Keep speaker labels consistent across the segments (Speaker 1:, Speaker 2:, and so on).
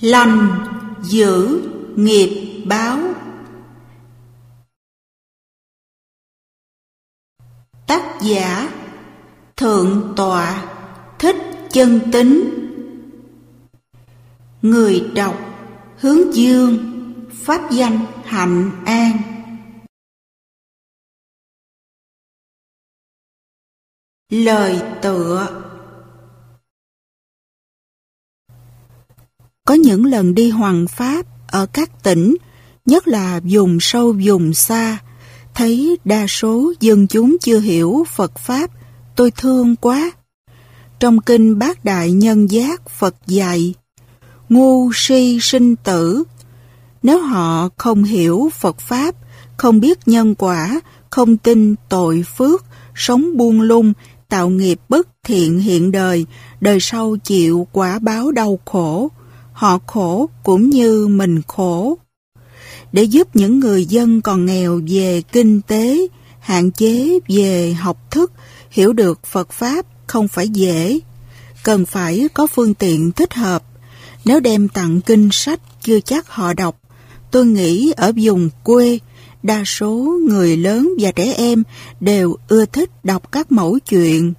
Speaker 1: Lành, giữ, nghiệp, báo. Tác giả, Thượng tọa, Thích chân tính Người đọc, Hướng dương, Pháp danh, Hạnh An. Lời tựa. Có những lần đi hoàng pháp ở các tỉnh, nhất là vùng sâu vùng xa, thấy đa số dân chúng chưa hiểu Phật Pháp, tôi thương quá. Trong kinh Bát Đại Nhân Giác Phật dạy, ngu si sinh tử. Nếu họ không hiểu Phật Pháp, không biết nhân quả, không tin tội phước, sống buông lung, tạo nghiệp bất thiện hiện đời, đời sau chịu quả báo đau khổ, họ khổ cũng như mình khổ. Để giúp những người dân còn nghèo về kinh tế, hạn chế về học thức, hiểu được Phật Pháp không phải dễ. Cần phải có phương tiện thích hợp. Nếu đem tặng kinh sách chưa chắc họ đọc. Tôi nghĩ ở vùng quê, đa số người lớn và trẻ em đều ưa thích đọc các mẫu chuyện.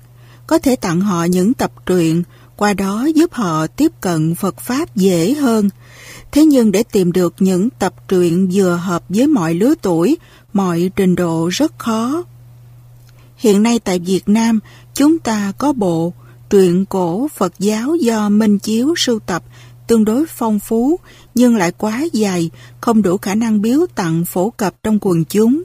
Speaker 1: Có thể tặng họ những tập truyện qua đó giúp họ tiếp cận Phật Pháp dễ hơn. Thế nhưng để tìm được những tập truyện vừa hợp với mọi lứa tuổi, mọi trình độ rất khó. Hiện nay tại Việt Nam, chúng ta có bộ truyện cổ Phật giáo do Minh Chiếu sưu tập tương đối phong phú nhưng lại quá dài, không đủ khả năng biếu tặng phổ cập trong quần chúng.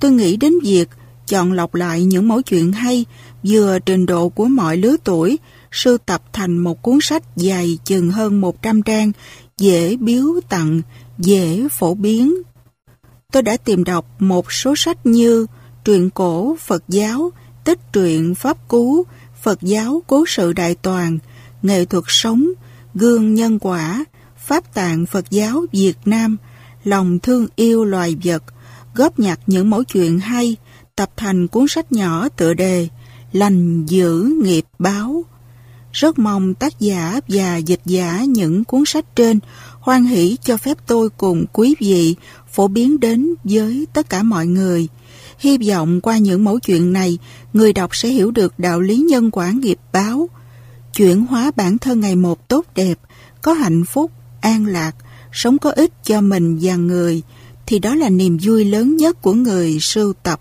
Speaker 1: Tôi nghĩ đến việc chọn lọc lại những mẫu chuyện hay vừa trình độ của mọi lứa tuổi sưu tập thành một cuốn sách dài chừng hơn 100 trang, dễ biếu tặng, dễ phổ biến. Tôi đã tìm đọc một số sách như Truyện cổ Phật giáo, Tích truyện Pháp Cú, Phật giáo Cố sự Đại Toàn, Nghệ thuật sống, Gương Nhân Quả, Pháp tạng Phật giáo Việt Nam, Lòng thương yêu loài vật, góp nhặt những mẫu chuyện hay, tập thành cuốn sách nhỏ tựa đề Lành giữ nghiệp báo. Rất mong tác giả và dịch giả những cuốn sách trên hoan hỷ cho phép tôi cùng quý vị phổ biến đến với tất cả mọi người. Hy vọng qua những mẫu chuyện này, người đọc sẽ hiểu được đạo lý nhân quả nghiệp báo, chuyển hóa bản thân ngày một tốt đẹp, có hạnh phúc, an lạc, sống có ích cho mình và người, thì đó là niềm vui lớn nhất của người sưu tập.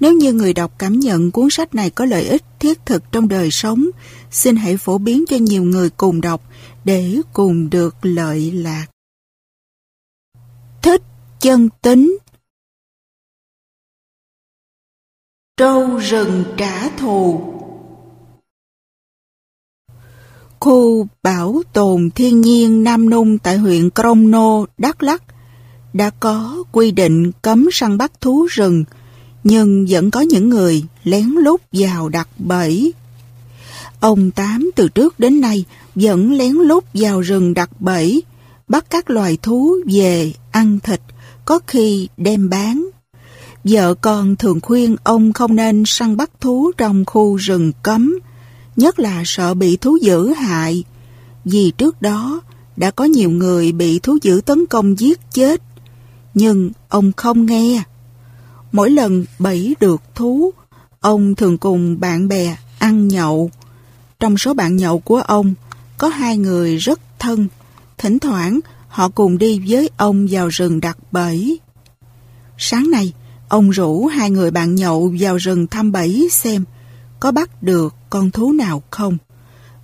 Speaker 1: Nếu như người đọc cảm nhận cuốn sách này có lợi ích thiết thực trong đời sống, xin hãy phổ biến cho nhiều người cùng đọc để cùng được lợi lạc. Thích chân tính Trâu rừng trả thù Khu bảo tồn thiên nhiên Nam Nung tại huyện Crono, Đắk Lắk đã có quy định cấm săn bắt thú rừng, nhưng vẫn có những người lén lút vào đặt bẫy. Ông Tám từ trước đến nay vẫn lén lút vào rừng đặt bẫy, bắt các loài thú về ăn thịt, có khi đem bán. Vợ con thường khuyên ông không nên săn bắt thú trong khu rừng cấm, nhất là sợ bị thú dữ hại, vì trước đó đã có nhiều người bị thú dữ tấn công giết chết. Nhưng ông không nghe. Mỗi lần bẫy được thú, ông thường cùng bạn bè ăn nhậu. Trong số bạn nhậu của ông, có hai người rất thân. Thỉnh thoảng, họ cùng đi với ông vào rừng đặt bẫy. Sáng nay, ông rủ hai người bạn nhậu vào rừng thăm bẫy xem có bắt được con thú nào không.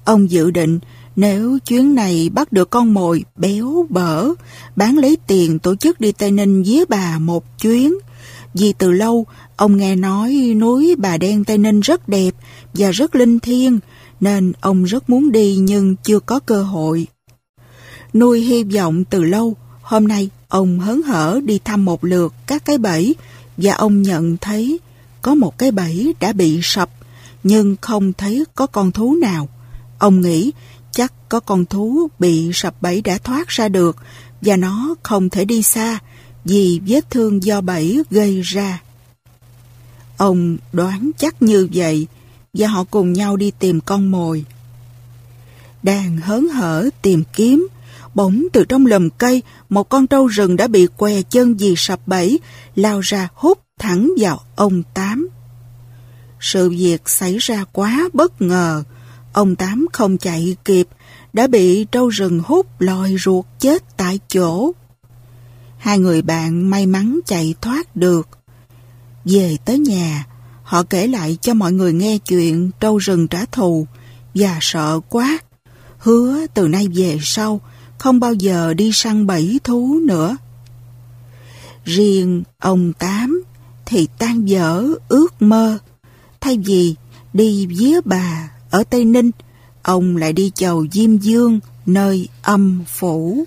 Speaker 1: Ông dự định nếu chuyến này bắt được con mồi béo bở, bán lấy tiền tổ chức đi Tây Ninh với bà một chuyến. Vì từ lâu, ông nghe nói núi Bà Đen Tây Ninh rất đẹp và rất linh thiêng, nên ông rất muốn đi nhưng chưa có cơ hội. Nuôi hy vọng từ lâu, hôm nay ông hớn hở đi thăm một lượt các cái bẫy và ông nhận thấy có một cái bẫy đã bị sập nhưng không thấy có con thú nào. Ông nghĩ chắc có con thú bị sập bẫy đã thoát ra được và nó không thể đi xa vì vết thương do bẫy gây ra. Ông đoán chắc như vậy và họ cùng nhau đi tìm con mồi. đang hớn hở tìm kiếm. Bỗng từ trong lùm cây, một con trâu rừng đã bị què chân vì sập bẫy, lao ra hút thẳng vào ông Tám. Sự việc xảy ra quá bất ngờ. Ông Tám không chạy kịp, đã bị trâu rừng hút lòi ruột chết tại chỗ. Hai người bạn may mắn chạy thoát được. Về tới nhà, họ kể lại cho mọi người nghe chuyện trâu rừng trả thù và sợ quá. Hứa từ nay về sau không bao giờ đi săn bẫy thú nữa. Riêng ông Tám thì tan dở ước mơ. Thay vì đi vía bà ở Tây Ninh, ông lại đi chầu Diêm Dương nơi âm phủ.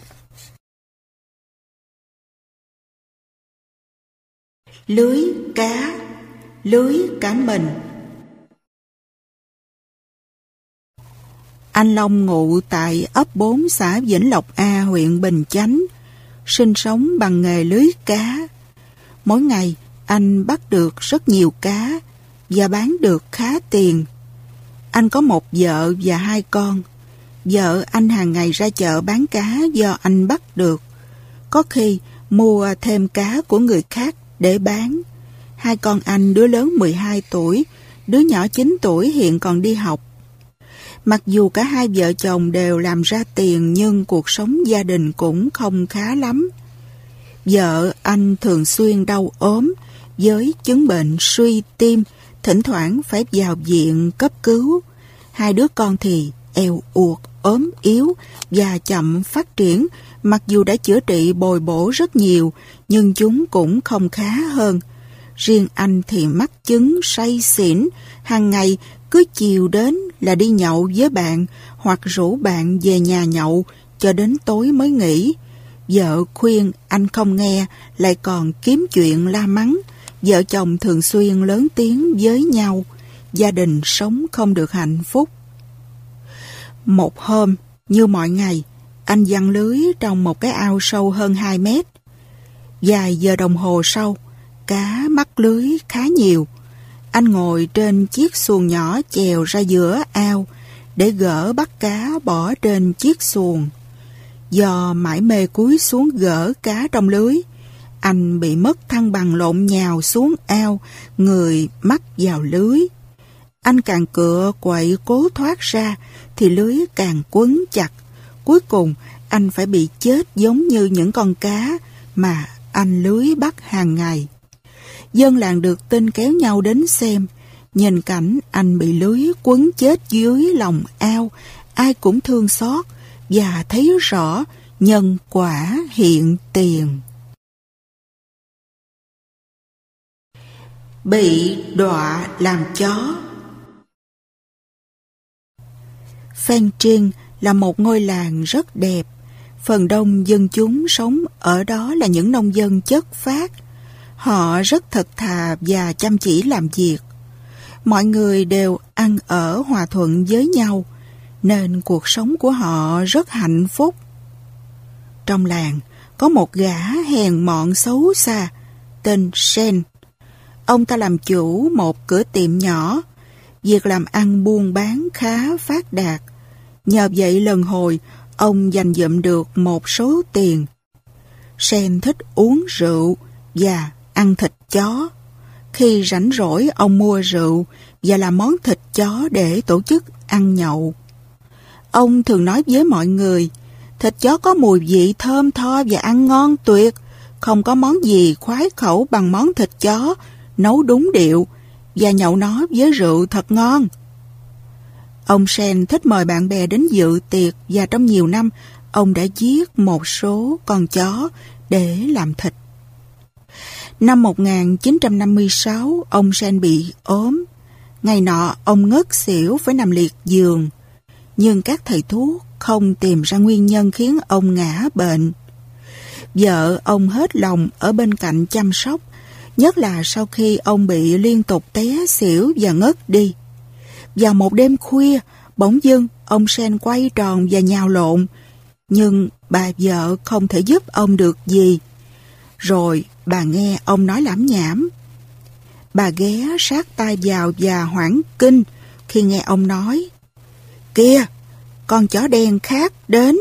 Speaker 1: Lưới cá, lưới cá mình. Anh Long ngụ tại ấp 4 xã Vĩnh Lộc A, huyện Bình Chánh, sinh sống bằng nghề lưới cá. Mỗi ngày, anh bắt được rất nhiều cá và bán được khá tiền. Anh có một vợ và hai con. Vợ anh hàng ngày ra chợ bán cá do anh bắt được. Có khi mua thêm cá của người khác để bán. Hai con anh đứa lớn 12 tuổi, đứa nhỏ 9 tuổi hiện còn đi học. Mặc dù cả hai vợ chồng đều làm ra tiền nhưng cuộc sống gia đình cũng không khá lắm. Vợ anh thường xuyên đau ốm với chứng bệnh suy tim, thỉnh thoảng phải vào viện cấp cứu. Hai đứa con thì eo uột, ốm yếu và chậm phát triển, mặc dù đã chữa trị bồi bổ rất nhiều, nhưng chúng cũng không khá hơn. Riêng anh thì mắc chứng say xỉn, hàng ngày cứ chiều đến là đi nhậu với bạn hoặc rủ bạn về nhà nhậu cho đến tối mới nghỉ. Vợ khuyên anh không nghe lại còn kiếm chuyện la mắng. Vợ chồng thường xuyên lớn tiếng với nhau. Gia đình sống không được hạnh phúc. Một hôm, như mọi ngày, anh giăng lưới trong một cái ao sâu hơn 2 mét. Vài giờ đồng hồ sau, cá mắc lưới khá nhiều. Anh ngồi trên chiếc xuồng nhỏ chèo ra giữa ao để gỡ bắt cá bỏ trên chiếc xuồng. Do mãi mê cúi xuống gỡ cá trong lưới, anh bị mất thăng bằng lộn nhào xuống ao, người mắc vào lưới. Anh càng cựa quậy cố thoát ra thì lưới càng quấn chặt. Cuối cùng anh phải bị chết giống như những con cá mà anh lưới bắt hàng ngày. Dân làng được tin kéo nhau đến xem. Nhìn cảnh anh bị lưới quấn chết dưới lòng ao, ai cũng thương xót và thấy rõ nhân quả hiện tiền. Bị đọa làm chó Phan Trinh là một ngôi làng rất đẹp. Phần đông dân chúng sống ở đó là những nông dân chất phát. Họ rất thật thà và chăm chỉ làm việc. Mọi người đều ăn ở hòa thuận với nhau, nên cuộc sống của họ rất hạnh phúc. Trong làng, có một gã hèn mọn xấu xa, tên Sen. Ông ta làm chủ một cửa tiệm nhỏ, việc làm ăn buôn bán khá phát đạt. Nhờ vậy lần hồi, ông dành dụm được một số tiền. Sen thích uống rượu và ăn thịt chó. Khi rảnh rỗi, ông mua rượu và làm món thịt chó để tổ chức ăn nhậu. Ông thường nói với mọi người, thịt chó có mùi vị thơm tho và ăn ngon tuyệt, không có món gì khoái khẩu bằng món thịt chó, nấu đúng điệu, và nhậu nó với rượu thật ngon. Ông Sen thích mời bạn bè đến dự tiệc và trong nhiều năm, ông đã giết một số con chó để làm thịt. Năm 1956, ông Sen bị ốm. Ngày nọ, ông ngất xỉu phải nằm liệt giường. Nhưng các thầy thuốc không tìm ra nguyên nhân khiến ông ngã bệnh. Vợ ông hết lòng ở bên cạnh chăm sóc, nhất là sau khi ông bị liên tục té xỉu và ngất đi. Vào một đêm khuya, bỗng dưng ông Sen quay tròn và nhào lộn, nhưng bà vợ không thể giúp ông được gì. Rồi bà nghe ông nói lãm nhảm. Bà ghé sát tai vào và hoảng kinh khi nghe ông nói. Kìa, con chó đen khác đến.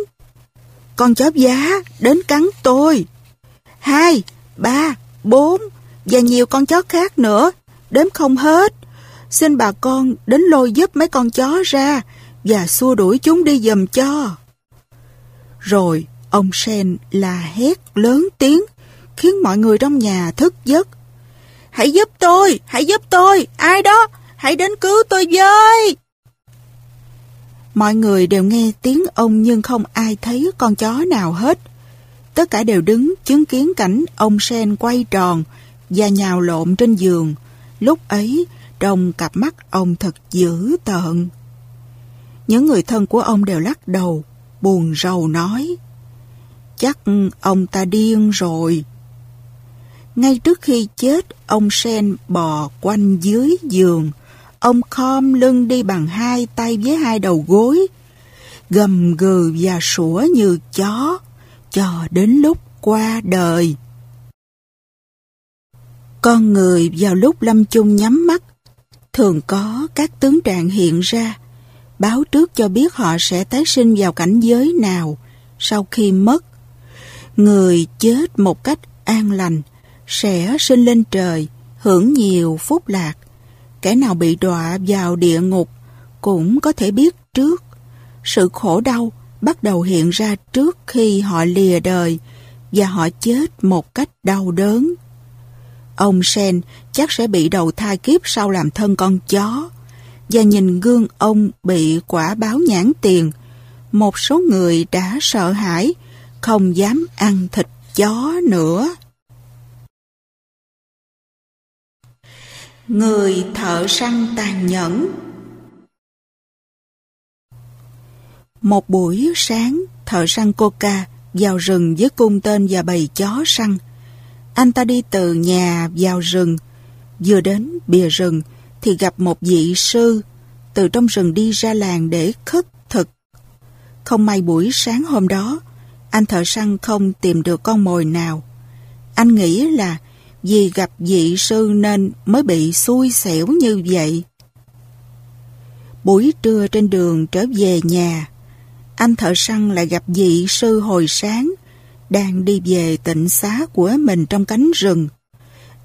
Speaker 1: Con chó giá đến cắn tôi. Hai, ba, bốn và nhiều con chó khác nữa, đếm không hết. Xin bà con đến lôi giúp mấy con chó ra và xua đuổi chúng đi dùm cho. Rồi ông Sen là hét lớn tiếng khiến mọi người trong nhà thức giấc. Hãy giúp tôi, hãy giúp tôi, ai đó, hãy đến cứu tôi với. Mọi người đều nghe tiếng ông nhưng không ai thấy con chó nào hết. Tất cả đều đứng chứng kiến cảnh ông Sen quay tròn và nhào lộn trên giường. Lúc ấy, trong cặp mắt ông thật dữ tợn. Những người thân của ông đều lắc đầu, buồn rầu nói. Chắc ông ta điên rồi. Ngay trước khi chết, ông Sen bò quanh dưới giường. Ông khom lưng đi bằng hai tay với hai đầu gối, gầm gừ và sủa như chó, cho đến lúc qua đời. Con người vào lúc lâm chung nhắm mắt, thường có các tướng trạng hiện ra, báo trước cho biết họ sẽ tái sinh vào cảnh giới nào sau khi mất. Người chết một cách an lành sẽ sinh lên trời, hưởng nhiều phúc lạc. Kẻ nào bị đọa vào địa ngục cũng có thể biết trước. Sự khổ đau bắt đầu hiện ra trước khi họ lìa đời và họ chết một cách đau đớn. Ông Sen chắc sẽ bị đầu thai kiếp sau làm thân con chó và nhìn gương ông bị quả báo nhãn tiền. Một số người đã sợ hãi, không dám ăn thịt chó nữa. Người thợ săn tàn nhẫn Một buổi sáng, thợ săn coca vào rừng với cung tên và bầy chó săn. Anh ta đi từ nhà vào rừng. Vừa đến bìa rừng thì gặp một vị sư từ trong rừng đi ra làng để khất thực. Không may buổi sáng hôm đó, anh thợ săn không tìm được con mồi nào. Anh nghĩ là vì gặp vị sư nên mới bị xui xẻo như vậy. Buổi trưa trên đường trở về nhà, anh thợ săn lại gặp vị sư hồi sáng, đang đi về tịnh xá của mình trong cánh rừng.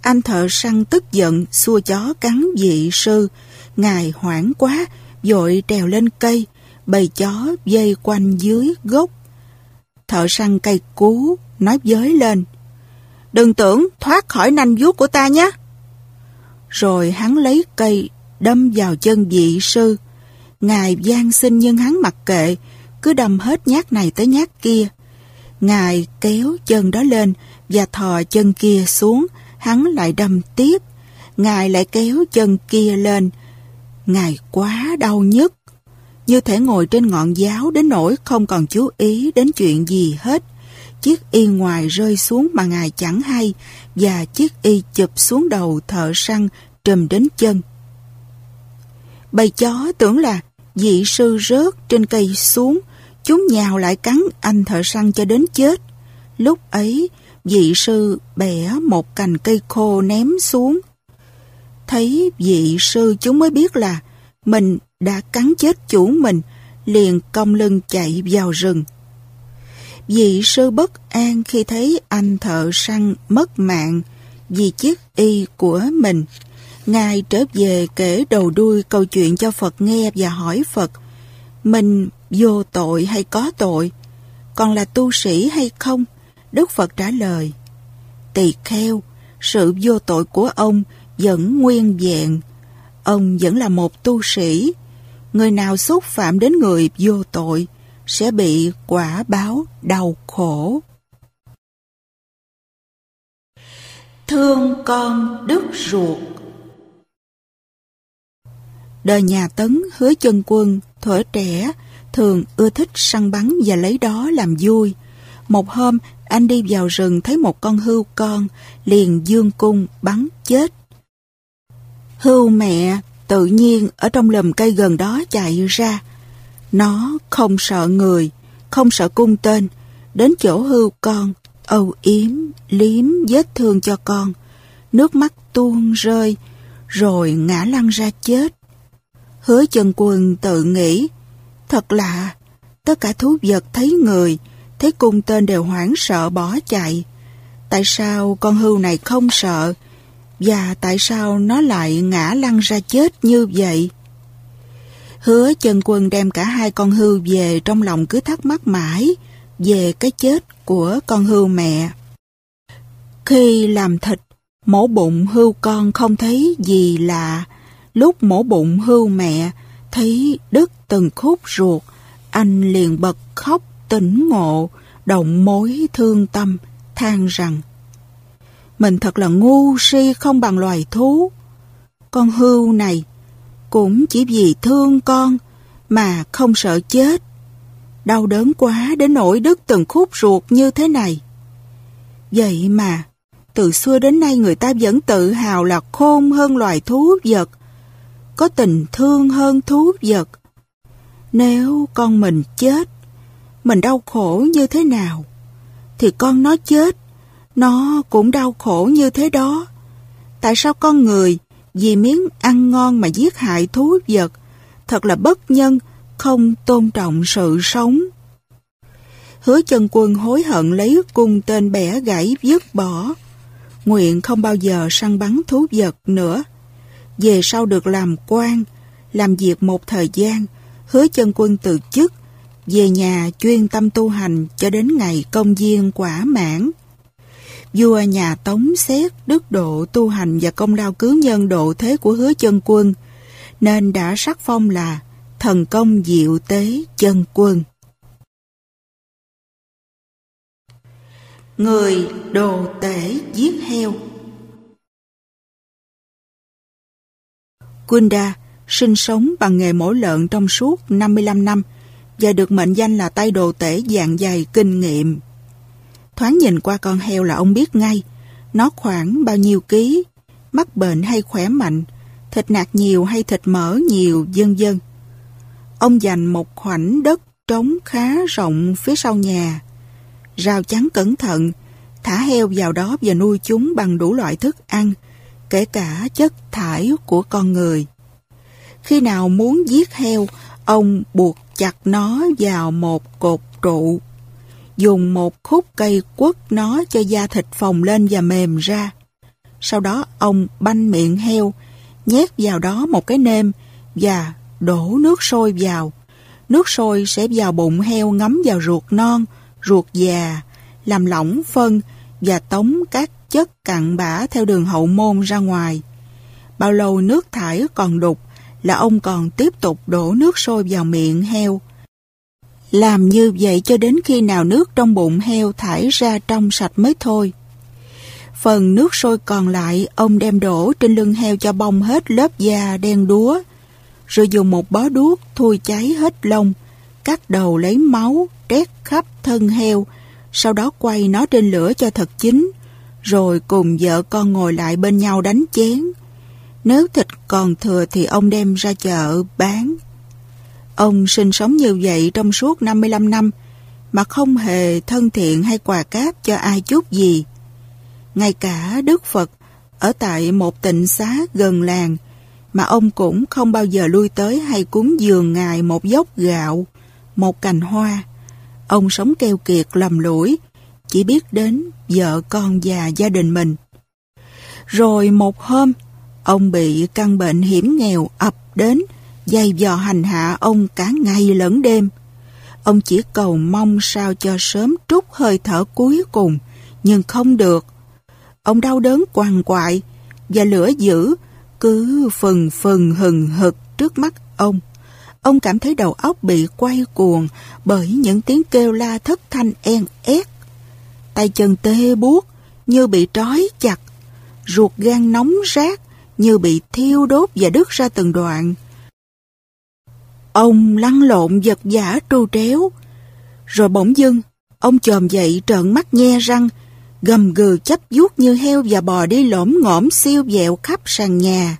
Speaker 1: Anh thợ săn tức giận xua chó cắn vị sư, ngài hoảng quá, dội trèo lên cây, bầy chó dây quanh dưới gốc. Thợ săn cây cú, nói giới lên. Đừng tưởng thoát khỏi nanh vuốt của ta nhé. Rồi hắn lấy cây đâm vào chân vị sư. Ngài gian sinh nhưng hắn mặc kệ, cứ đâm hết nhát này tới nhát kia. Ngài kéo chân đó lên và thò chân kia xuống, hắn lại đâm tiếp. Ngài lại kéo chân kia lên. Ngài quá đau nhức. Như thể ngồi trên ngọn giáo đến nỗi không còn chú ý đến chuyện gì hết. Chiếc y ngoài rơi xuống mà ngài chẳng hay và chiếc y chụp xuống đầu thợ săn trùm đến chân. Bầy chó tưởng là dị sư rớt trên cây xuống Chúng nhào lại cắn anh thợ săn cho đến chết. Lúc ấy, vị sư bẻ một cành cây khô ném xuống. Thấy vị sư chúng mới biết là mình đã cắn chết chủ mình, liền cong lưng chạy vào rừng. Vị sư bất an khi thấy anh thợ săn mất mạng vì chiếc y của mình. Ngài trở về kể đầu đuôi câu chuyện cho Phật nghe và hỏi Phật, mình vô tội hay có tội, còn là tu sĩ hay không? Đức Phật trả lời, tỳ kheo, sự vô tội của ông vẫn nguyên vẹn. Ông vẫn là một tu sĩ. Người nào xúc phạm đến người vô tội sẽ bị quả báo đau khổ. Thương con đức ruột Đời nhà Tấn hứa chân quân, thuở trẻ, thường ưa thích săn bắn và lấy đó làm vui. Một hôm, anh đi vào rừng thấy một con hươu con, liền dương cung bắn chết. Hươu mẹ tự nhiên ở trong lùm cây gần đó chạy ra. Nó không sợ người, không sợ cung tên, đến chỗ hươu con, âu yếm, liếm vết thương cho con. Nước mắt tuôn rơi, rồi ngã lăn ra chết. Hứa chân quân tự nghĩ, Thật lạ, Tất cả thú vật thấy người, thấy cung tên đều hoảng sợ bỏ chạy. Tại sao con hươu này không sợ? Và tại sao nó lại ngã lăn ra chết như vậy? Hứa chân quân đem cả hai con hươu về trong lòng cứ thắc mắc mãi về cái chết của con hươu mẹ. Khi làm thịt, mổ bụng hươu con không thấy gì lạ. Lúc mổ bụng hươu mẹ, thấy đứt từng khúc ruột, anh liền bật khóc tỉnh ngộ, động mối thương tâm, than rằng Mình thật là ngu si không bằng loài thú. Con hươu này cũng chỉ vì thương con mà không sợ chết. Đau đớn quá đến nỗi đứt từng khúc ruột như thế này. Vậy mà, từ xưa đến nay người ta vẫn tự hào là khôn hơn loài thú vật, có tình thương hơn thú vật. Nếu con mình chết, mình đau khổ như thế nào, thì con nó chết, nó cũng đau khổ như thế đó. Tại sao con người vì miếng ăn ngon mà giết hại thú vật, thật là bất nhân, không tôn trọng sự sống. Hứa chân quân hối hận lấy cung tên bẻ gãy dứt bỏ, nguyện không bao giờ săn bắn thú vật nữa. Về sau được làm quan, làm việc một thời gian, hứa chân quân từ chức, về nhà chuyên tâm tu hành cho đến ngày công viên quả mãn. Vua nhà Tống xét đức độ tu hành và công lao cứu nhân độ thế của hứa chân quân, nên đã sắc phong là thần công diệu tế chân quân. Người đồ tể giết heo Kunda sinh sống bằng nghề mổ lợn trong suốt 55 năm và được mệnh danh là tay đồ tể dạng dày kinh nghiệm. Thoáng nhìn qua con heo là ông biết ngay nó khoảng bao nhiêu ký, mắc bệnh hay khỏe mạnh, thịt nạc nhiều hay thịt mỡ nhiều, vân vân. Ông dành một khoảnh đất trống khá rộng phía sau nhà, rào chắn cẩn thận, thả heo vào đó và nuôi chúng bằng đủ loại thức ăn, kể cả chất thải của con người. Khi nào muốn giết heo, ông buộc chặt nó vào một cột trụ, dùng một khúc cây quất nó cho da thịt phồng lên và mềm ra. Sau đó ông banh miệng heo, nhét vào đó một cái nêm và đổ nước sôi vào. Nước sôi sẽ vào bụng heo ngấm vào ruột non, ruột già, làm lỏng phân và tống các chất cặn bã theo đường hậu môn ra ngoài. Bao lâu nước thải còn đục là ông còn tiếp tục đổ nước sôi vào miệng heo. Làm như vậy cho đến khi nào nước trong bụng heo thải ra trong sạch mới thôi. Phần nước sôi còn lại ông đem đổ trên lưng heo cho bong hết lớp da đen đúa, rồi dùng một bó đuốc thui cháy hết lông, cắt đầu lấy máu, trét khắp thân heo, sau đó quay nó trên lửa cho thật chín, rồi cùng vợ con ngồi lại bên nhau đánh chén. Nếu thịt còn thừa thì ông đem ra chợ bán. Ông sinh sống như vậy trong suốt 55 năm, mà không hề thân thiện hay quà cáp cho ai chút gì. Ngay cả Đức Phật, ở tại một tịnh xá gần làng, mà ông cũng không bao giờ lui tới hay cúng dường Ngài một dốc gạo, một cành hoa. Ông sống keo kiệt lầm lũi, chỉ biết đến vợ con và gia đình mình. Rồi một hôm, ông bị căn bệnh hiểm nghèo ập đến, dày dò hành hạ ông cả ngày lẫn đêm. Ông chỉ cầu mong sao cho sớm trút hơi thở cuối cùng, nhưng không được. Ông đau đớn quằn quại, và lửa dữ cứ phần phần hừng hực trước mắt ông. Ông cảm thấy đầu óc bị quay cuồng bởi những tiếng kêu la thất thanh en ét. Tay chân tê buốt như bị trói chặt, ruột gan nóng rát như bị thiêu đốt và đứt ra từng đoạn. Ông lăn lộn giật giả tru tréo, rồi bỗng dưng, ông chồm dậy trợn mắt nhe răng, gầm gừ chấp vuốt như heo và bò đi lõm ngõm siêu dẹo khắp sàn nhà.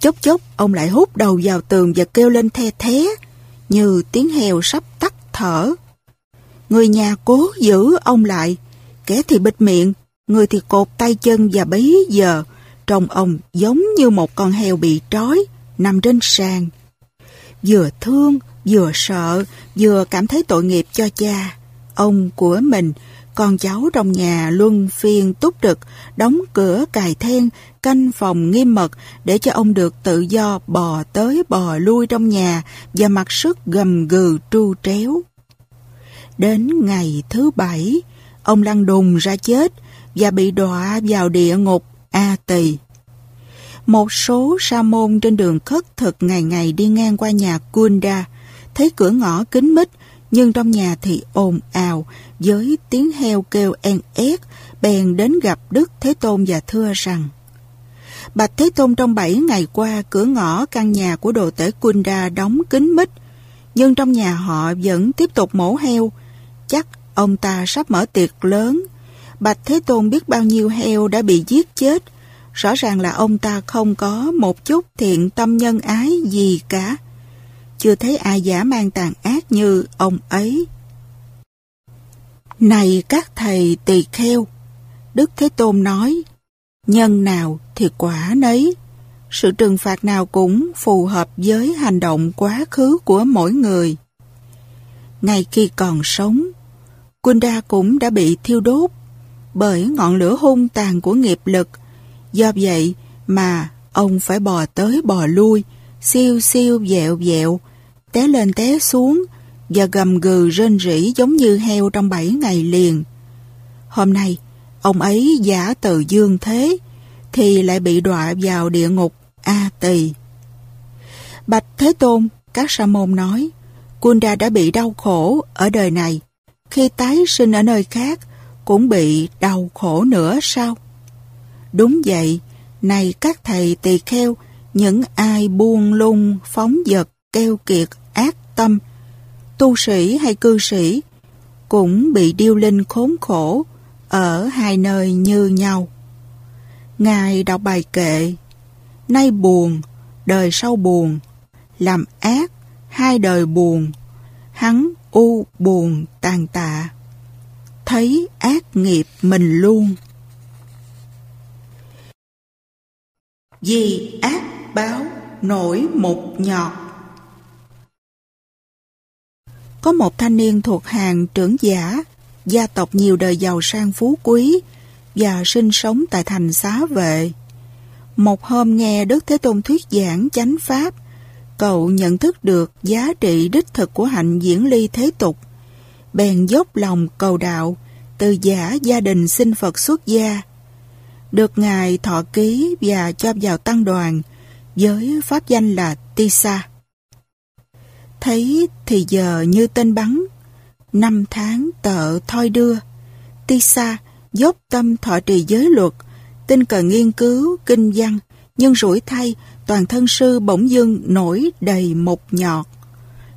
Speaker 1: Chốc chốc, ông lại hút đầu vào tường và kêu lên the thế, như tiếng heo sắp tắt thở. Người nhà cố giữ ông lại, kẻ thì bịt miệng, người thì cột tay chân và bấy giờ, trông ông giống như một con heo bị trói, nằm trên sàn. Vừa thương, Vừa sợ, vừa cảm thấy tội nghiệp cho cha, ông của mình, con cháu trong nhà luân phiên túc trực, đóng cửa cài then, canh phòng nghiêm mật để cho ông được tự do bò tới bò lui trong nhà và mặc sức gầm gừ tru tréo. Đến ngày thứ bảy, ông lăn đùng ra chết và bị đọa vào địa ngục A Tỳ. Một số sa môn trên đường khất thực ngày ngày đi ngang qua nhà Kunda, thấy cửa ngõ kín mít, nhưng trong nhà thì ồn ào, với tiếng heo kêu en ét, bèn đến gặp Đức Thế Tôn và thưa rằng Bạch Thế Tôn trong bảy ngày qua, cửa ngõ căn nhà của đồ tể Kunda đóng kín mít, nhưng trong nhà họ vẫn tiếp tục mổ heo. Chắc ông ta sắp mở tiệc lớn. Bạch Thế Tôn biết bao nhiêu heo đã bị giết chết. Rõ ràng là ông ta không có một chút thiện tâm nhân ái gì cả. Chưa thấy ai giả mang tàn ác như ông ấy. Này các thầy tỳ kheo, Đức Thế Tôn nói, nhân nào thì quả nấy. Sự trừng phạt nào cũng phù hợp với hành động quá khứ của mỗi người. Ngay khi còn sống, Kunda cũng đã bị thiêu đốt bởi ngọn lửa hung tàn của nghiệp lực. Do vậy mà ông phải bò tới bò lui, siêu siêu dẹo dẹo, té lên té xuống và gầm gừ rên rỉ giống như heo trong bảy ngày liền. Hôm nay, ông ấy giả từ dương thế, thì lại bị đọa vào địa ngục A Tỳ. Bạch Thế Tôn, các sa môn nói, Kunda đã bị đau khổ ở đời này, khi tái sinh ở nơi khác cũng bị đau khổ nữa sao? Đúng vậy, này các thầy tỳ kheo, những ai buông lung, phóng dật, keo kiệt, ác tâm, tu sĩ hay cư sĩ, cũng bị điêu linh khốn khổ ở hai nơi như nhau. Ngài đọc bài kệ, nay buồn, đời sau buồn, làm ác, hai đời buồn, hắn u buồn tàn tạ, thấy ác nghiệp mình luôn. Vì ác báo nổi một nhọt Có một thanh niên thuộc hàng trưởng giả, gia tộc nhiều đời giàu sang phú quý và sinh sống tại thành xá vệ. Một hôm nghe Đức Thế Tôn thuyết giảng chánh pháp, cậu nhận thức được giá trị đích thực của hạnh diễn ly thế tục. Bèn dốc lòng cầu đạo, từ giả gia đình xin Phật xuất gia. Được Ngài thọ ký và cho vào tăng đoàn với pháp danh là Tisa. Thấy thì giờ như tên bắn, năm tháng tợ thoi đưa. Tisa dốc tâm thọ trì giới luật, tinh cần nghiên cứu, kinh văn, nhưng rủi thay, toàn thân sư bỗng dưng nổi đầy một nhọt.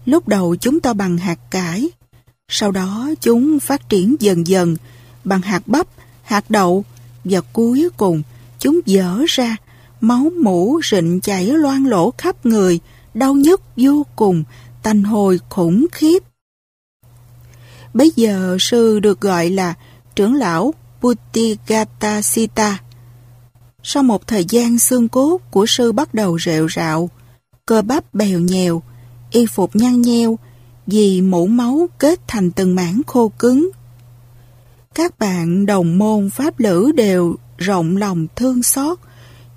Speaker 1: Lúc đầu chúng ta bằng hạt cải, sau đó chúng phát triển dần dần bằng hạt bắp, hạt đậu và cuối cùng chúng dở ra, máu mũ rịnh chảy loang lỗ khắp người, đau nhức vô cùng, tanh hồi khủng khiếp. Bây giờ sư được gọi là trưởng lão Putigatasita. Sau một thời gian xương cốt của sư bắt đầu rệu rạo, cơ bắp bèo nhèo, y phục nhăn nheo vì mũ máu kết thành từng mảng khô cứng. Các bạn đồng môn pháp lữ đều rộng lòng thương xót,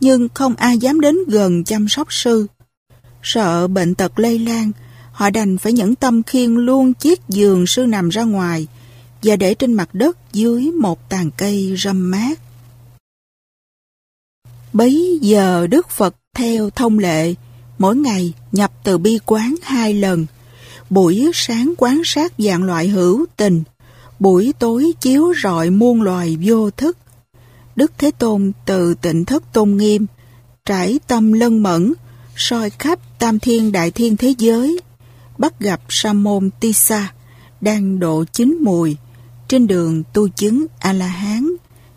Speaker 1: nhưng không ai dám đến gần chăm sóc sư. Sợ bệnh tật lây lan, họ đành phải nhẫn tâm khiêng luôn chiếc giường sư nằm ra ngoài và để trên mặt đất dưới một tàn cây râm mát. Bấy giờ Đức Phật theo thông lệ, mỗi ngày nhập từ bi quán hai lần, buổi sáng quán sát dạng loại hữu tình, buổi tối chiếu rọi muôn loài vô thức. Đức Thế Tôn từ tịnh thất tôn nghiêm, trải tâm lân mẫn, soi khắp tam thiên đại thiên thế giới, bắt gặp sa môn Tisa đang độ chín mùi trên đường tu chứng A-la-hán,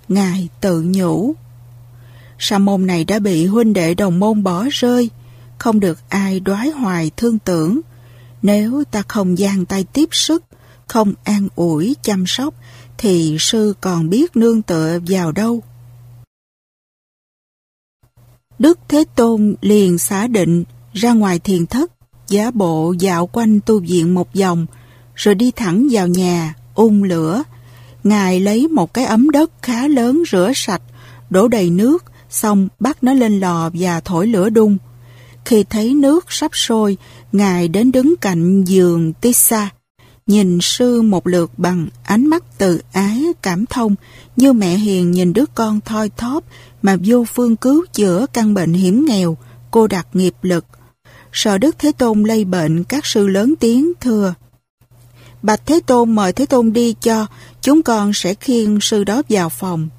Speaker 1: Ngài tự nhủ. Sa môn này đã bị huynh đệ đồng môn bỏ rơi, không được ai đoái hoài thương tưởng. Nếu ta không giang tay tiếp sức, không an ủi chăm sóc, thì sư còn biết nương tựa vào đâu. Đức Thế Tôn liền xả định ra ngoài thiền thất giả bộ dạo quanh tu viện một vòng, rồi đi thẳng vào nhà, ung lửa. Ngài lấy một cái ấm đất khá lớn rửa sạch, đổ đầy nước, xong bắt nó lên lò và thổi lửa đun. Khi thấy nước sắp sôi, Ngài đến đứng cạnh giường Tissa, nhìn sư một lượt bằng ánh mắt từ ái, cảm thông, như mẹ hiền nhìn đứa con thoi thóp mà vô phương cứu chữa căn bệnh hiểm nghèo, cô đặt nghiệp lực. Sợ Đức Thế Tôn lây bệnh, các sư lớn tiếng thưa. Bạch Thế Tôn mời Thế Tôn đi cho, chúng con sẽ khiêng sư đó vào phòng.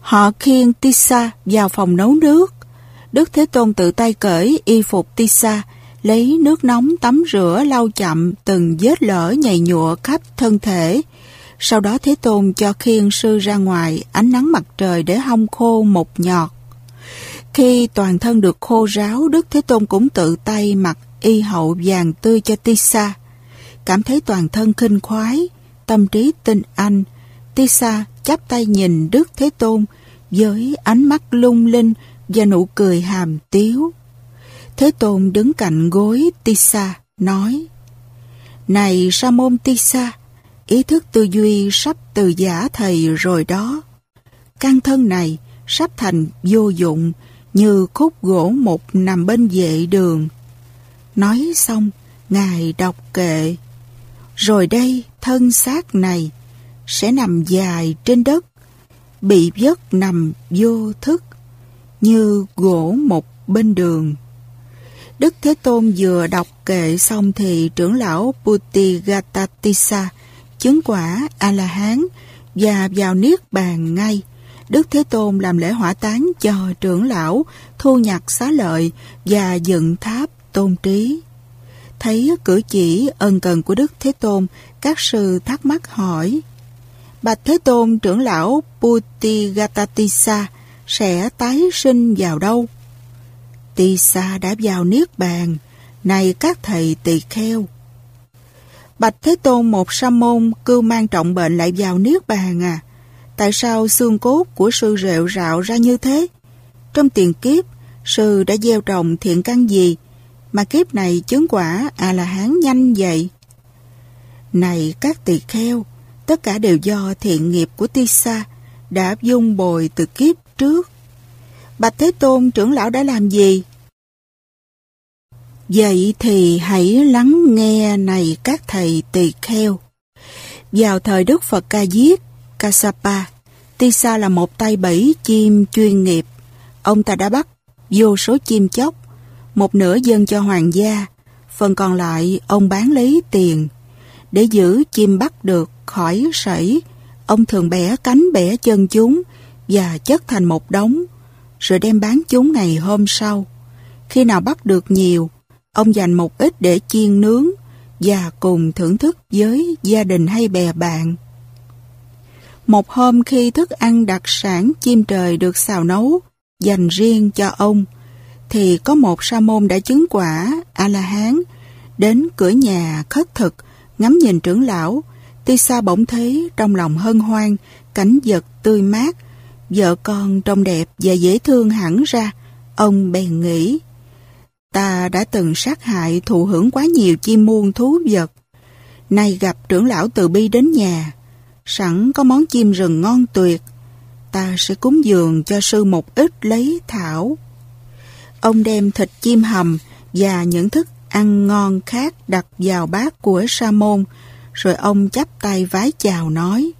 Speaker 1: Họ khiêng Tissa vào phòng nấu nước. Đức Thế Tôn tự tay cởi y phục tisa lấy nước nóng tắm rửa lau chậm từng vết lở nhầy nhụa khắp thân thể. Sau đó Thế Tôn cho khiên sư ra ngoài ánh nắng mặt trời để hong khô một nhọt. Khi toàn thân được khô ráo, Đức Thế Tôn cũng tự tay mặc y hậu vàng tươi cho tisa Cảm thấy toàn thân khinh khoái, tâm trí tinh anh, tisa chắp tay nhìn Đức Thế Tôn với ánh mắt lung linh và nụ cười hàm tiếu. Thế Tôn đứng cạnh gối Tissa, nói Này Sa môn Tissa, ý thức tư duy sắp từ giả thầy rồi đó. Căn thân này sắp thành vô dụng như khúc gỗ mục nằm bên vệ đường. Nói xong, Ngài đọc kệ. Rồi đây, thân xác này sẽ nằm dài trên đất, bị vất nằm vô thức, như gỗ một bên đường. Đức Thế Tôn vừa đọc kệ xong thì trưởng lão Putigatatisa chứng quả A-la-hán và vào niết bàn ngay. Đức Thế Tôn làm lễ hỏa táng cho trưởng lão, thu nhặt xá lợi và dựng tháp tôn trí. Thấy cử chỉ ân cần của Đức Thế Tôn, các sư thắc mắc hỏi, Bạch Thế Tôn trưởng lão Putigatatisa sẽ tái sinh vào đâu? Tisa đã vào Niết Bàn, này các thầy tỳ kheo. Bạch Thế Tôn một sa môn cư mang trọng bệnh lại vào Niết Bàn à? Tại sao xương cốt của sư rệu rạo ra như thế? Trong tiền kiếp, sư đã gieo trồng thiện căn gì mà kiếp này chứng quả A-la-hán nhanh vậy? Này các tỳ kheo, tất cả đều do thiện nghiệp của Tisa đã dung bồi từ kiếp trước. Bạch Thế Tôn trưởng lão đã làm gì? Vậy thì hãy lắng nghe này các thầy tỳ kheo. Vào thời Đức Phật Ca Diết, Kasapa, Tisa là một tay bẫy chim chuyên nghiệp. Ông ta đã bắt vô số chim chóc, một nửa dân cho hoàng gia, phần còn lại ông bán lấy tiền. Để giữ chim bắt được khỏi sảy, ông thường bẻ cánh bẻ chân chúng và chất thành một đống, rồi đem bán chúng ngày hôm sau. Khi nào bắt được nhiều, ông dành một ít để chiên nướng và cùng thưởng thức với gia đình hay bè bạn. Một hôm khi thức ăn đặc sản chim trời được xào nấu dành riêng cho ông, thì có một sa môn đã chứng quả A-la-hán đến cửa nhà khất thực ngắm nhìn trưởng lão Tisa bỗng thấy trong lòng hân hoan cảnh vật tươi mát vợ con trông đẹp và dễ thương hẳn ra ông bèn nghĩ ta đã từng sát hại thụ hưởng quá nhiều chim muôn thú vật nay gặp trưởng lão từ bi đến nhà sẵn có món chim rừng ngon tuyệt, ta sẽ cúng dường cho sư một ít lấy thảo. Ông đem thịt chim hầm và những thức ăn ngon khác đặt vào bát của sa môn, rồi ông chắp tay vái chào nói.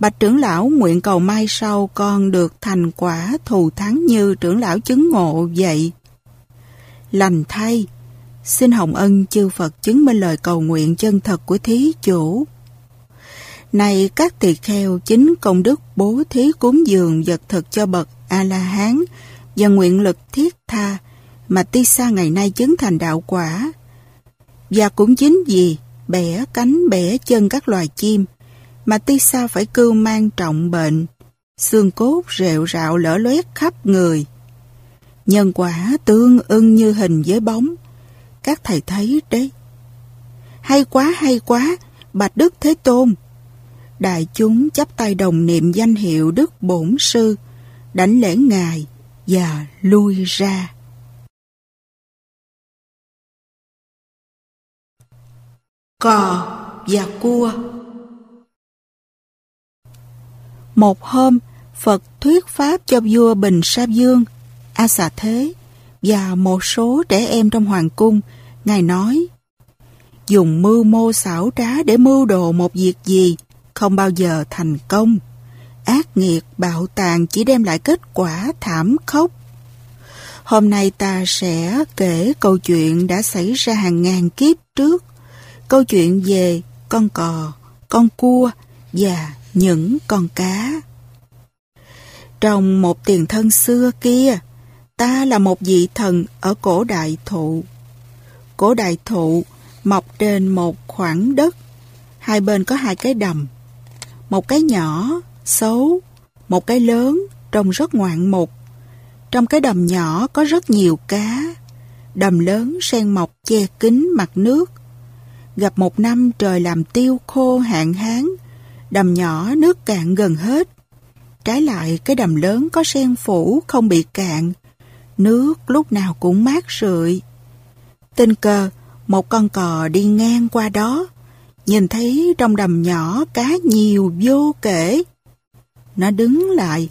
Speaker 1: Bạch trưởng lão nguyện cầu mai sau con được thành quả thù thắng như trưởng lão chứng ngộ vậy. Lành thay, xin hồng ân chư Phật chứng minh lời cầu nguyện chân thật của thí chủ. Này các tỳ kheo chính công đức bố thí cúng dường vật thực cho bậc A-la-hán và nguyện lực thiết tha mà ti sa ngày nay chứng thành đạo quả. Và cũng chính vì bẻ cánh bẻ chân các loài chim mà ti sao phải cưu mang trọng bệnh, xương cốt rệu rạo lở loét khắp người. Nhân quả tương ưng như hình với bóng, các thầy thấy đấy. Hay quá hay quá, Bạch Đức Thế Tôn. Đại chúng chắp tay đồng niệm danh hiệu Đức Bổn Sư, đánh lễ Ngài và lui ra. Cò và cua một hôm, Phật thuyết pháp cho vua Bình Sa Dương, A Xà Thế và một số trẻ em trong hoàng cung. Ngài nói, dùng mưu mô xảo trá để mưu đồ một việc gì không bao giờ thành công. Ác nghiệt bạo tàn chỉ đem lại kết quả thảm khốc. Hôm nay ta sẽ kể câu chuyện đã xảy ra hàng ngàn kiếp trước. Câu chuyện về con cò, con cua và những con cá. Trong một tiền thân xưa kia, ta là một vị thần ở cổ đại thụ. Cổ đại thụ mọc trên một khoảng đất, hai bên có hai cái đầm. Một cái nhỏ, xấu, một cái lớn, trông rất ngoạn mục. Trong cái đầm nhỏ có rất nhiều cá, đầm lớn sen mọc che kín mặt nước. Gặp một năm trời làm tiêu khô hạn hán, đầm nhỏ nước cạn gần hết. Trái lại cái đầm lớn có sen phủ không bị cạn, nước lúc nào cũng mát rượi. Tình cờ, một con cò đi ngang qua đó, nhìn thấy trong đầm nhỏ cá nhiều vô kể. Nó đứng lại,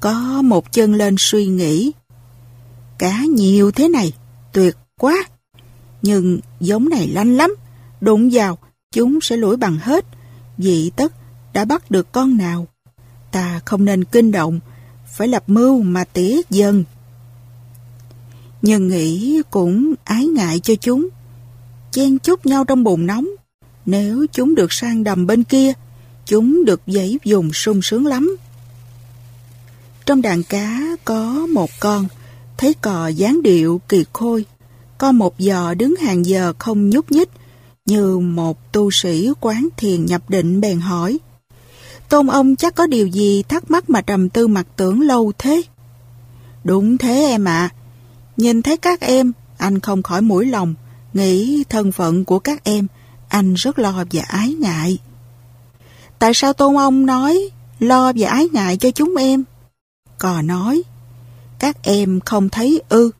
Speaker 1: có một chân lên suy nghĩ. Cá nhiều thế này, tuyệt quá. Nhưng giống này lanh lắm, đụng vào, chúng sẽ lủi bằng hết. Vị tất đã bắt được con nào. Ta không nên kinh động, phải lập mưu mà tỉa dần. Nhưng nghĩ cũng ái ngại cho chúng. Chen chúc nhau trong bồn nóng. Nếu chúng được sang đầm bên kia, chúng được giấy dùng sung sướng lắm. Trong đàn cá có một con, thấy cò dáng điệu kỳ khôi. Có một giò đứng hàng giờ không nhúc nhích, như một tu sĩ quán thiền nhập định bèn hỏi. Tôn ông chắc có điều gì thắc mắc mà trầm tư mặt tưởng lâu thế? Đúng thế em ạ. Nhìn thấy các em, anh không khỏi mũi lòng, nghĩ thân phận của các em, anh rất lo và ái ngại. Tại sao Tôn ông nói lo và ái ngại cho chúng em? Cò nói, các em không thấy ư,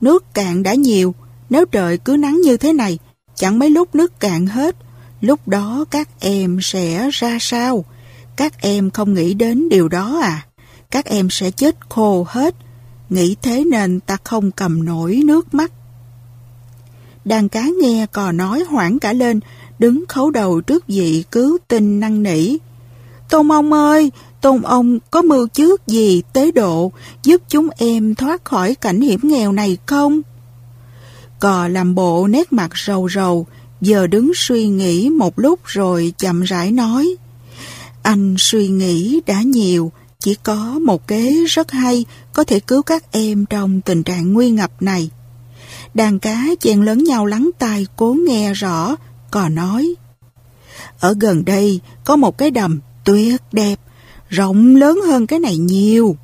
Speaker 1: nước cạn đã nhiều, nếu trời cứ nắng như thế này, chẳng mấy lúc nước cạn hết, lúc đó các em sẽ ra sao? Các em không nghĩ đến điều đó à? Các em sẽ chết khô hết. Nghĩ thế nên ta không cầm nổi nước mắt. Đàn cá nghe cò nói hoảng cả lên, đứng khấu đầu trước vị cứu tinh năng nỉ. Tôn ông ơi, Tôn ông có mưu trước gì tế độ giúp chúng em thoát khỏi cảnh hiểm nghèo này không? Cò làm bộ nét mặt rầu rầu, giờ đứng suy nghĩ một lúc rồi chậm rãi nói. Anh suy nghĩ đã nhiều, chỉ có một kế rất hay có thể cứu các em trong tình trạng nguy ngập này. Đàn cá chen lớn nhau lắng tai cố nghe rõ, cò nói. Ở gần đây có một cái đầm tuyệt đẹp, rộng lớn hơn cái này nhiều.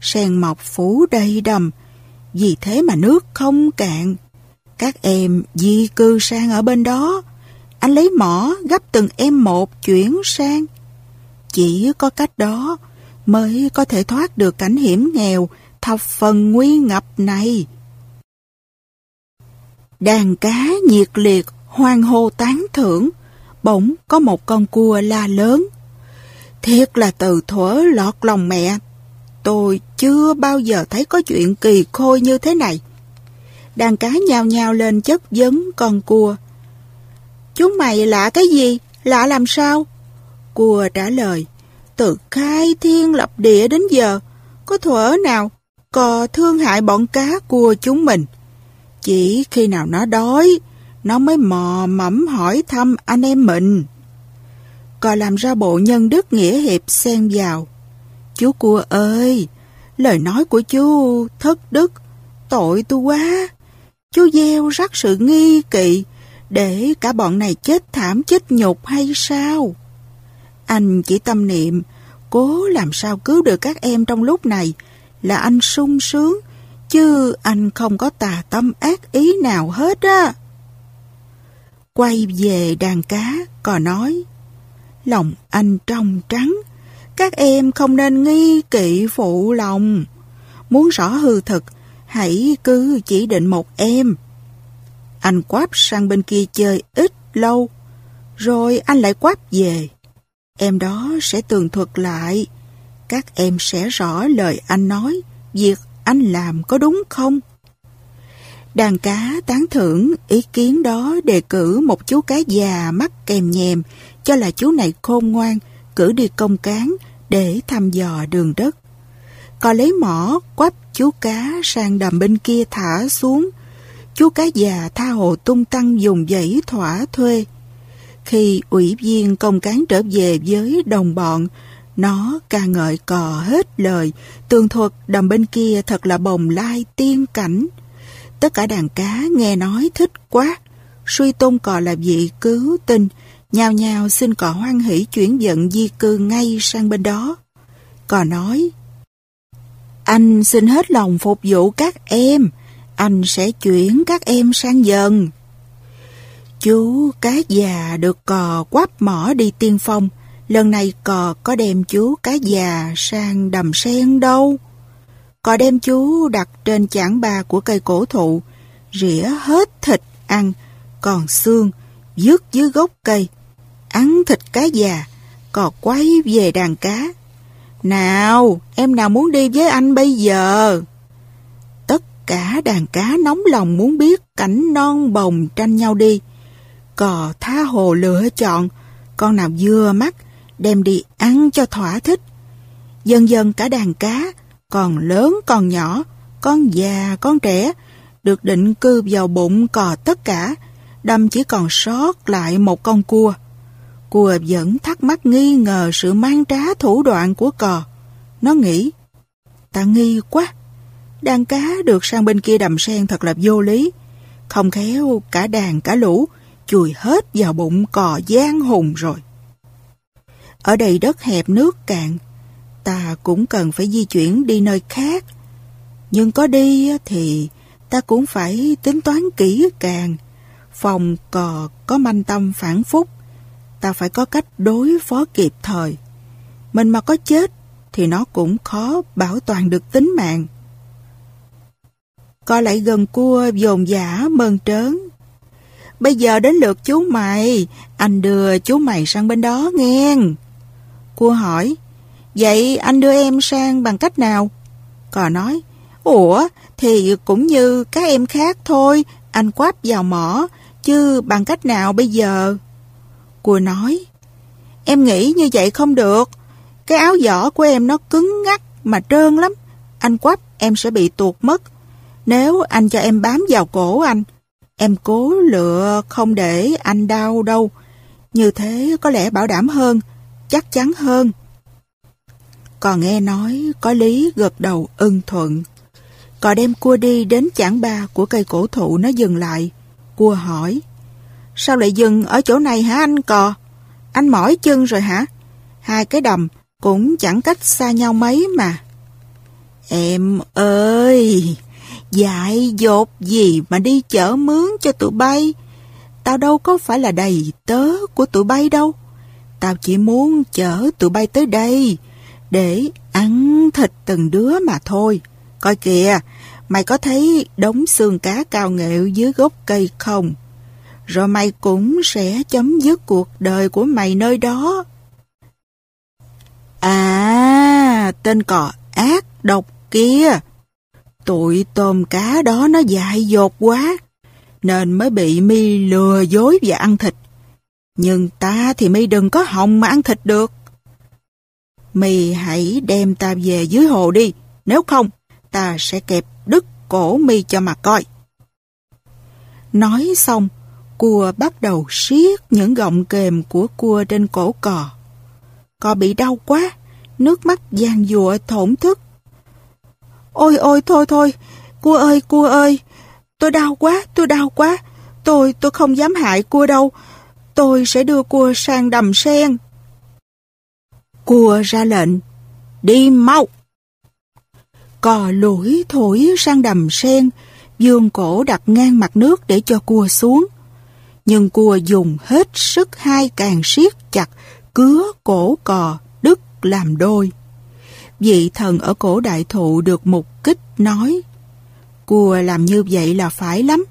Speaker 1: Sen mọc phủ đầy đầm, vì thế mà nước không cạn. Các em di cư sang ở bên đó. Anh lấy mỏ gấp từng em một chuyển sang. Chỉ có cách đó mới có thể thoát được cảnh hiểm nghèo thập phần nguy ngập này. Đàn cá nhiệt liệt, hoang hô tán thưởng, bỗng có một con cua la lớn. Thiệt là từ thuở lọt lòng mẹ, tôi chưa bao giờ thấy có chuyện kỳ khôi như thế này. Đàn cá nhao nhao lên chất vấn con cua. Chúng mày lạ cái gì? Lạ làm sao? Cua trả lời, từ khai thiên lập địa đến giờ, có thuở nào cò thương hại bọn cá cua chúng mình. Chỉ khi nào nó đói, nó mới mò mẫm hỏi thăm anh em mình. Cò làm ra bộ nhân đức nghĩa hiệp xen vào. Chú cua ơi, lời nói của chú thất đức, tội tu quá. Chú gieo rắc sự nghi kỵ để cả bọn này chết thảm chết nhục hay sao? Anh chỉ tâm niệm, cố làm sao cứu được các em trong lúc này là anh sung sướng, chứ anh không có tà tâm ác ý nào hết á. Quay về đàn cá, cò nói, lòng anh trong trắng, các em không nên nghi kỵ phụ lòng. Muốn rõ hư thực, hãy cứ chỉ định một em. Anh quáp sang bên kia chơi ít lâu, Rồi anh lại quáp về. Em đó sẽ tường thuật lại. Các em sẽ rõ lời anh nói, việc anh làm có đúng không? Đàn cá tán thưởng ý kiến đó đề cử một chú cá già mắt kèm nhèm cho là chú này khôn ngoan, cử đi công cán để thăm dò đường đất. Còn lấy mỏ quắp chú cá sang đầm bên kia thả xuống. Chú cá già tha hồ tung tăng dùng dãy thỏa thuê. Khi ủy viên công cán trở về với đồng bọn, nó ca ngợi cò hết lời, tường thuật đầm bên kia thật là bồng lai tiên cảnh. Tất cả đàn cá nghe nói thích quá, suy tôn cò là vị cứu tinh, nhào nhào xin cò hoan hỷ chuyển dẫn di cư ngay sang bên đó. Cò nói, anh xin hết lòng phục vụ các em, anh sẽ chuyển các em sang dần. Chú cá già được cò quắp mỏ đi tiên phong, lần này cò có đem chú cá già sang đầm sen đâu. Cò đem chú đặt trên chảng ba của cây cổ thụ, rỉa hết thịt ăn, còn xương, dứt dưới gốc cây. Ăn thịt cá già, cò quay về đàn cá. Nào, em nào muốn đi với anh bây giờ? Tất cả đàn cá nóng lòng muốn biết cảnh non bồng tranh nhau đi. Cò tha hồ lựa chọn, con nào dưa mắt, đem đi ăn cho thỏa thích. Dần dần cả đàn cá, còn lớn còn nhỏ, con già con trẻ, được định cư vào bụng cò tất cả, đâm chỉ còn sót lại một con cua. Cua vẫn thắc mắc nghi ngờ sự mang trá thủ đoạn của cò. Nó nghĩ, ta nghi quá, đàn cá được sang bên kia đầm sen thật là vô lý. Không khéo cả đàn cả lũ chùi hết vào bụng cò gian hùng rồi. Ở đây đất hẹp nước cạn, ta cũng cần phải di chuyển đi nơi khác. Nhưng có đi thì ta cũng phải tính toán kỹ càng. Phòng cò có manh tâm phản phúc, ta phải có cách đối phó kịp thời. Mình mà có chết thì nó cũng khó bảo toàn được tính mạng. Co lại gần cua dồn giả mơn trớn. Bây giờ đến lượt chú mày, anh đưa chú mày sang bên đó nghe. Cua hỏi, vậy anh đưa em sang bằng cách nào? Cò nói, ủa, thì cũng như các em khác thôi, anh quáp vào mỏ, chứ bằng cách nào bây giờ? Cua nói, em nghĩ như vậy không được, cái áo giỏ của em nó cứng ngắc mà trơn lắm, anh quắp em sẽ bị tuột mất. Nếu anh cho em bám vào cổ anh, em cố lựa không để anh đau đâu, như thế có lẽ bảo đảm hơn, chắc chắn hơn. Còn nghe nói có lý gật đầu ưng thuận. Cò đem cua đi đến chảng ba của cây cổ thụ nó dừng lại. Cua hỏi, sao lại dừng ở chỗ này hả anh cò? Anh mỏi chân rồi hả? Hai cái đầm cũng chẳng cách xa nhau mấy mà. Em ơi, dại dột gì mà đi chở mướn cho tụi bay? Tao đâu có phải là đầy tớ của tụi bay đâu. Tao chỉ muốn chở tụi bay tới đây để ăn thịt từng đứa mà thôi. Coi kìa, mày có thấy đống xương cá cao nghệu dưới gốc cây không? Rồi mày cũng sẽ chấm dứt cuộc đời của mày nơi đó. À, tên cò ác độc kia. Tụi tôm cá đó nó dại dột quá, nên mới bị mi lừa dối và ăn thịt. Nhưng ta thì mi đừng có hồng mà ăn thịt được. Mi hãy đem ta về dưới hồ đi, nếu không, ta sẽ kẹp đứt cổ mi cho mà coi. Nói xong, cua bắt đầu siết những gọng kềm của cua trên cổ cò. Cò bị đau quá, nước mắt giàn dụa thổn thức. Ôi ôi thôi thôi, cua ơi cua ơi, tôi đau quá, tôi đau quá, tôi tôi không dám hại cua đâu, tôi sẽ đưa cua sang đầm sen. Cua ra lệnh, đi mau. Cò lủi thổi sang đầm sen, dương cổ đặt ngang mặt nước để cho cua xuống. Nhưng cua dùng hết sức hai càng siết chặt, cứa cổ cò, đứt làm đôi. Vị thần ở cổ đại thụ được mục kích nói, cua làm như vậy là phải lắm,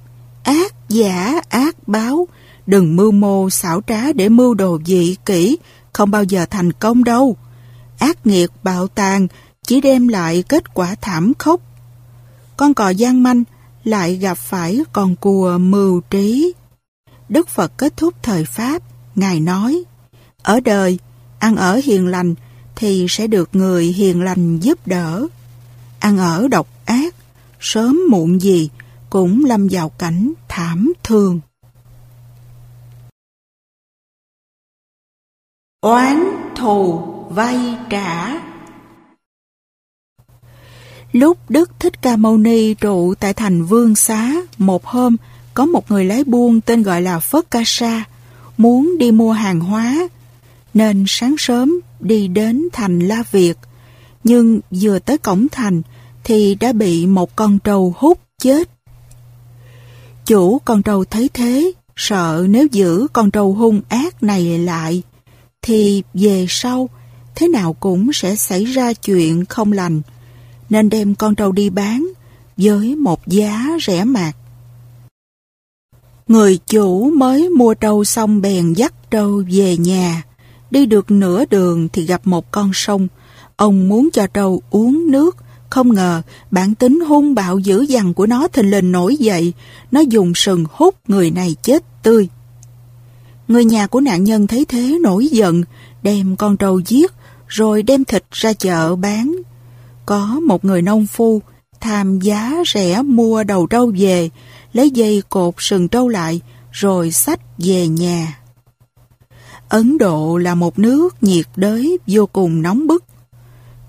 Speaker 1: ác giả ác báo, Đừng mưu mô xảo trá để mưu đồ dị kỹ, không bao giờ thành công đâu. Ác nghiệt bạo tàn chỉ đem lại kết quả thảm khốc. Con cò gian manh lại gặp phải con cua mưu trí. Đức Phật kết thúc thời Pháp, Ngài nói, ở đời, ăn ở hiền lành thì sẽ được người hiền lành giúp đỡ. Ăn ở độc ác, sớm muộn gì cũng lâm vào cảnh thảm thương. Oán thù vay trả Lúc Đức Thích Ca Mâu Ni trụ tại thành Vương Xá, một hôm có một người lái buôn tên gọi là Phất Ca Sa, muốn đi mua hàng hóa, nên sáng sớm đi đến thành La Việt. Nhưng vừa tới cổng thành thì đã bị một con trâu hút chết. Chủ con trâu thấy thế, sợ nếu giữ con trâu hung ác này lại, thì về sau thế nào cũng sẽ xảy ra chuyện không lành, nên đem con trâu đi bán với một giá rẻ mạt. Người chủ mới mua trâu xong bèn dắt trâu về nhà. Đi được nửa đường thì gặp một con sông. Ông muốn cho trâu uống nước. Không ngờ bản tính hung bạo dữ dằn của nó thình lình nổi dậy. Nó dùng sừng hút người này chết tươi. Người nhà của nạn nhân thấy thế nổi giận, đem con trâu giết, rồi đem thịt ra chợ bán. Có một người nông phu tham giá rẻ mua đầu trâu về, lấy dây cột sừng trâu lại, rồi xách về nhà. Ấn Độ là một nước nhiệt đới vô cùng nóng bức.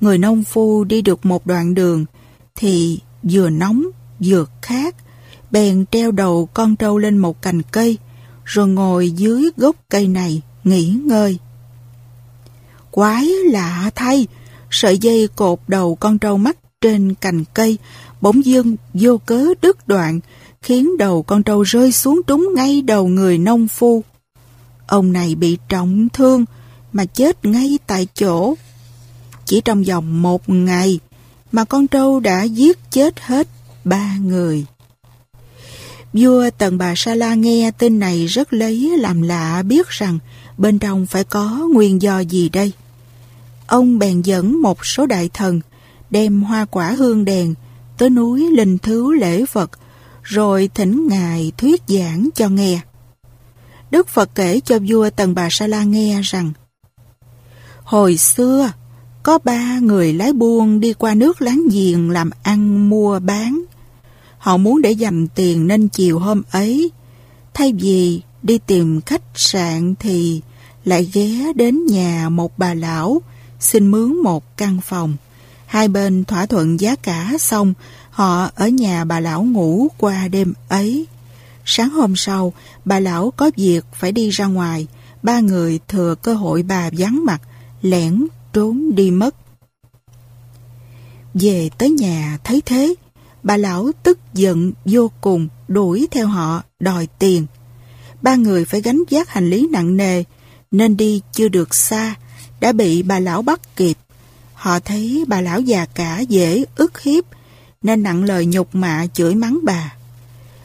Speaker 1: Người nông phu đi được một đoạn đường thì vừa nóng vừa khát, bèn treo đầu con trâu lên một cành cây, rồi ngồi dưới gốc cây này nghỉ ngơi. Quái lạ thay, sợi dây cột đầu con trâu mắc trên cành cây, bỗng dưng vô cớ đứt đoạn, khiến đầu con trâu rơi xuống trúng ngay đầu người nông phu. Ông này bị trọng thương mà chết ngay tại chỗ. Chỉ trong vòng một ngày mà con trâu đã giết chết hết ba người. Vua Tần Bà Sa La nghe tin này rất lấy làm lạ biết rằng bên trong phải có nguyên do gì đây. Ông bèn dẫn một số đại thần đem hoa quả hương đèn tới núi linh thứ lễ Phật, rồi thỉnh Ngài thuyết giảng cho nghe. Đức Phật kể cho vua Tần Bà Sa La nghe rằng Hồi xưa, có ba người lái buôn đi qua nước láng giềng làm ăn mua bán. Họ muốn để dành tiền nên chiều hôm ấy, thay vì đi tìm khách sạn thì lại ghé đến nhà một bà lão xin mướn một căn phòng. Hai bên thỏa thuận giá cả xong, họ ở nhà bà lão ngủ qua đêm ấy. Sáng hôm sau, bà lão có việc phải đi ra ngoài, ba người thừa cơ hội bà vắng mặt, lẻn trốn đi mất. Về tới nhà thấy thế, bà lão tức giận vô cùng đuổi theo họ đòi tiền. Ba người phải gánh vác hành lý nặng nề, nên đi chưa được xa, đã bị bà lão bắt kịp. Họ thấy bà lão già cả dễ ức hiếp, nên nặng lời nhục mạ chửi mắng bà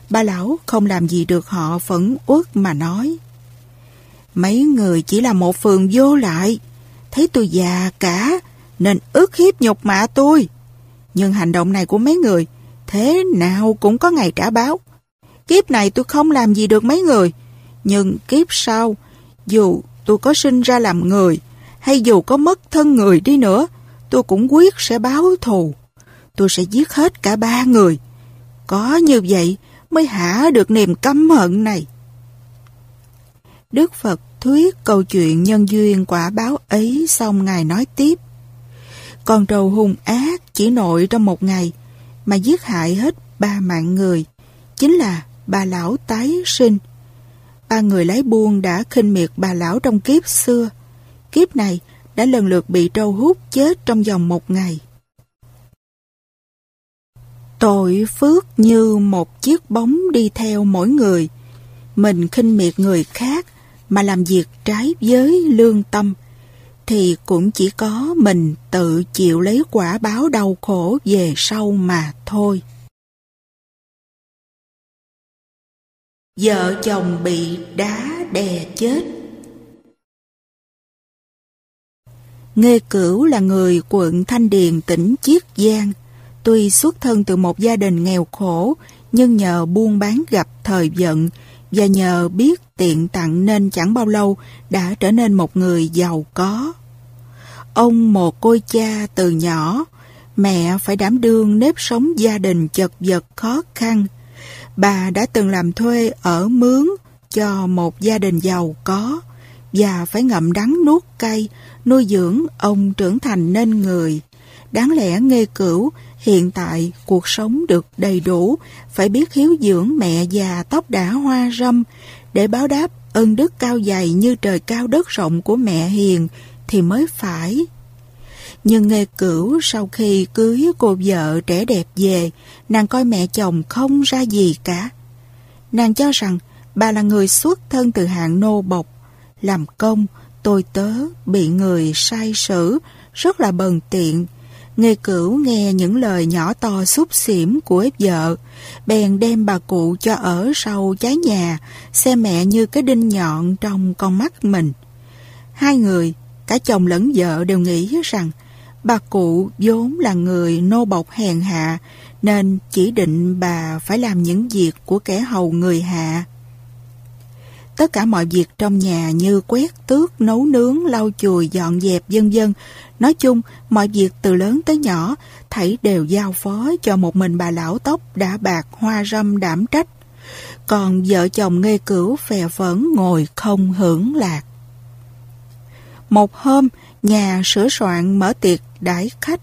Speaker 1: ba lão không làm gì được họ phẫn uất mà nói. Mấy người chỉ là một phường vô lại, thấy tôi già cả, nên ức hiếp nhục mạ tôi. Nhưng hành động này của mấy người, thế nào cũng có ngày trả báo. Kiếp này tôi không làm gì được mấy người, nhưng kiếp sau, dù tôi có sinh ra làm người, hay dù có mất thân người đi nữa, tôi cũng quyết sẽ báo thù. Tôi sẽ giết hết cả ba người. Có như vậy mới hả được niềm căm hận này. Đức Phật thuyết câu chuyện nhân duyên quả báo ấy xong Ngài nói tiếp. Con trâu hung ác chỉ nội trong một ngày mà giết hại hết ba mạng người, chính là bà lão tái sinh. Ba người lái buôn đã khinh miệt bà lão trong kiếp xưa. Kiếp này đã lần lượt bị trâu hút chết trong vòng một ngày. Tội phước như một chiếc bóng đi theo mỗi người. Mình khinh miệt người khác mà làm việc trái với lương tâm, thì cũng chỉ có mình tự chịu lấy quả báo đau khổ về sau mà thôi. Vợ chồng bị đá đè chết Nghê Cửu là người quận Thanh Điền tỉnh Chiết Giang. Tuy xuất thân từ một gia đình nghèo khổ, nhưng nhờ buôn bán gặp thời vận và nhờ biết tiện tặng nên chẳng bao lâu đã trở nên một người giàu có. Ông một côi cha từ nhỏ, mẹ phải đảm đương nếp sống gia đình chật vật khó khăn. Bà đã từng làm thuê ở mướn cho một gia đình giàu có và phải ngậm đắng nuốt cay nuôi dưỡng ông trưởng thành nên người. Đáng lẽ nghe cửu, hiện tại cuộc sống được đầy đủ, phải biết hiếu dưỡng mẹ già tóc đã hoa râm, để báo đáp ơn đức cao dày như trời cao đất rộng của mẹ hiền thì mới phải. Nhưng nghe cửu sau khi cưới cô vợ trẻ đẹp về, nàng coi mẹ chồng không ra gì cả. Nàng cho rằng bà là người xuất thân từ hạng nô bộc, làm công, tôi tớ bị người sai sử, rất là bần tiện. Nghe cửu nghe những lời nhỏ to xúc xỉm của vợ, bèn đem bà cụ cho ở sau trái nhà, xem mẹ như cái đinh nhọn trong con mắt mình. Hai người, cả chồng lẫn vợ đều nghĩ rằng bà cụ vốn là người nô bộc hèn hạ, nên chỉ định bà phải làm những việc của kẻ hầu người hạ. Tất cả mọi việc trong nhà như quét, tước, nấu nướng, lau chùi, dọn dẹp vân vân. Nói chung, mọi việc từ lớn tới nhỏ, thảy đều giao phó cho một mình bà lão tóc đã bạc hoa râm đảm trách. Còn vợ chồng nghe cửu phè phẫn ngồi không hưởng lạc. Một hôm, nhà sửa soạn mở tiệc đãi khách.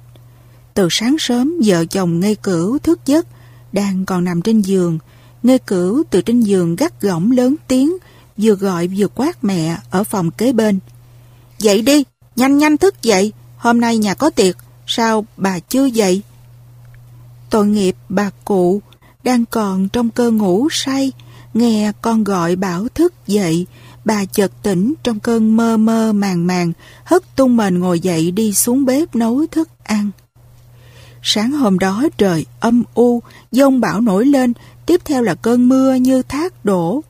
Speaker 1: Từ sáng sớm, vợ chồng nghe cửu thức giấc, đang còn nằm trên giường. Nghe cửu từ trên giường gắt gỏng lớn tiếng, vừa gọi vừa quát mẹ ở phòng kế bên. Dậy đi, nhanh nhanh thức dậy, hôm nay nhà có tiệc, sao bà chưa dậy? Tội nghiệp bà cụ, đang còn trong cơn ngủ say, nghe con gọi bảo thức dậy, bà chợt tỉnh trong cơn mơ mơ màng màng, hất tung mền ngồi dậy đi xuống bếp nấu thức ăn. Sáng hôm đó trời âm u, dông bão nổi lên, tiếp theo là cơn mưa như thác đổ.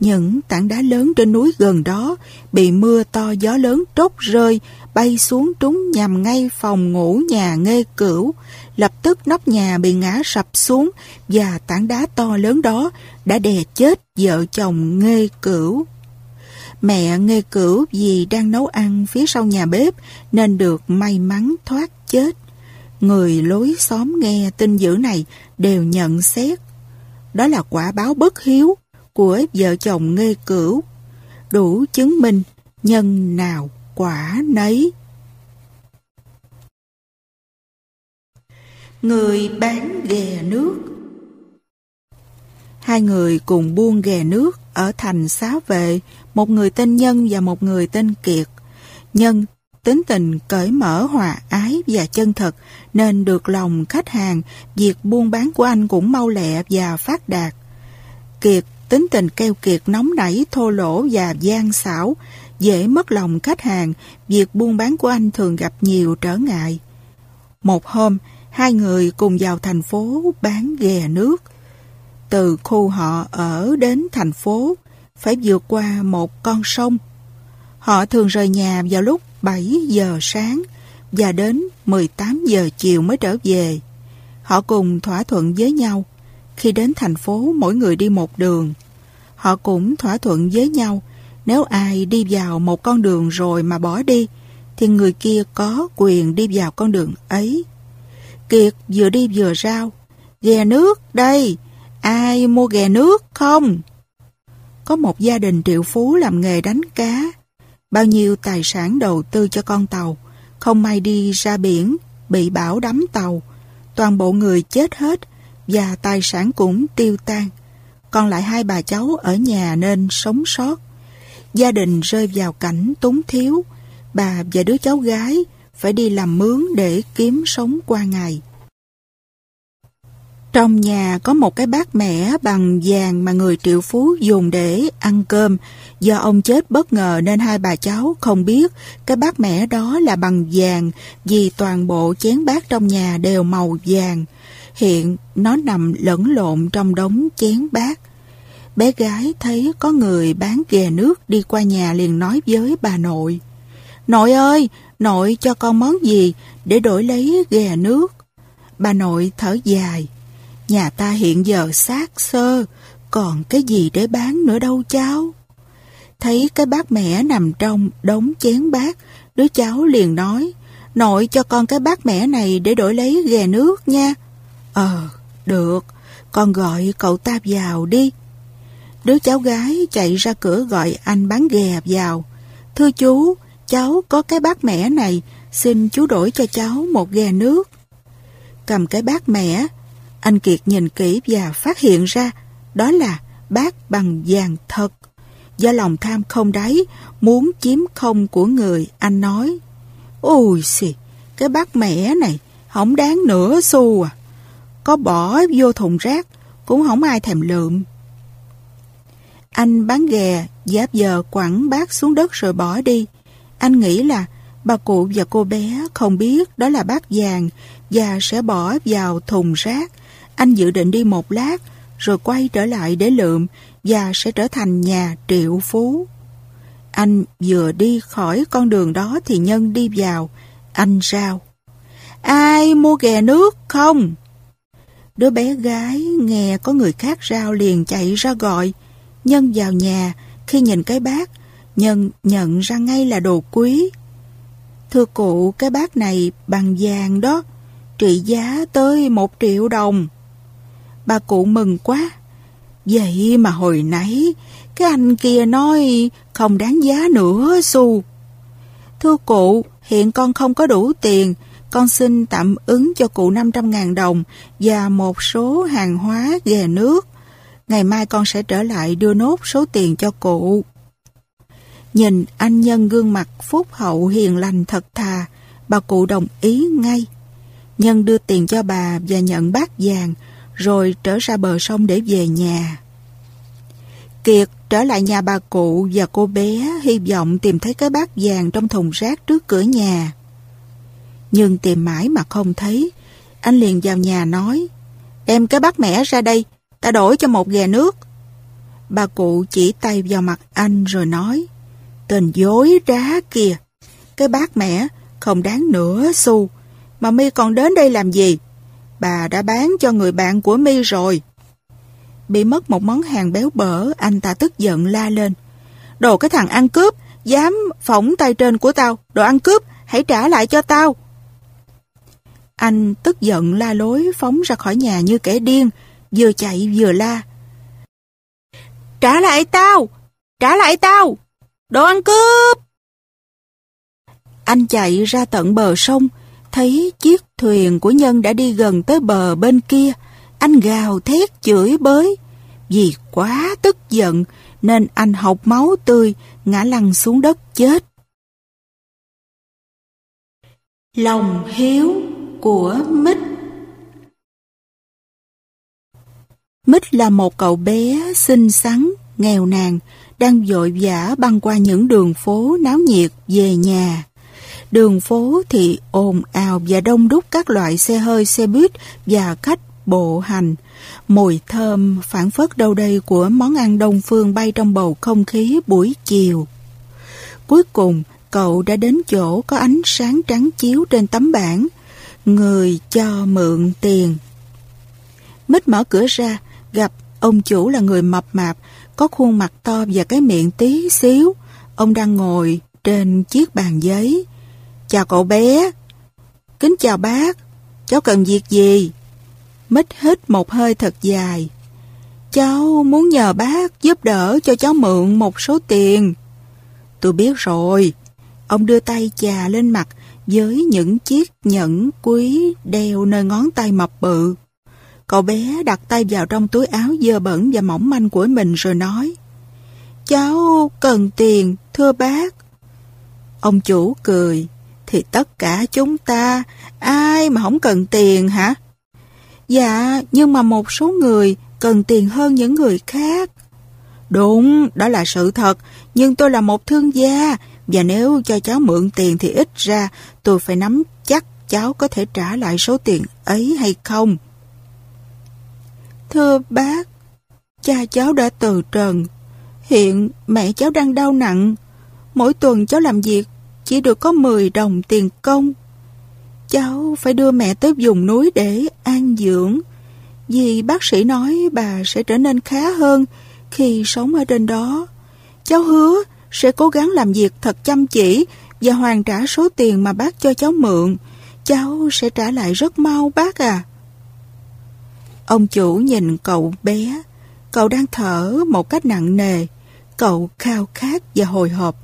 Speaker 1: Những tảng đá lớn trên núi gần đó bị mưa to gió lớn tróc rơi, bay xuống trúng nhằm ngay phòng ngủ nhà nghê cửu. Lập tức nóc nhà bị ngã sập xuống và tảng đá to lớn đó đã đè chết vợ chồng nghê cửu. Mẹ nghê cửu vì đang nấu ăn phía sau nhà bếp nên được may mắn thoát chết. Người lối xóm nghe tin dữ này đều nhận xét. Đó là quả báo bất hiếu của vợ chồng Nghê Cửu, đủ chứng minh nhân nào quả nấy. Người bán ghè nước Hai người cùng buôn ghè nước ở thành xá vệ, một người tên Nhân và một người tên Kiệt. Nhân tính tình cởi mở hòa ái và chân thật nên được lòng khách hàng, việc buôn bán của anh cũng mau lẹ và phát đạt. Kiệt tính tình keo kiệt nóng nảy, thô lỗ và gian xảo, dễ mất lòng khách hàng, việc buôn bán của anh thường gặp nhiều trở ngại. Một hôm, hai người cùng vào thành phố bán ghè nước. Từ khu họ ở đến thành phố, phải vượt qua một con sông. Họ thường rời nhà vào lúc 7 giờ sáng và đến 18 giờ chiều mới trở về. Họ cùng thỏa thuận với nhau khi đến thành phố mỗi người đi một đường. Họ cũng thỏa thuận với nhau, nếu ai đi vào một con đường rồi mà bỏ đi, thì người kia có quyền đi vào con đường ấy. Kiệt vừa đi vừa rao, ghè nước đây, ai mua ghè nước không? Có một gia đình triệu phú làm nghề đánh cá, bao nhiêu tài sản đầu tư cho con tàu, không may đi ra biển, bị bão đắm tàu, toàn bộ người chết hết, và tài sản cũng tiêu tan. Còn lại hai bà cháu ở nhà nên sống sót. Gia đình rơi vào cảnh túng thiếu. Bà và đứa cháu gái phải đi làm mướn để kiếm sống qua ngày. Trong nhà có một cái bát mẻ bằng vàng mà người triệu phú dùng để ăn cơm. Do ông chết bất ngờ nên hai bà cháu không biết cái bát mẻ đó là bằng vàng vì toàn bộ chén bát trong nhà đều màu vàng. Hiện nó nằm lẫn lộn trong đống chén bát. Bé gái thấy có người bán ghè nước đi qua nhà liền nói với bà nội. Nội ơi, nội cho con món gì để đổi lấy ghè nước? Bà nội thở dài. Nhà ta hiện giờ xác sơ, còn cái gì để bán nữa đâu cháu? Thấy cái bát mẻ nằm trong đống chén bát, đứa cháu liền nói, nội cho con cái bát mẻ này để đổi lấy ghè nước nha. Ờ, được, con gọi cậu ta vào đi. Đứa cháu gái chạy ra cửa gọi anh bán ghè vào. Thưa chú, cháu có cái bát mẻ này, xin chú đổi cho cháu một ghè nước. Cầm cái bát mẻ, anh Kiệt nhìn kỹ và phát hiện ra đó là bát bằng vàng thật. Do lòng tham không đáy, muốn chiếm không của người, anh nói. Ôi xì, cái bát mẻ này không đáng nửa xu à. Có bỏ vô thùng rác, cũng không ai thèm lượm. Anh bán ghè, giáp giờ quẳng bát xuống đất rồi bỏ đi. Anh nghĩ là bà cụ và cô bé không biết đó là bát vàng và sẽ bỏ vào thùng rác. Anh dự định đi một lát rồi quay trở lại để lượm và sẽ trở thành nhà triệu phú. Anh vừa đi khỏi con đường đó thì Nhân đi vào. Anh rao. Ai mua ghè nước không? Đứa bé gái nghe có người khác rao liền chạy ra gọi. Nhân vào nhà, khi nhìn cái bát, Nhân nhận ra ngay là đồ quý. Thưa cụ, cái bát này bằng vàng đó, trị giá tới một triệu đồng. Bà cụ mừng quá. Vậy mà hồi nãy, cái anh kia nói không đáng giá nữa xu. Thưa cụ, hiện con không có đủ tiền, con xin tạm ứng cho cụ 500.000 đồng và một số hàng hóa ghè nước. Ngày mai con sẽ trở lại đưa nốt số tiền cho cụ. Nhìn anh nhân gương mặt phúc hậu hiền lành thật thà, bà cụ đồng ý ngay. Nhân đưa tiền cho bà và nhận bát vàng, rồi trở ra bờ sông để về nhà. Kiệt trở lại nhà bà cụ và cô bé hy vọng tìm thấy cái bát vàng trong thùng rác trước cửa nhà. Nhưng tìm mãi mà không thấy, anh liền vào nhà nói, đem cái bát mẻ ra đây, ta đổi cho một ghè nước. Bà cụ chỉ tay vào mặt anh rồi nói, tên dối đá kìa, cái bát mẻ không đáng nửa xu, mà mi còn đến đây làm gì? Bà đã bán cho người bạn của mi rồi. Bị mất một món hàng béo bở, anh ta tức giận la lên. Đồ cái thằng ăn cướp, dám phỏng tay trên của tao, đồ ăn cướp, hãy trả lại cho tao. Anh tức giận la lối phóng ra khỏi nhà như kẻ điên, vừa chạy vừa la. Trả lại tao! Trả lại tao! Đồ ăn cướp! Anh chạy ra tận bờ sông, thấy chiếc thuyền của nhân đã đi gần tới bờ bên kia. Anh gào thét chửi bới. Vì quá tức giận nên anh học máu tươi, ngã lăn xuống đất chết. Lòng hiếu của Mít Mít là một cậu bé xinh xắn, nghèo nàn, đang vội vã băng qua những đường phố náo nhiệt về nhà. Đường phố thì ồn ào và đông đúc các loại xe hơi, xe buýt và khách bộ hành. Mùi thơm phản phất đâu đây của món ăn đông phương bay trong bầu không khí buổi chiều. Cuối cùng, cậu đã đến chỗ có ánh sáng trắng chiếu trên tấm bảng. Người cho mượn tiền. Mít mở cửa ra, gặp ông chủ là người mập mạp, có khuôn mặt to và cái miệng tí xíu. Ông đang ngồi trên chiếc bàn giấy. Chào cậu bé. Kính chào bác. Cháu cần việc gì? Mít hít một hơi thật dài. Cháu muốn nhờ bác giúp đỡ cho cháu mượn một số tiền. Tôi biết rồi. Ông đưa tay chà lên mặt với những chiếc nhẫn quý đeo nơi ngón tay mập bự. Cậu bé đặt tay vào trong túi áo dơ bẩn và mỏng manh của mình rồi nói Cháu cần tiền, thưa bác. Ông chủ cười, thì tất cả chúng ta, ai mà không cần tiền hả? Dạ, nhưng mà một số người cần tiền hơn những người khác. Đúng, đó là sự thật, nhưng tôi là một thương gia, và nếu cho cháu mượn tiền thì ít ra tôi phải nắm chắc cháu có thể trả lại số tiền ấy hay không. Thưa bác, cha cháu đã từ trần. Hiện mẹ cháu đang đau nặng. Mỗi tuần cháu làm việc chỉ được có 10 đồng tiền công. Cháu phải đưa mẹ tới vùng núi để an dưỡng. Vì bác sĩ nói bà sẽ trở nên khá hơn khi sống ở trên đó. Cháu hứa sẽ cố gắng làm việc thật chăm chỉ và hoàn trả số tiền mà bác cho cháu mượn. Cháu sẽ trả lại rất mau bác à. Ông chủ nhìn cậu bé. Cậu đang thở một cách nặng nề. Cậu khao khát và hồi hộp.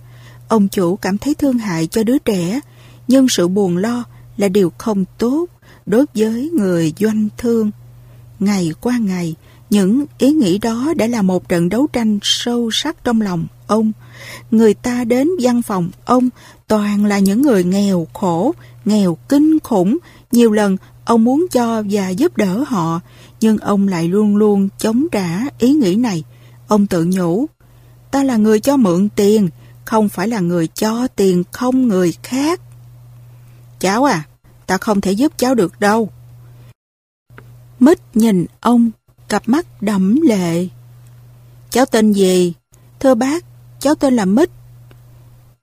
Speaker 1: Ông chủ cảm thấy thương hại cho đứa trẻ, nhưng sự buồn lo là điều không tốt đối với người doanh thương. Ngày qua ngày, những ý nghĩ đó đã là một trận đấu tranh sâu sắc trong lòng ông. Người ta đến văn phòng ông toàn là những người nghèo khổ, nghèo kinh khủng. Nhiều lần ông muốn cho và giúp đỡ họ, nhưng ông lại luôn luôn chống trả ý nghĩ này. Ông tự nhủ, ta là người cho mượn tiền, không phải là người cho tiền không người khác. Cháu à, ta không thể giúp cháu được đâu. Mít nhìn ông, cặp mắt đẫm lệ. Cháu tên gì? Thưa bác, cháu tên là Mít.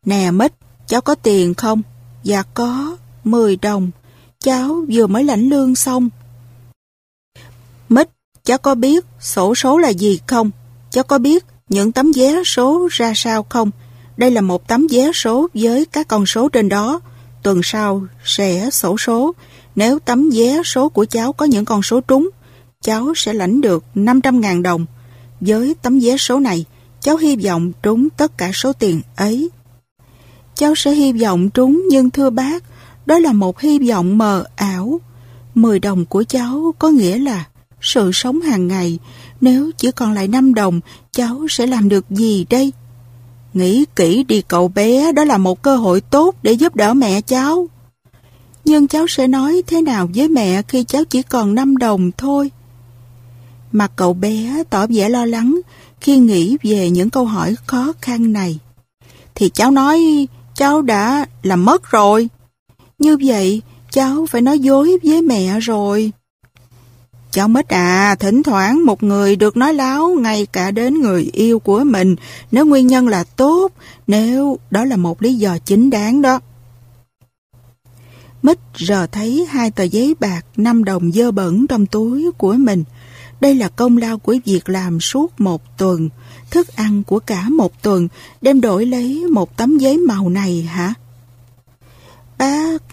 Speaker 1: Nè Mít, cháu có tiền không? Dạ có, 10 đồng. Cháu vừa mới lãnh lương xong. Mít, cháu có biết sổ số là gì không? Cháu có biết những tấm vé số ra sao không? Đây là một tấm vé số với các con số trên đó. Tuần sau sẽ sổ số. Nếu tấm vé số của cháu có những con số trúng, cháu sẽ lãnh được 500.000 đồng. Với tấm vé số này, cháu hy vọng trúng tất cả số tiền ấy. Cháu sẽ hy vọng trúng nhưng thưa bác, đó là một hy vọng mờ ảo. 10 đồng của cháu có nghĩa là sự sống hàng ngày. Nếu chỉ còn lại 5 đồng, cháu sẽ làm được gì đây? Nghĩ kỹ đi cậu bé, đó là một cơ hội tốt để giúp đỡ mẹ cháu. Nhưng cháu sẽ nói thế nào với mẹ khi cháu chỉ còn 5 đồng thôi? Mặt cậu bé tỏ vẻ lo lắng khi nghĩ về những câu hỏi khó khăn này. Thì cháu nói cháu đã làm mất rồi. Như vậy, cháu phải nói dối với mẹ rồi. Cháu mít à, thỉnh thoảng một người được nói láo ngay cả đến người yêu của mình nếu nguyên nhân là tốt, nếu đó là một lý do chính đáng đó. Mít giờ thấy hai tờ giấy bạc 5 đồng dơ bẩn trong túi của mình. Đây là công lao của việc làm suốt một tuần, thức ăn của cả một tuần, đem đổi lấy một tấm giấy màu này hả? Bác...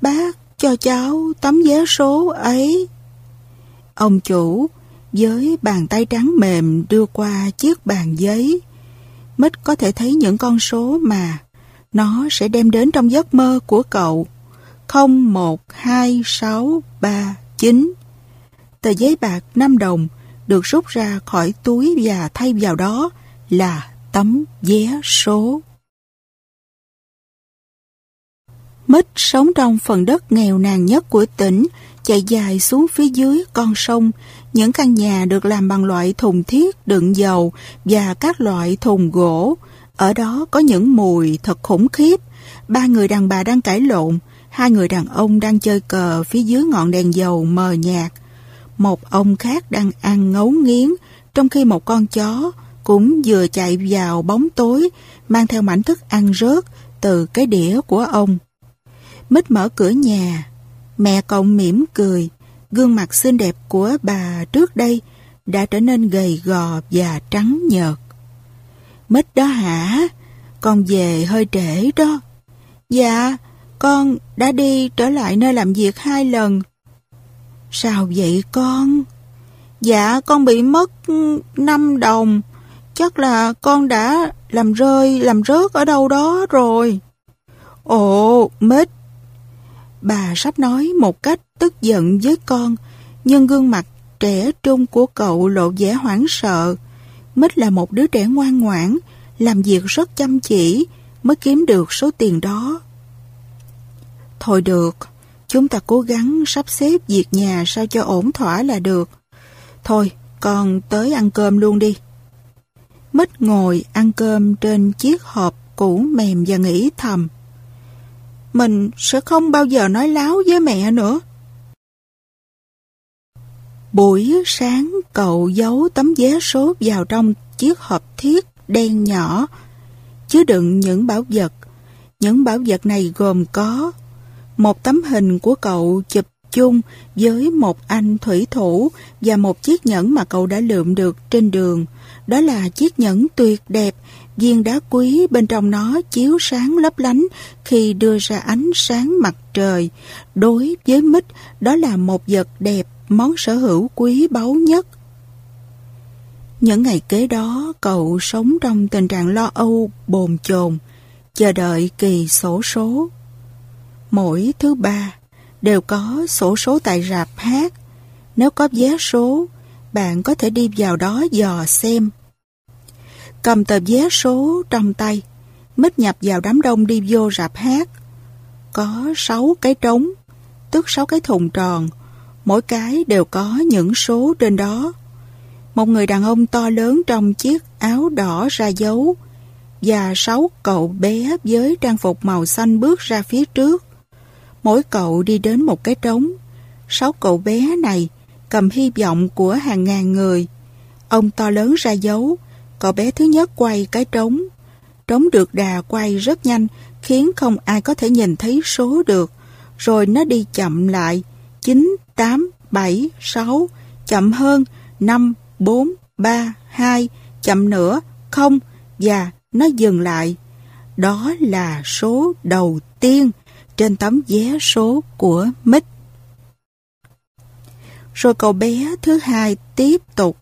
Speaker 1: Bác cho cháu tấm vé số ấy. Ông chủ với bàn tay trắng mềm đưa qua chiếc bàn giấy. Mít có thể thấy những con số mà nó sẽ đem đến trong giấc mơ của cậu. 01, 2, 6, 3, 9. Tờ giấy bạc 5 đồng được rút ra khỏi túi và thay vào đó là tấm vé số. Mít sống trong phần đất nghèo nàn nhất của tỉnh, chạy dài xuống phía dưới con sông. Những căn nhà được làm bằng loại thùng thiết đựng dầu và các loại thùng gỗ. Ở đó có những mùi thật khủng khiếp. Ba người đàn bà đang cãi lộn, hai người đàn ông đang chơi cờ phía dưới ngọn đèn dầu mờ nhạt. Một ông khác đang ăn ngấu nghiến, trong khi một con chó cũng vừa chạy vào bóng tối, mang theo mảnh thức ăn rớt từ cái đĩa của ông. Mít mở cửa nhà, mẹ cậu mỉm cười, gương mặt xinh đẹp của bà trước đây đã trở nên gầy gò và trắng nhợt. Mít đó hả? Con về hơi trễ đó. Dạ, con đã đi trở lại nơi làm việc hai lần. Sao vậy con? Dạ, con bị mất 5 đồng. Chắc là con đã làm rơi, làm rớt ở đâu đó rồi. Ồ, Mít, Bà sắp nói một cách tức giận với con, nhưng gương mặt trẻ trung của cậu lộ vẻ hoảng sợ. Mít là một đứa trẻ ngoan ngoãn, làm việc rất chăm chỉ mới kiếm được số tiền đó. Thôi được, chúng ta cố gắng sắp xếp việc nhà sao cho ổn thỏa là được. Thôi, con tới ăn cơm luôn đi. Mít ngồi ăn cơm trên chiếc hộp cũ mềm và nghĩ thầm mình sẽ không bao giờ nói láo với mẹ nữa. Buổi sáng cậu giấu tấm vé số vào trong chiếc hộp thiết đen nhỏ, chứa đựng những bảo vật. Những bảo vật này gồm có một tấm hình của cậu chụp chung với một anh thủy thủ và một chiếc nhẫn mà cậu đã lượm được trên đường. Đó là chiếc nhẫn tuyệt đẹp, viên đá quý bên trong nó chiếu sáng lấp lánh khi đưa ra ánh sáng mặt trời. Đối với Mít, đó là một vật đẹp, món sở hữu quý báu nhất. Những ngày kế đó, cậu sống trong tình trạng lo âu, bồn chồn, chờ đợi kỳ sổ số. Mỗi thứ ba, đều có sổ số tại rạp hát. Nếu có vé số, bạn có thể đi vào đó dò xem. Cầm tờ vé số trong tay, mít nhập vào đám đông đi vô rạp hát. Có sáu cái trống, tức sáu cái thùng tròn, mỗi cái đều có những số trên đó. Một người đàn ông to lớn trong chiếc áo đỏ ra dấu và sáu cậu bé với trang phục màu xanh bước ra phía trước. Mỗi cậu đi đến một cái trống. Sáu cậu bé này cầm hy vọng của hàng ngàn người. Ông to lớn ra dấu, cậu bé thứ nhất quay cái trống. Trống được đà quay rất nhanh, khiến không ai có thể nhìn thấy số được. Rồi nó đi chậm lại, 9, 8, 7, 6, chậm hơn, 5, 4, 3, 2, chậm nữa, không, và nó dừng lại. Đó là số đầu tiên trên tấm vé số của Mít. Rồi cậu bé thứ hai tiếp tục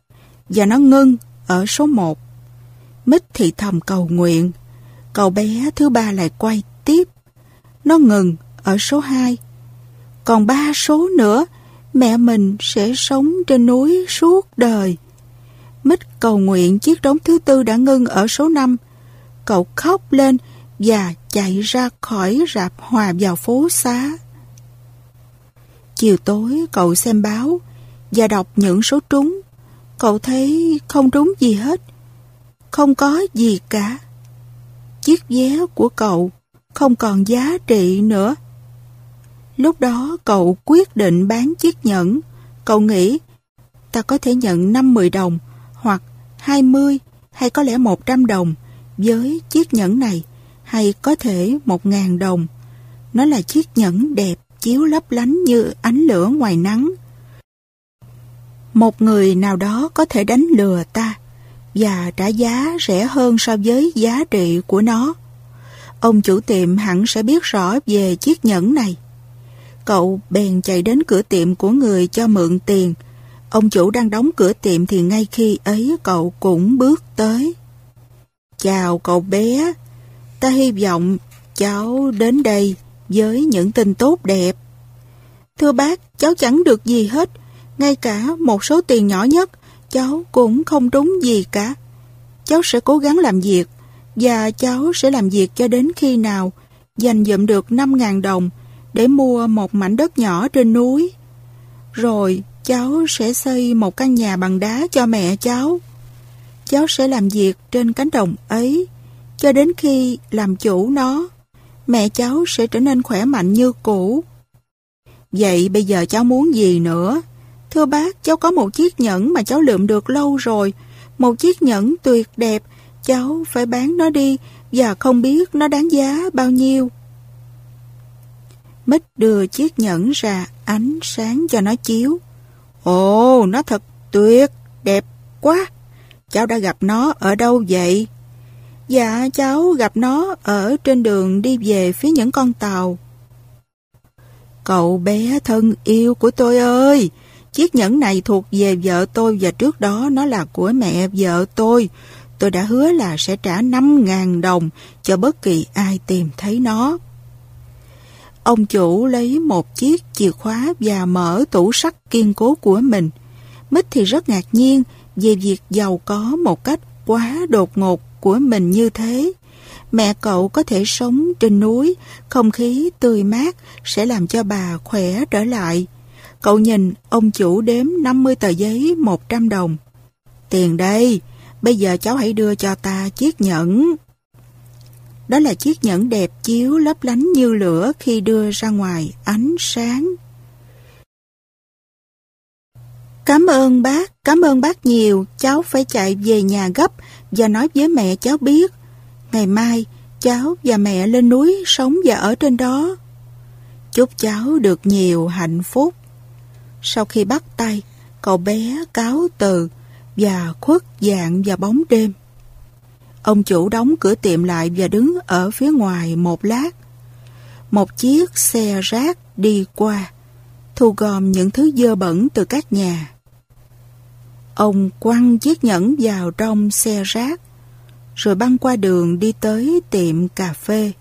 Speaker 1: và nó ngưng ở số 1. Mít thì thầm cầu nguyện. Cậu bé thứ ba lại quay tiếp. Nó ngừng ở số 2. Còn ba số nữa, mẹ mình sẽ sống trên núi suốt đời. Mít cầu nguyện chiếc trống thứ tư đã ngưng ở số 5. Cậu khóc lên và chạy ra khỏi rạp hòa vào phố xá. Chiều tối cậu xem báo và đọc những số trúng. Cậu thấy không trúng gì hết. Không có gì cả. Chiếc vé của cậu không còn giá trị nữa. Lúc đó cậu quyết định bán chiếc nhẫn. Cậu nghĩ, ta có thể nhận 50 đồng hoặc 20 hay có lẽ 100 đồng với chiếc nhẫn này, hay có thể một ngàn đồng. Nó là chiếc nhẫn đẹp, chiếu lấp lánh như ánh lửa ngoài nắng. Một người nào đó có thể đánh lừa ta và trả giá rẻ hơn so với giá trị của nó. Ông chủ tiệm hẳn sẽ biết rõ về chiếc nhẫn này. Cậu bèn chạy đến cửa tiệm của người cho mượn tiền. Ông chủ đang đóng cửa tiệm thì ngay khi ấy cậu cũng bước tới. Chào cậu bé, ta hy vọng cháu đến đây với những tin tốt đẹp. Thưa bác, cháu chẳng được gì hết, ngay cả một số tiền nhỏ nhất, cháu cũng không đúng gì cả. Cháu sẽ cố gắng làm việc, và cháu sẽ làm việc cho đến khi nào dành dụm được 5.000 đồng để mua một mảnh đất nhỏ trên núi. Rồi cháu sẽ xây một căn nhà bằng đá cho mẹ cháu. Cháu sẽ làm việc trên cánh đồng ấy cho đến khi làm chủ nó, mẹ cháu sẽ trở nên khỏe mạnh như cũ. Vậy bây giờ cháu muốn gì nữa? Thưa bác, cháu có một chiếc nhẫn mà cháu lượm được lâu rồi. Một chiếc nhẫn tuyệt đẹp, cháu phải bán nó đi và không biết nó đáng giá bao nhiêu. Mít đưa chiếc nhẫn ra ánh sáng cho nó chiếu. Ồ, nó thật tuyệt, đẹp quá. Cháu đã gặp nó ở đâu vậy? Dạ cháu gặp nó ở trên đường đi về phía những con tàu. Cậu bé thân yêu của tôi ơi, chiếc nhẫn này thuộc về vợ tôi và trước đó nó là của mẹ vợ tôi. Tôi đã hứa là sẽ trả 5.000 đồng cho bất kỳ ai tìm thấy nó. Ông chủ lấy một chiếc chìa khóa và mở tủ sắt kiên cố của mình. Mít thì rất ngạc nhiên về việc giàu có một cách quá đột ngột của mình như thế. Mẹ cậu có thể sống trên núi, không khí tươi mát sẽ làm cho bà khỏe trở lại. Cậu nhìn ông chủ đếm 50 tờ giấy 100 đồng. Tiền đây, bây giờ cháu hãy đưa cho ta chiếc nhẫn. Đó là chiếc nhẫn đẹp chiếu lấp lánh như lửa khi đưa ra ngoài ánh sáng. Cảm ơn bác, cảm ơn bác nhiều, cháu phải chạy về nhà gấp và nói với mẹ cháu biết. Ngày mai, cháu và mẹ lên núi sống và ở trên đó. Chúc cháu được nhiều hạnh phúc. Sau khi bắt tay, cậu bé cáo từ và khuất dạng vào bóng đêm. Ông chủ đóng cửa tiệm lại và đứng ở phía ngoài một lát. Một chiếc xe rác đi qua, thu gom những thứ dơ bẩn từ các nhà. Ông quăng chiếc nhẫn vào trong xe rác, rồi băng qua đường đi tới tiệm cà phê,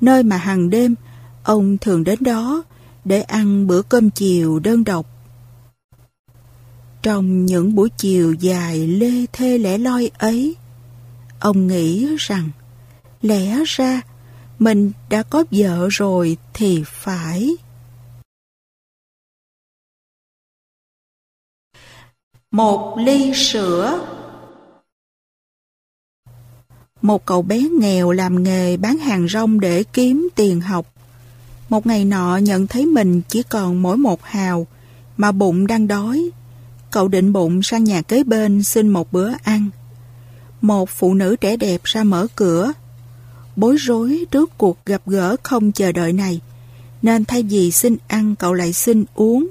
Speaker 1: nơi mà hàng đêm ông thường đến đó để ăn bữa cơm chiều đơn độc. Trong những buổi chiều dài lê thê lẻ loi ấy, ông nghĩ rằng lẽ ra mình đã có vợ rồi thì phải. Một ly sữa Một cậu bé nghèo làm nghề bán hàng rong để kiếm tiền học. Một ngày nọ nhận thấy mình chỉ còn mỗi một hào, mà bụng đang đói. Cậu định bụng sang nhà kế bên xin một bữa ăn. Một phụ nữ trẻ đẹp ra mở cửa. Bối rối trước cuộc gặp gỡ không chờ đợi này, nên thay vì xin ăn cậu lại xin uống.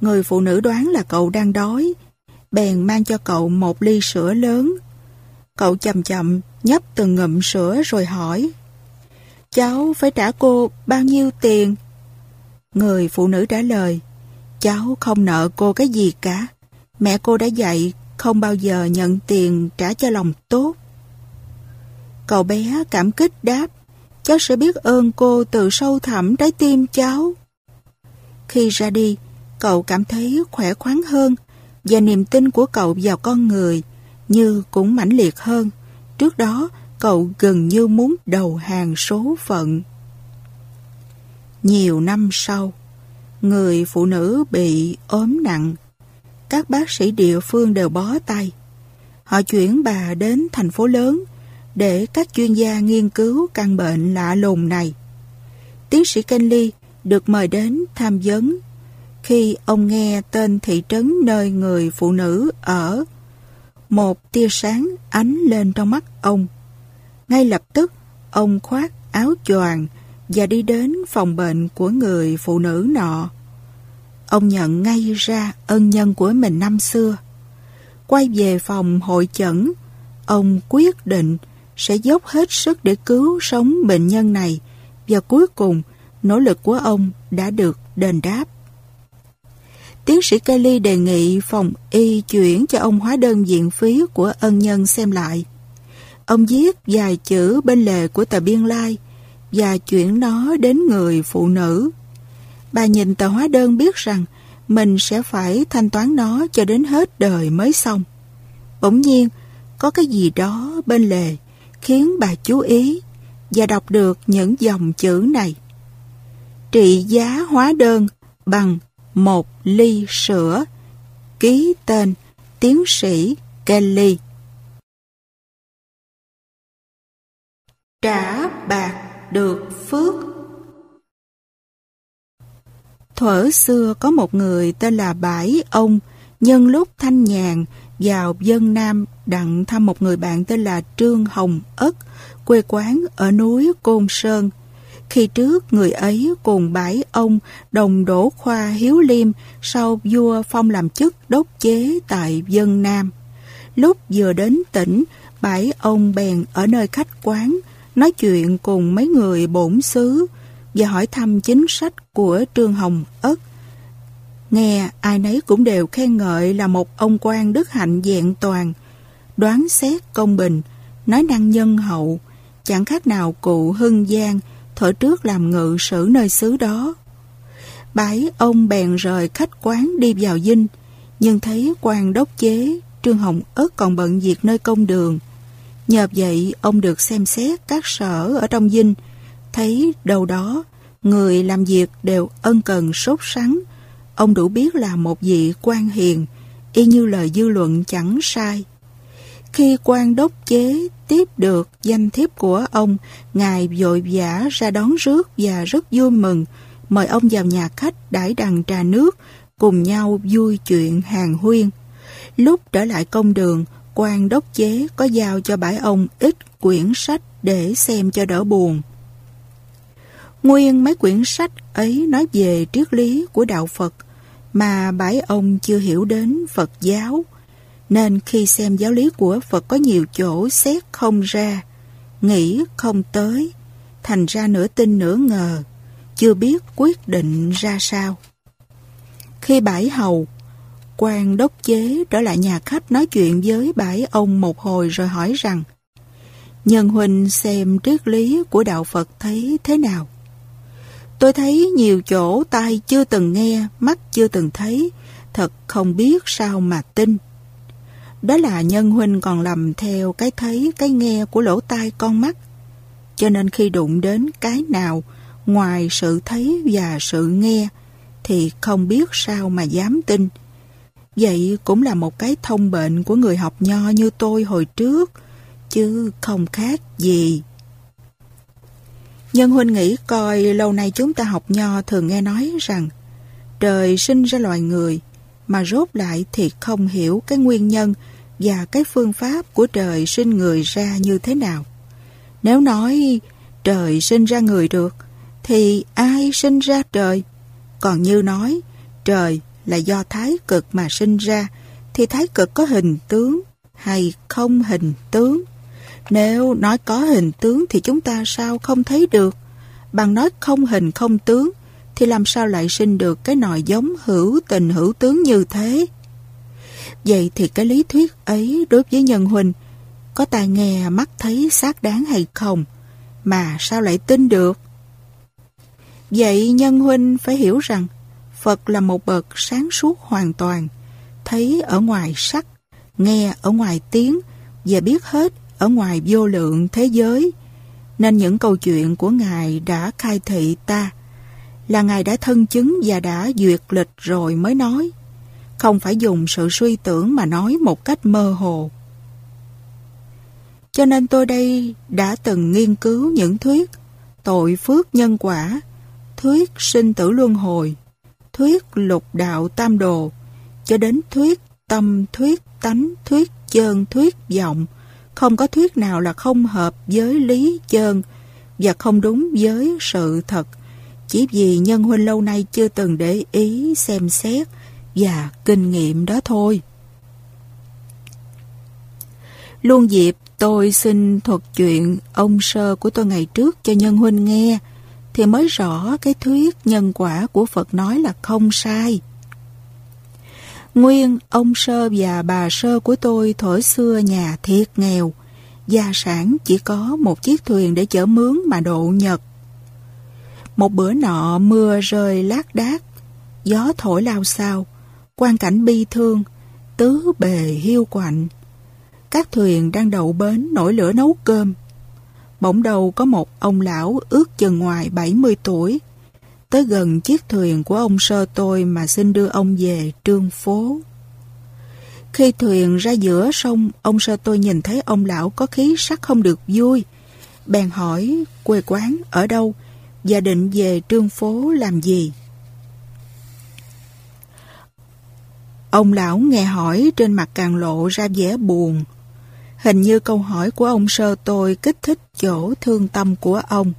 Speaker 1: Người phụ nữ đoán là cậu đang đói, bèn mang cho cậu một ly sữa lớn. Cậu chậm chậm nhấp từng ngụm sữa rồi hỏi Cháu phải trả cô bao nhiêu tiền? Người phụ nữ trả lời Cháu không nợ cô cái gì cả. Mẹ cô đã dạy không bao giờ nhận tiền trả cho lòng tốt. Cậu bé cảm kích đáp Cháu sẽ biết ơn cô từ sâu thẳm trái tim cháu. Khi ra đi, cậu cảm thấy khỏe khoắn hơn và niềm tin của cậu vào con người như cũng mãnh liệt hơn. Trước đó, cậu gần như muốn đầu hàng số phận. Nhiều năm sau, người phụ nữ bị ốm nặng. Các bác sĩ địa phương đều bó tay. Họ chuyển bà đến thành phố lớn để các chuyên gia nghiên cứu căn bệnh lạ lùng này. Tiến sĩ Kenley được mời đến tham vấn. Khi ông nghe tên thị trấn nơi người phụ nữ ở, một tia sáng ánh lên trong mắt ông. Ngay lập tức, ông khoác áo choàng và đi đến phòng bệnh của người phụ nữ nọ. Ông nhận ngay ra ân nhân của mình năm xưa. Quay về phòng hội chẩn, ông quyết định sẽ dốc hết sức để cứu sống bệnh nhân này và cuối cùng nỗ lực của ông đã được đền đáp. Tiến sĩ Kelly đề nghị phòng y chuyển cho ông hóa đơn viện phí của ân nhân xem lại. Ông viết vài chữ bên lề của tờ biên lai và chuyển nó đến người phụ nữ. Bà nhìn tờ hóa đơn biết rằng mình sẽ phải thanh toán nó cho đến hết đời mới xong. Bỗng nhiên, có cái gì đó bên lề khiến bà chú ý và đọc được những dòng chữ này. Trị giá hóa đơn bằng một ly sữa, ký tên tiến sĩ Kelly. Trả bạc được phước Thuở xưa có một người tên là Bãi Ông, nhân lúc thanh nhàn vào dân Nam đặng thăm một người bạn tên là Trương Hồng Ất, quê quán ở núi Côn Sơn. Khi trước người ấy cùng bãi ông đồng đổ khoa hiếu liêm sau vua phong làm chức đốc chế tại dân Nam. Lúc vừa đến tỉnh, bãi ông bèn ở nơi khách quán, nói chuyện cùng mấy người bổn xứ và hỏi thăm chính sách của Trương Hồng Ất. Nghe ai nấy cũng đều khen ngợi là một ông quan đức hạnh vẹn toàn, đoán xét công bình, nói năng nhân hậu, chẳng khác nào cụ Hưng Giang thở trước làm ngự sử nơi xứ đó. bảy ông bèn rời khách quán đi vào dinh, nhưng thấy quan đốc chế Trương Hồng Ất còn bận việc nơi công đường. Nhờ vậy ông được xem xét các sở ở trong dinh, thấy đâu đó người làm việc đều ân cần sốt sắng. Ông đủ biết là một vị quan hiền, y như lời dư luận chẳng sai. Khi quan đốc chế tiếp được danh thiếp của ông, Ngài vội vã ra đón rước và rất vui mừng, mời ông vào nhà khách đãi đằng trà nước, cùng nhau vui chuyện hàng huyên. Lúc trở lại công đường, quan đốc chế có giao cho bãi ông ít quyển sách để xem cho đỡ buồn. Nguyên mấy quyển sách ấy nói về triết lý của đạo Phật mà bãi ông chưa hiểu đến Phật giáo, nên khi xem giáo lý của Phật có nhiều chỗ xét không ra, nghĩ không tới, thành ra nửa tin nửa ngờ, chưa biết quyết định ra sao. Khi bãi hầu, quan đốc chế trở lại nhà khách nói chuyện với bãi ông một hồi rồi hỏi rằng Nhân huynh xem triết lý của đạo Phật thấy thế nào? Tôi thấy nhiều chỗ tai chưa từng nghe, mắt chưa từng thấy, thật không biết sao mà tin. Đó là nhân huynh còn lầm theo cái thấy, cái nghe của lỗ tai con mắt. Cho nên khi đụng đến cái nào ngoài sự thấy và sự nghe thì không biết sao mà dám tin. Vậy cũng là một cái thông bệnh của người học nho như tôi hồi trước, chứ không khác gì. Nhân huynh nghĩ coi lâu nay chúng ta học nho thường nghe nói rằng trời sinh ra loài người mà rốt lại thì không hiểu cái nguyên nhân và cái phương pháp của trời sinh người ra như thế nào. Nếu nói trời sinh ra người được thì ai sinh ra trời? Còn như nói trời là do thái cực mà sinh ra, thì thái cực có hình tướng hay không hình tướng? Nếu nói có hình tướng thì chúng ta sao không thấy được? Bằng nói không hình không tướng thì làm sao lại sinh được cái nòi giống hữu tình hữu tướng như thế? Vậy thì cái lý thuyết ấy đối với nhân huynh có tai nghe, mắt thấy xác đáng hay không? Mà sao lại tin được? Vậy nhân huynh phải hiểu rằng Phật là một bậc sáng suốt hoàn toàn, thấy ở ngoài sắc, nghe ở ngoài tiếng và biết hết ở ngoài vô lượng thế giới, nên những câu chuyện của Ngài đã khai thị ta, là Ngài đã thân chứng và đã duyệt lịch rồi mới nói, không phải dùng sự suy tưởng mà nói một cách mơ hồ. Cho nên tôi đây đã từng nghiên cứu những thuyết tội phước nhân quả, thuyết sinh tử luân hồi, thuyết lục đạo tam đồ, cho đến thuyết tâm, thuyết tánh, thuyết chơn thuyết vọng, không có thuyết nào là không hợp với lý chơn và không đúng với sự thật. Chỉ vì nhân huynh lâu nay chưa từng để ý, xem xét và kinh nghiệm đó thôi. Luôn dịp tôi xin thuật chuyện ông sơ của tôi ngày trước cho nhân huynh nghe thì mới rõ cái thuyết nhân quả của Phật nói là không sai. Nguyên, ông Sơ và bà Sơ của tôi thổi xưa nhà thiệt nghèo, gia sản chỉ có một chiếc thuyền để chở mướn mà độ nhật. Một bữa nọ mưa rơi lác đác, gió thổi lao sao, quan cảnh bi thương, tứ bề hiu quạnh. Các thuyền đang đậu bến nổi lửa nấu cơm. Bỗng đầu có một ông lão ước chừng ngoài 70 tuổi, tới gần chiếc thuyền của ông sơ tôi mà xin đưa ông về trương phố. Khi thuyền ra giữa sông, ông sơ tôi nhìn thấy ông lão có khí sắc không được vui. Bèn hỏi quê quán ở đâu và định về trương phố làm gì. Ông lão nghe hỏi trên mặt càng lộ ra vẻ buồn. Hình như câu hỏi của ông sơ tôi kích thích chỗ thương tâm của ông.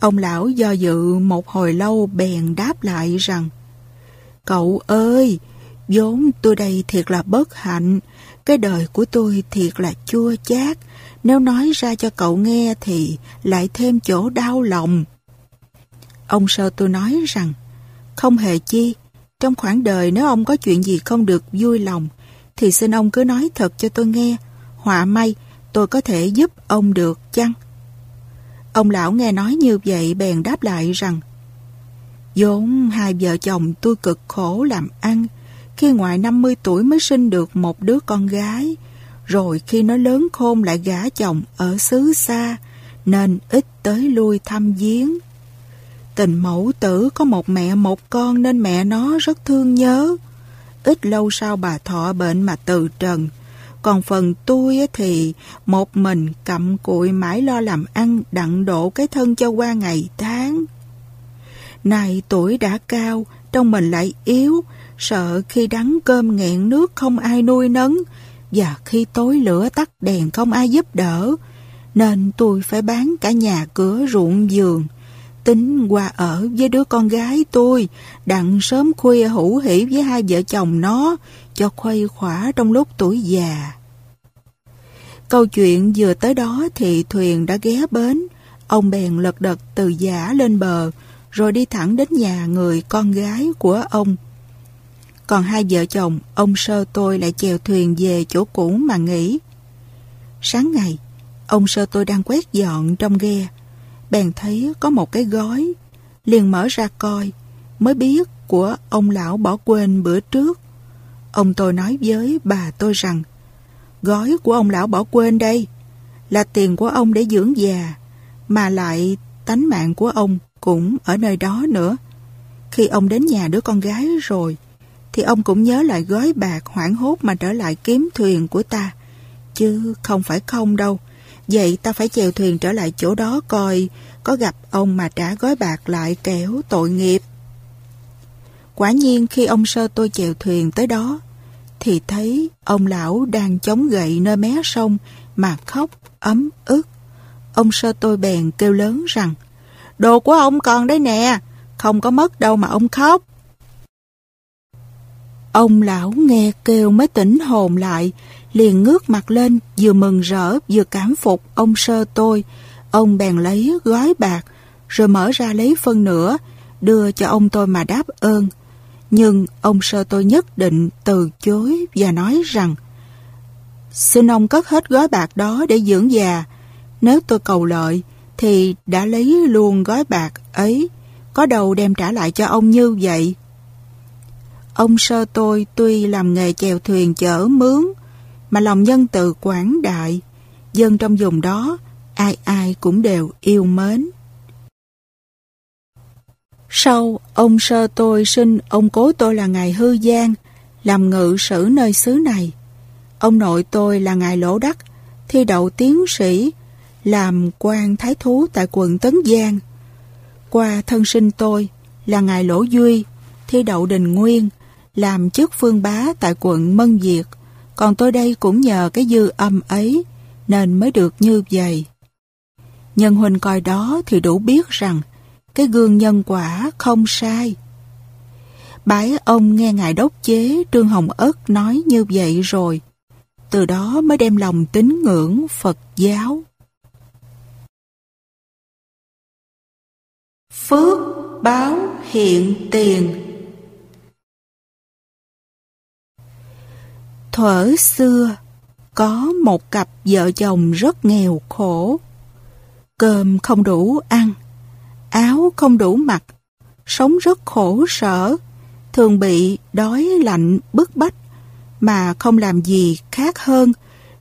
Speaker 1: Ông lão do dự một hồi lâu bèn đáp lại rằng Cậu ơi, vốn tôi đây thiệt là bất hạnh, cái đời của tôi thiệt là chua chát, nếu nói ra cho cậu nghe thì lại thêm chỗ đau lòng. Ông sơ tôi nói rằng, không hề chi, trong khoảng đời nếu ông có chuyện gì không được vui lòng, thì xin ông cứ nói thật cho tôi nghe, họa may, tôi có thể giúp ông được chăng? Ông lão nghe nói như vậy bèn đáp lại rằng, vốn hai vợ chồng tôi cực khổ làm ăn, khi ngoài 50 tuổi mới sinh được một đứa con gái, rồi khi nó lớn khôn lại gả chồng ở xứ xa, nên ít tới lui thăm viếng. Tình mẫu tử có một mẹ một con nên mẹ nó rất thương nhớ. Ít lâu sau bà thọ bệnh mà từ trần còn phần tôi thì một mình cặm cụi mãi lo làm ăn đặng độ cái thân cho qua ngày tháng. Này tuổi đã cao, trong mình lại yếu, sợ khi đắng cơm nghẹn nước không ai nuôi nấng, và khi tối lửa tắt đèn không ai giúp đỡ, nên tôi phải bán cả nhà cửa ruộng giường. Tính qua ở với đứa con gái tôi, đặng sớm khuya hữu hỉ với hai vợ chồng nó, cho khuây khỏa trong lúc tuổi già. Câu chuyện vừa tới đó thì thuyền đã ghé bến, ông bèn lật đật từ giả lên bờ, rồi đi thẳng đến nhà người con gái của ông. Còn hai vợ chồng, ông sơ tôi lại chèo thuyền về chỗ cũ mà nghỉ. Sáng ngày, ông sơ tôi đang quét dọn trong ghe, bèn thấy có một cái gói, liền mở ra coi, mới biết của ông lão bỏ quên bữa trước. Ông tôi nói với bà tôi rằng, gói của ông lão bỏ quên đây, là tiền của ông để dưỡng già, mà lại tánh mạng của ông cũng ở nơi đó nữa. Khi ông đến nhà đứa con gái rồi, thì ông cũng nhớ lại gói bạc hoảng hốt mà trở lại kiếm thuyền của ta. Chứ không phải không đâu. Vậy ta phải chèo thuyền trở lại chỗ đó coi có gặp ông mà trả gói bạc lại kẻo tội nghiệp. Quả nhiên khi ông sơ tôi chèo thuyền tới đó, thì thấy ông lão đang chống gậy nơi mé sông mà khóc ấm ức. Ông sơ tôi bèn kêu lớn rằng Đồ của ông còn đấy nè, không có mất đâu mà ông khóc. Ông lão nghe kêu mới tỉnh hồn lại, liền ngước mặt lên, vừa mừng rỡ, vừa cảm phục ông sơ tôi. Ông bèn lấy gói bạc, rồi mở ra lấy phân nữa, đưa cho ông tôi mà đáp ơn. Nhưng ông sơ tôi nhất định từ chối và nói rằng Xin ông cất hết gói bạc đó để dưỡng già. Nếu tôi cầu lợi, thì đã lấy luôn gói bạc ấy, có đầu đem trả lại cho ông như vậy. Ông sơ tôi tuy làm nghề chèo thuyền chở mướn, mà lòng nhân từ quảng đại, dân trong vùng đó, ai ai cũng đều yêu mến. Sau, ông sơ tôi sinh ông cố tôi là ngài Hư Giang, làm ngự sử nơi xứ này. Ông nội tôi là ngài Lỗ Đắc, thi đậu tiến sĩ, làm quan thái thú tại quận Tấn Giang. Qua thân sinh tôi là ngài Lỗ Duy, thi đậu đình nguyên, làm chức phương bá tại quận Mân Diệt. Còn tôi đây cũng nhờ cái dư âm ấy nên mới được như vậy. Nhân huynh coi đó thì đủ biết rằng cái gương nhân quả không sai. Bái ông nghe ngài đốc chế Trương Hồng Ất nói như vậy rồi. Từ đó mới đem lòng tín ngưỡng Phật giáo. Phước báo hiện tiền Thuở xưa, có một cặp vợ chồng rất nghèo khổ. Cơm không đủ ăn, áo không đủ mặc, sống rất khổ sở, thường bị đói lạnh bức bách, mà không làm gì khác hơn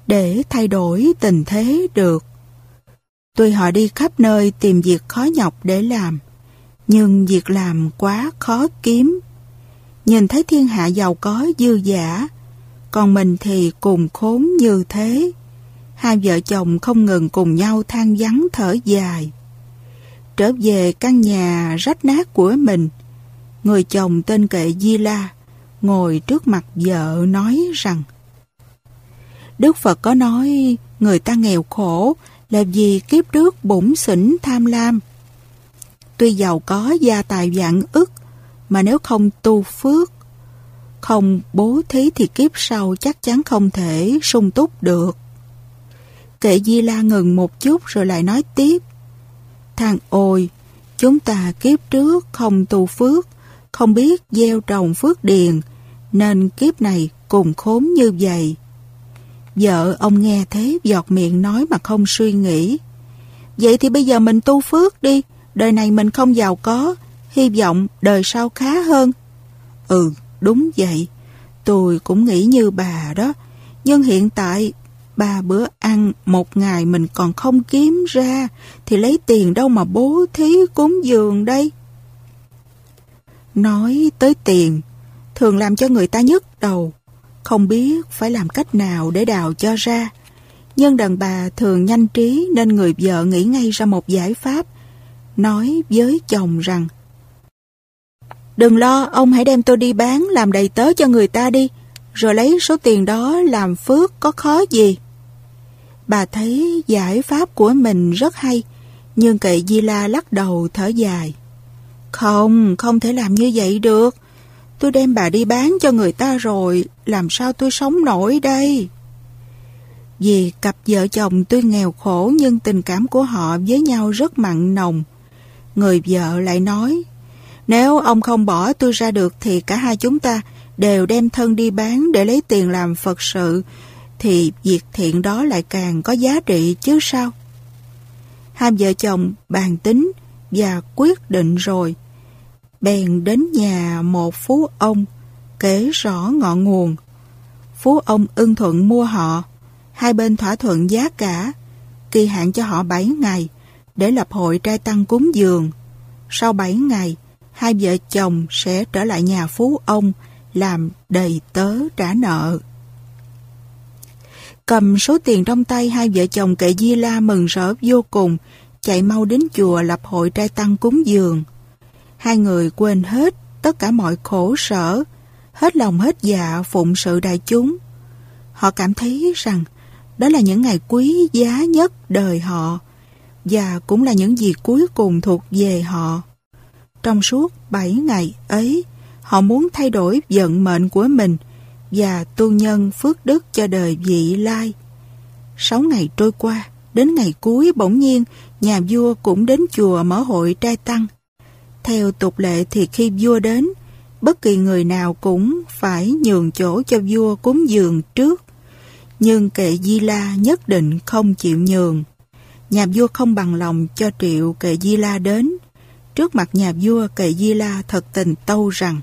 Speaker 1: để thay đổi tình thế được. Tuy họ đi khắp nơi tìm việc khó nhọc để làm, nhưng việc làm quá khó kiếm. Nhìn thấy thiên hạ giàu có dư giả, còn mình thì cùng khốn như thế. Hai vợ chồng không ngừng cùng nhau than vắng thở dài. Trở về căn nhà rách nát của mình, người chồng tên kệ Di La ngồi trước mặt vợ nói rằng Đức Phật có nói người ta nghèo khổ là vì kiếp trước bụng xỉn tham lam. Tuy giàu có gia tài vạn ức, mà nếu không tu phước, không bố thí thì kiếp sau chắc chắn không thể sung túc được. Kệ Di La ngừng một chút rồi lại nói tiếp. Thằng ôi, chúng ta kiếp trước không tu phước, không biết gieo trồng phước điền, nên kiếp này cùng khốn như vậy. Vợ ông nghe thế giọt miệng nói mà không suy nghĩ. Vậy thì bây giờ mình tu phước đi, đời này mình không giàu có, hy vọng đời sau khá hơn. Ừ, đúng vậy, tôi cũng nghĩ như bà đó, nhưng hiện tại ba bữa ăn một ngày mình còn không kiếm ra, thì lấy tiền đâu mà bố thí cúng dường đây. Nói tới tiền, thường làm cho người ta nhức đầu, không biết phải làm cách nào để đào cho ra. Nhưng đàn bà thường nhanh trí nên người vợ nghĩ ngay ra một giải pháp, nói với chồng rằng Đừng lo, ông hãy đem tôi đi bán làm đầy tớ cho người ta đi, rồi lấy số tiền đó làm phước có khó gì. Bà thấy giải pháp của mình rất hay, nhưng kệ Di La lắc đầu thở dài. Không, không thể làm như vậy được. Tôi đem bà đi bán cho người ta rồi, làm sao tôi sống nổi đây? Vì cặp vợ chồng tuy nghèo khổ nhưng tình cảm của họ với nhau rất mặn nồng. Người vợ lại nói, nếu ông không bỏ tôi ra được thì cả hai chúng ta đều đem thân đi bán để lấy tiền làm Phật sự, thì việc thiện đó lại càng có giá trị chứ sao? Hai vợ chồng bàn tính và quyết định rồi. Bèn đến nhà một phú ông, kể rõ ngọn nguồn. Phú ông ưng thuận mua họ, hai bên thỏa thuận giá cả, kỳ hạn cho họ 7 ngày để lập hội trai tăng cúng dường. Sau 7 ngày, hai vợ chồng sẽ trở lại nhà phú ông làm đầy tớ trả nợ. Cầm số tiền trong tay hai vợ chồng kệ Di La mừng rỡ vô cùng, chạy mau đến chùa lập hội trai tăng cúng dường. Hai người quên hết tất cả mọi khổ sở, hết lòng hết dạ phụng sự đại chúng. Họ cảm thấy rằng đó là những ngày quý giá nhất đời họ và cũng là những gì cuối cùng thuộc về họ. Trong suốt 7 ngày ấy, họ muốn thay đổi vận mệnh của mình và tu nhân phước đức cho đời vị lai. Sáu ngày trôi qua, đến ngày cuối bỗng nhiên nhà vua cũng đến chùa mở hội trai tăng. Theo tục lệ thì khi vua đến, bất kỳ người nào cũng phải nhường chỗ cho vua cúng dường trước. Nhưng kệ Di La nhất định không chịu nhường. Nhà vua không bằng lòng cho triệu kệ Di La đến. Trước mặt nhà vua kệ Di La thật tình tâu rằng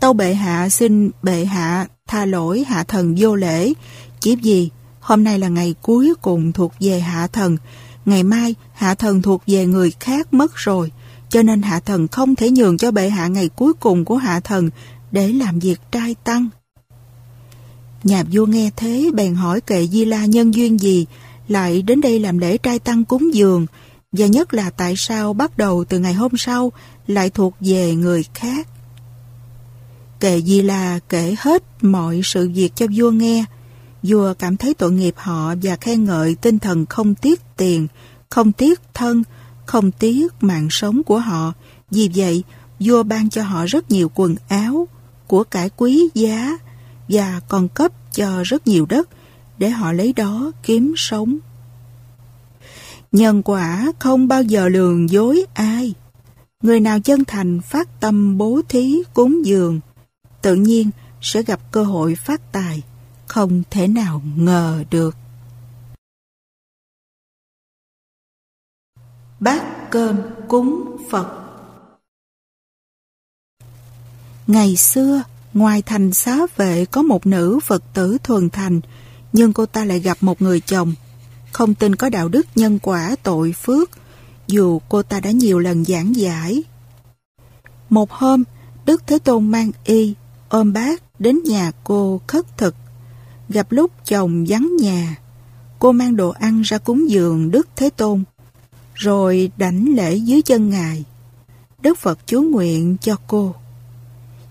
Speaker 1: Tâu bệ hạ xin bệ hạ tha lỗi hạ thần vô lễ. Chỉ vì hôm nay là ngày cuối cùng thuộc về hạ thần. Ngày mai hạ thần thuộc về người khác mất rồi. Cho nên hạ thần không thể nhường cho bệ hạ ngày cuối cùng của hạ thần để làm việc trai tăng. Nhà vua nghe thế, bèn hỏi kệ Di La nhân duyên gì, lại đến đây làm lễ trai tăng cúng dường, và nhất là tại sao bắt đầu từ ngày hôm sau lại thuộc về người khác. Kệ Di La kể hết mọi sự việc cho vua nghe. Vua cảm thấy tội nghiệp họ và khen ngợi tinh thần không tiếc tiền, không tiếc thân, không tiếc mạng sống của họ. Vì vậy, vua ban cho họ rất nhiều quần áo, của cải quý giá và còn cấp cho rất nhiều đất để họ lấy đó kiếm sống. Nhân quả không bao giờ lường dối ai. Người nào chân thành phát tâm bố thí cúng dường tự nhiên sẽ gặp cơ hội phát tài, không thể nào ngờ được. Bát cơm cúng Phật Ngày xưa, ngoài thành xá vệ có một nữ Phật tử thuần thành, nhưng cô ta lại gặp một người chồng. Không tin có đạo đức nhân quả tội phước, dù cô ta đã nhiều lần giảng giải. Một hôm, Đức Thế Tôn mang y ôm bác đến nhà cô khất thực. Gặp lúc chồng vắng nhà, cô mang đồ ăn ra cúng dường Đức Thế Tôn, rồi đảnh lễ dưới chân Ngài. Đức Phật chú nguyện cho cô.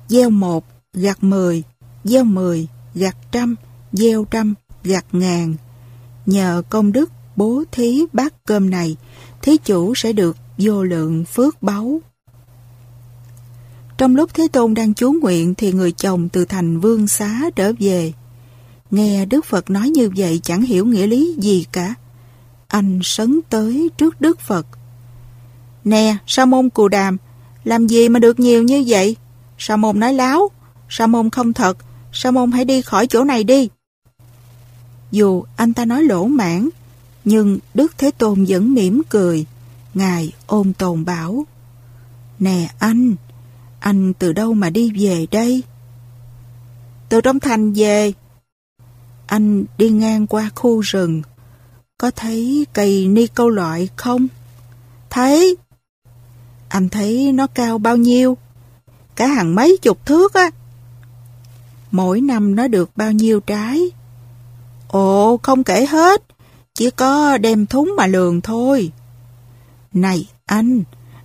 Speaker 1: Gieo một, gặt mười, gieo mười, gặt trăm, gieo trăm, gặt ngàn. Nhờ công đức bố thí bát cơm này, thí chủ sẽ được vô lượng phước báu. Trong lúc Thế Tôn đang chú nguyện thì người chồng từ thành vương xá trở về. Nghe Đức Phật nói như vậy chẳng hiểu nghĩa lý gì cả. Anh sấn tới trước Đức Phật. Nè, Sa môn cù đàm, làm gì mà được nhiều như vậy? Sa môn nói láo, Sa môn không thật, Sa môn hãy đi khỏi chỗ này đi. Dù anh ta nói lỗ mãn, nhưng Đức Thế Tôn vẫn mỉm cười. Ngài ôm tồn bảo. Nè anh, anh từ đâu mà đi về đây? Từ trong thành về. Anh đi ngang qua khu rừng. Có thấy cây ni câu loại không? Thấy. Anh thấy nó cao bao nhiêu? Cả hàng mấy chục thước á. Mỗi năm nó được bao nhiêu trái? Ồ, không kể hết. Chỉ có đem thúng mà lường thôi. Này, anh,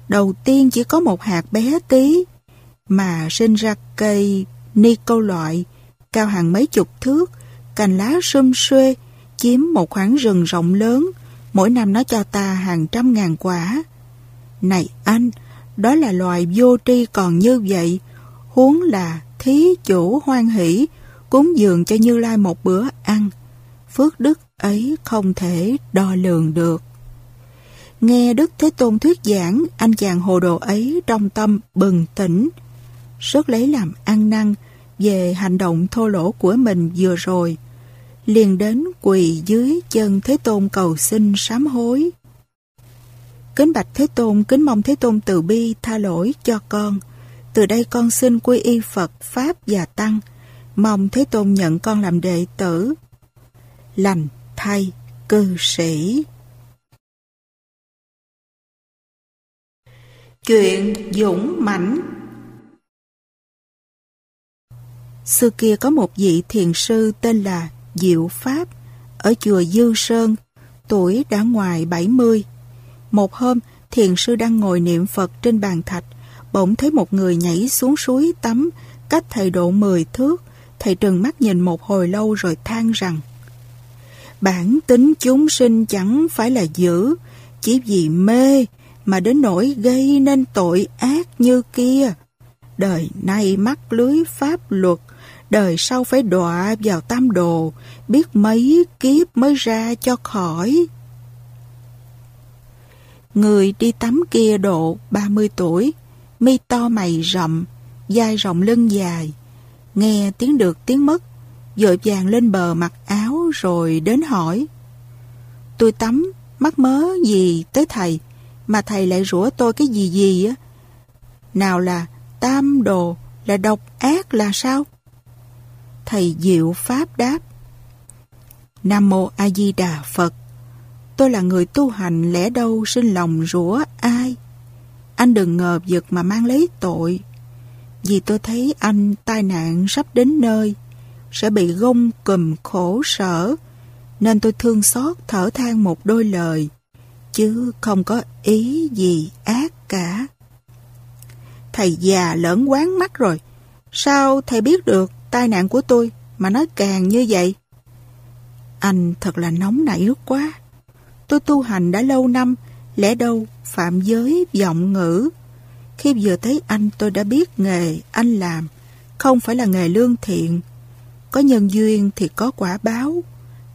Speaker 1: đầu tiên chỉ có một hạt bé tí, mà sinh ra cây ni câu loại, cao hàng mấy chục thước, cành lá sum xuê, chiếm một khoảng rừng rộng lớn, mỗi năm nó cho ta hàng trăm ngàn quả. Này anh, đó là loài vô tri còn như vậy, huống là thí chủ hoan hỷ, cúng dường cho Như Lai một bữa ăn. Phước đức ấy không thể đo lường được. Nghe Đức Thế Tôn thuyết giảng, anh chàng hồ đồ ấy trong tâm bừng tỉnh, rất lấy làm ăn năn về hành động thô lỗ của mình vừa rồi, liền đến quỳ dưới chân Thế Tôn cầu xin sám hối. Kính bạch Thế Tôn, kính mong Thế Tôn từ bi tha lỗi cho con. Từ đây con xin quy y Phật, Pháp và Tăng. Mong Thế Tôn nhận con làm đệ tử. Lành thay cư sĩ. Chuyện dũng mãnh Xưa kia có một vị thiền sư tên là Diệu Pháp ở chùa Dư Sơn, tuổi đã ngoài 70. Một hôm, thiền sư đang ngồi niệm Phật trên bàn thạch, bỗng thấy một người nhảy xuống suối tắm, cách thầy độ 10 thước. Thầy trừng mắt nhìn một hồi lâu rồi than rằng Bản tính chúng sinh chẳng phải là dữ, chỉ vì mê mà đến nỗi gây nên tội ác như kia. Đời nay mắc lưới pháp luật, đời sau phải đọa vào tam đồ, biết mấy kiếp mới ra cho khỏi. Người đi tắm kia độ 30 tuổi, mi to mày rậm, vai rộng lưng dài, nghe tiếng được tiếng mất, dội vàng lên bờ mặc áo rồi đến hỏi. Tôi tắm, mắc mớ gì tới thầy, mà thầy lại rủa tôi cái gì gì á. Nào là tam đồ, là độc ác là sao? Thầy Diệu Pháp đáp. Nam Mô A Di Đà Phật. Tôi là người tu hành lẽ đâu sinh lòng rủa ai. Anh đừng ngờ vực mà mang lấy tội. Vì tôi thấy anh tai nạn sắp đến nơi, sẽ bị gông cùm khổ sở, nên tôi thương xót thở than một đôi lời, chứ không có ý gì ác cả. Thầy già lỡn quán mắt rồi, sao thầy biết được tai nạn của tôi mà nói càng như vậy? Anh thật là nóng nảy quá. Tôi tu hành đã lâu năm, lẽ đâu phạm giới vọng ngữ. Khi vừa thấy anh tôi đã biết nghề anh làm, không phải là nghề lương thiện. Có nhân duyên thì có quả báo.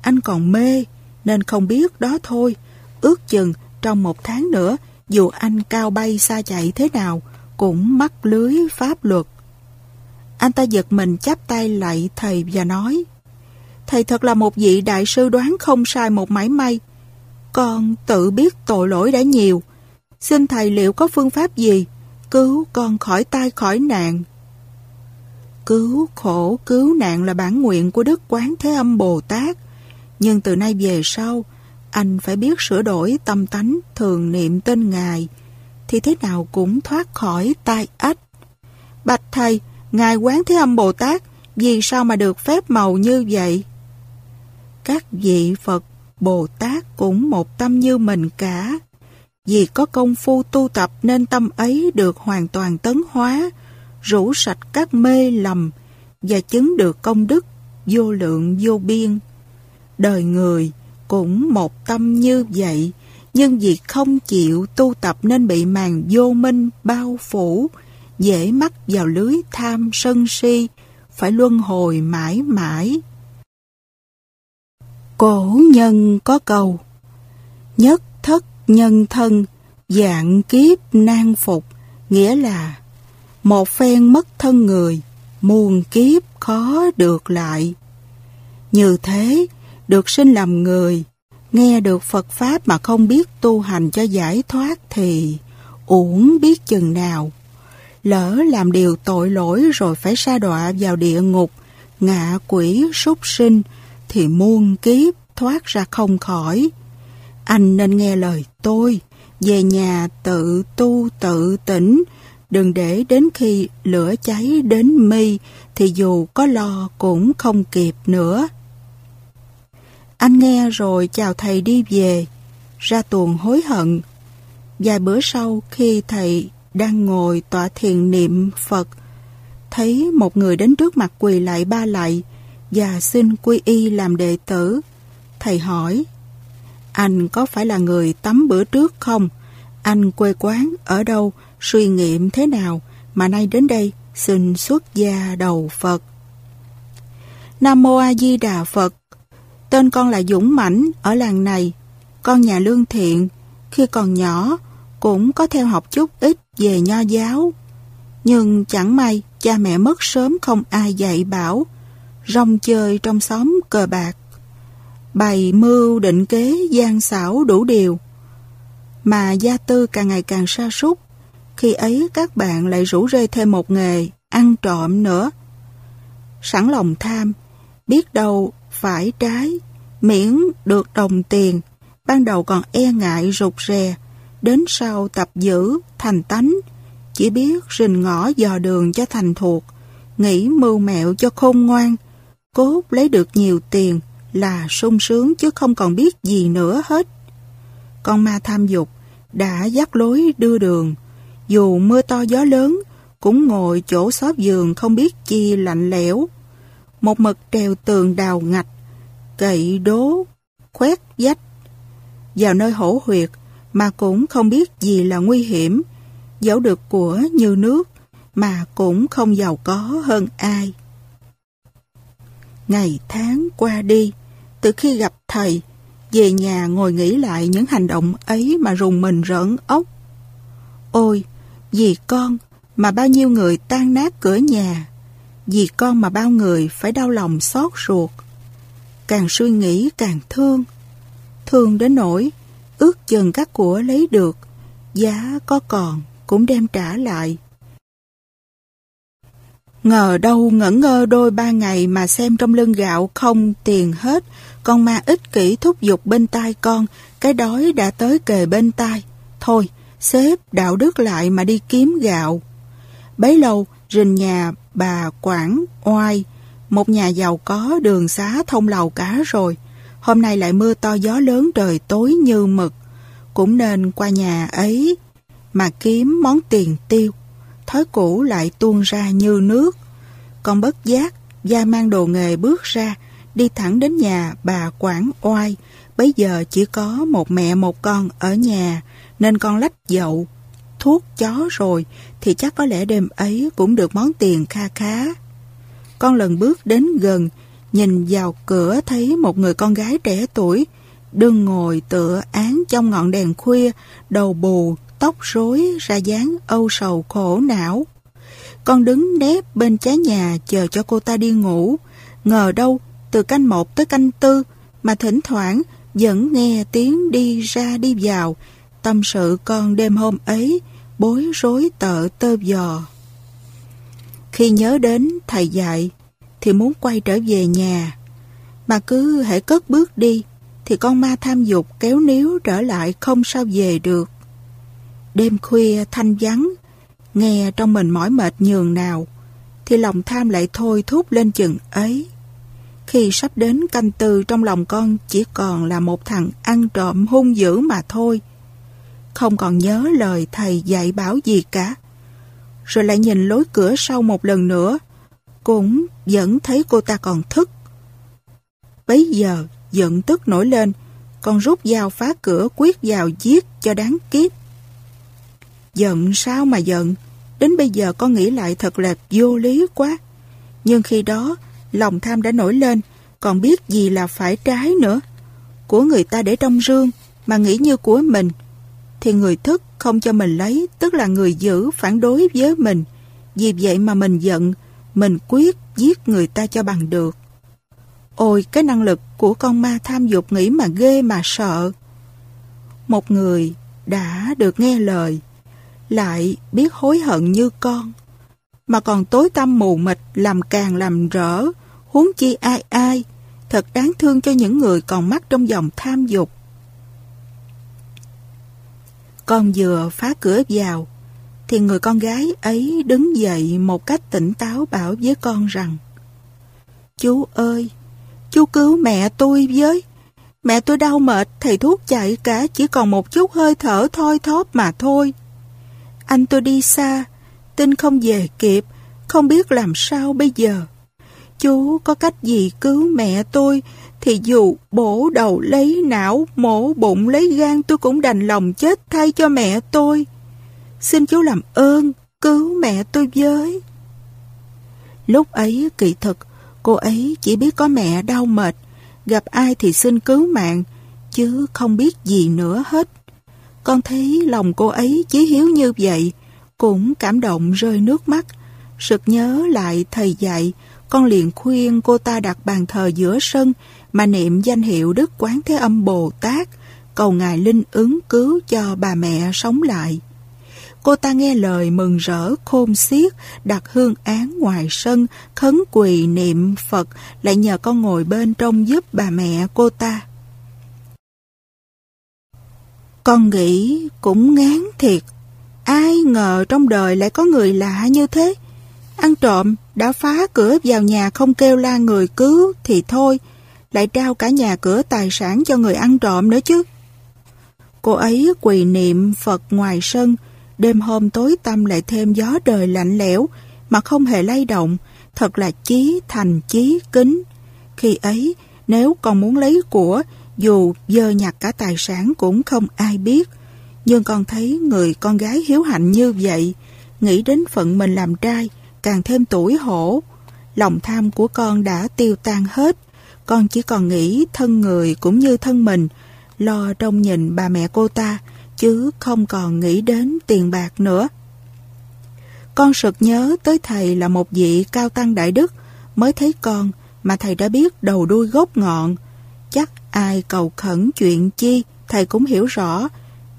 Speaker 1: Anh còn mê, nên không biết đó thôi. Ước chừng trong một tháng nữa, dù anh cao bay xa chạy thế nào, cũng mắc lưới pháp luật. Anh ta giật mình chắp tay lại thầy và nói, Thầy thật là một vị đại sư đoán không sai một mảy may. Con tự biết tội lỗi đã nhiều. Xin thầy liệu có phương pháp gì cứu con khỏi tai khỏi nạn? Cứu khổ, cứu nạn là bản nguyện của Đức Quán Thế Âm Bồ Tát. Nhưng từ nay về sau, anh phải biết sửa đổi tâm tánh thường niệm tên Ngài, thì thế nào cũng thoát khỏi tai ách. Bạch Thầy, Ngài Quán Thế Âm Bồ Tát, vì sao mà được phép màu như vậy? Các vị Phật Bồ Tát cũng một tâm như mình cả. Vì có công phu tu tập nên tâm ấy được hoàn toàn tấn hóa, rũ sạch các mê lầm và chứng được công đức vô lượng vô biên. Đời người cũng một tâm như vậy, nhưng vì không chịu tu tập nên bị màn vô minh bao phủ, dễ mắc vào lưới tham sân si, phải luân hồi mãi mãi. Cổ nhân có câu Nhất thất nhân thân Dạng kiếp nan phục Nghĩa là Một phen mất thân người Muôn kiếp khó được lại Như thế Được sinh làm người Nghe được Phật Pháp mà không biết tu hành cho giải thoát thì uổng biết chừng nào. Lỡ làm điều tội lỗi rồi phải sa đọa vào địa ngục, ngạ quỷ, súc sinh, thì muôn kiếp thoát ra không khỏi. Anh nên nghe lời tôi, về nhà tự tu tự tỉnh, đừng để đến khi lửa cháy đến mi thì dù có lo cũng không kịp nữa. Anh nghe rồi chào thầy đi về, ra tuồng hối hận. Vài bữa sau khi thầy đang ngồi tọa thiền niệm Phật, thấy một người đến trước mặt quỳ lại ba lại và xin quy y làm đệ tử. Thầy hỏi, anh có phải là người tắm bữa trước không? Anh quê quán ở đâu, suy nghiệm thế nào mà nay đến đây xin xuất gia đầu Phật. Nam Mô A Di Đà Phật Tên con là Dũng Mãnh ở làng này. Con nhà lương thiện, khi còn nhỏ cũng có theo học chút ít về nho giáo. Nhưng chẳng may cha mẹ mất sớm không ai dạy bảo, rong chơi trong xóm cờ bạc. Bày mưu định kế gian xảo đủ điều. Mà gia tư càng ngày càng sa sút khi ấy các bạn lại rủ rê thêm một nghề, ăn trộm nữa. Sẵn lòng tham, biết đâu phải trái, miễn được đồng tiền, ban đầu còn e ngại rụt rè, đến sau tập giữ, thành tánh, chỉ biết rình ngõ dò đường cho thành thuộc, nghĩ mưu mẹo cho khôn ngoan, cốt lấy được nhiều tiền là sung sướng chứ không còn biết gì nữa hết. Con ma tham dục đã dắt lối đưa đường, dù mưa to gió lớn, cũng ngồi chỗ xóp giường không biết chi lạnh lẽo. Một mực trèo tường đào ngạch, cậy đố, khoét dách. Vào nơi hổ huyệt mà cũng không biết gì là nguy hiểm, giấu được của như nước mà cũng không giàu có hơn ai. Ngày tháng qua đi, từ khi gặp thầy, về nhà ngồi nghĩ lại những hành động ấy mà rùng mình rợn ốc. Ôi, vì con mà bao nhiêu người tan nát cửa nhà, vì con mà bao người phải đau lòng xót ruột. Càng suy nghĩ càng thương, thương đến nỗi ước chừng các của lấy được, giá có còn cũng đem trả lại. Ngờ đâu ngẩn ngơ đôi ba ngày mà xem trong lưng gạo không tiền hết, con ma ích kỷ thúc giục bên tai con, cái đói đã tới kề bên tai. Thôi, xếp đạo đức lại mà đi kiếm gạo. Bấy lâu, rình nhà bà Quảng Oai, một nhà giàu có đường xá thông lầu cả rồi. Hôm nay lại mưa to gió lớn trời tối như mực. Cũng nên qua nhà ấy mà kiếm món tiền tiêu. Thói cũ lại tuôn ra như nước. Con bất giác, gia mang đồ nghề bước ra, đi thẳng đến nhà bà Quảng Oai. Bây giờ chỉ có một mẹ một con ở nhà, nên con lách dậu, thuốc chó rồi thì chắc có lẽ đêm ấy cũng được món tiền kha khá. Con lần bước đến gần, nhìn vào cửa thấy một người con gái trẻ tuổi, đương ngồi tựa án trong ngọn đèn khuya, đầu bù, tóc rối ra dáng âu sầu khổ não. Con đứng nép bên trái nhà chờ cho cô ta đi ngủ, ngờ đâu từ canh một tới canh tư mà thỉnh thoảng vẫn nghe tiếng đi ra đi vào, tâm sự con đêm hôm ấy, bối rối tợ tơ dò Khi nhớ đến thầy dạy, thì muốn quay trở về nhà. Mà cứ hãy cất bước đi, thì con ma tham dục kéo níu trở lại không sao về được. Đêm khuya thanh vắng, nghe trong mình mỏi mệt nhường nào, thì lòng tham lại thôi thúc lên chừng ấy. Khi sắp đến canh tư trong lòng con chỉ còn là một thằng ăn trộm hung dữ mà thôi không còn nhớ lời thầy dạy bảo gì cả. Rồi lại nhìn lối cửa sau một lần nữa, cũng vẫn thấy cô ta còn thức. Bấy giờ, giận tức nổi lên, con rút dao phá cửa quyết vào giết cho đáng kiếp. Giận sao mà giận, đến bây giờ con nghĩ lại thật là vô lý quá. Nhưng khi đó, lòng tham đã nổi lên, còn biết gì là phải trái nữa. Của người ta để trong rương, mà nghĩ như của mình, thì người thức không cho mình lấy, tức là người giữ phản đối với mình. Vì vậy mà mình giận, mình quyết giết người ta cho bằng được. Ôi, cái năng lực của con ma tham dục nghĩ mà ghê mà sợ. Một người đã được nghe lời, lại biết hối hận như con, mà còn tối tâm mù mịt làm càng làm rỡ, huống chi ai ai, thật đáng thương cho những người còn mắc trong dòng tham dục. Con vừa phá cửa vào, thì người con gái ấy đứng dậy một cách tỉnh táo bảo với con rằng Chú ơi, chú cứu mẹ tôi với. Mẹ tôi đau mệt, thầy thuốc chạy cả, chỉ còn một chút hơi thở thoi thóp mà thôi. Anh tôi đi xa, tin không về kịp, không biết làm sao bây giờ. Chú có cách gì cứu mẹ tôi, thì dù bổ đầu lấy não, mổ bụng lấy gan tôi cũng đành lòng chết thay cho mẹ tôi. Xin chú làm ơn, cứu mẹ tôi với. Lúc ấy kỳ thực, cô ấy chỉ biết có mẹ đau mệt, gặp ai thì xin cứu mạng, chứ không biết gì nữa hết. Con thấy lòng cô ấy chí hiếu như vậy, cũng cảm động rơi nước mắt. Sực nhớ lại thầy dạy, con liền khuyên cô ta đặt bàn thờ giữa sân mà niệm danh hiệu Đức Quán Thế Âm Bồ Tát, cầu Ngài Linh ứng cứu cho bà mẹ sống lại. Cô ta nghe lời mừng rỡ khôn xiết, đặt hương án ngoài sân, khấn quỳ niệm Phật, lại nhờ con ngồi bên trong giúp bà mẹ cô ta. Con nghĩ cũng ngán thiệt. Ai ngờ trong đời lại có người lạ như thế. Ăn trộm, đã phá cửa vào nhà không kêu la người cứu thì thôi, lại trao cả nhà cửa tài sản cho người ăn trộm nữa chứ. Cô ấy quỳ niệm Phật ngoài sân, đêm hôm tối tăm lại thêm gió đời lạnh lẽo, mà không hề lay động, thật là chí thành chí kính. Khi ấy, nếu con muốn lấy của, dù dơ nhặt cả tài sản cũng không ai biết. Nhưng con thấy người con gái hiếu hạnh như vậy, nghĩ đến phận mình làm trai, càng thêm tuổi hổ. Lòng tham của con đã tiêu tan hết, con chỉ còn nghĩ thân người cũng như thân mình, lo trông nhìn bà mẹ cô ta, chứ không còn nghĩ đến tiền bạc nữa. Con sực nhớ tới thầy là một vị cao tăng đại đức, mới thấy con mà thầy đã biết đầu đuôi gốc ngọn. Chắc ai cầu khẩn chuyện chi, thầy cũng hiểu rõ,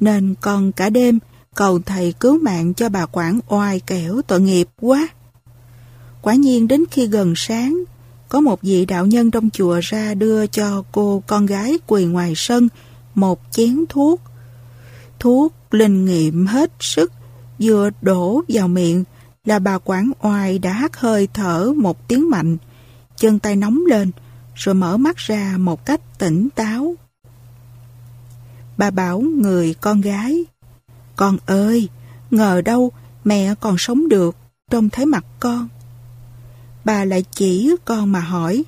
Speaker 1: nên con cả đêm cầu thầy cứu mạng cho bà quản oai kẻo tội nghiệp quá. Quả nhiên đến khi gần sáng, có một vị đạo nhân trong chùa ra đưa cho cô con gái quỳ ngoài sân một chén thuốc. Thuốc linh nghiệm hết sức, vừa đổ vào miệng là bà quản oai đã hắt hơi thở một tiếng mạnh, chân tay nóng lên, rồi mở mắt ra một cách tỉnh táo. Bà bảo người con gái, Con ơi, ngờ đâu mẹ còn sống được, trông thấy mặt con. Bà lại chỉ con mà hỏi,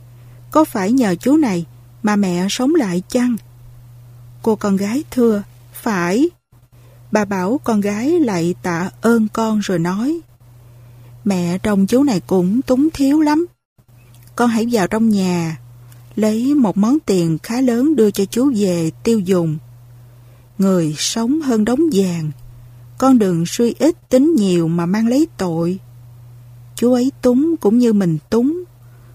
Speaker 1: có phải nhờ chú này mà mẹ sống lại chăng? Cô con gái thưa, phải. Bà bảo con gái lại tạ ơn con rồi nói, mẹ trông chú này cũng túng thiếu lắm. Con hãy vào trong nhà, lấy một món tiền khá lớn đưa cho chú về tiêu dùng. Người sống hơn đống vàng, con đừng suy ít tính nhiều mà mang lấy tội. Chú ấy túng cũng như mình túng.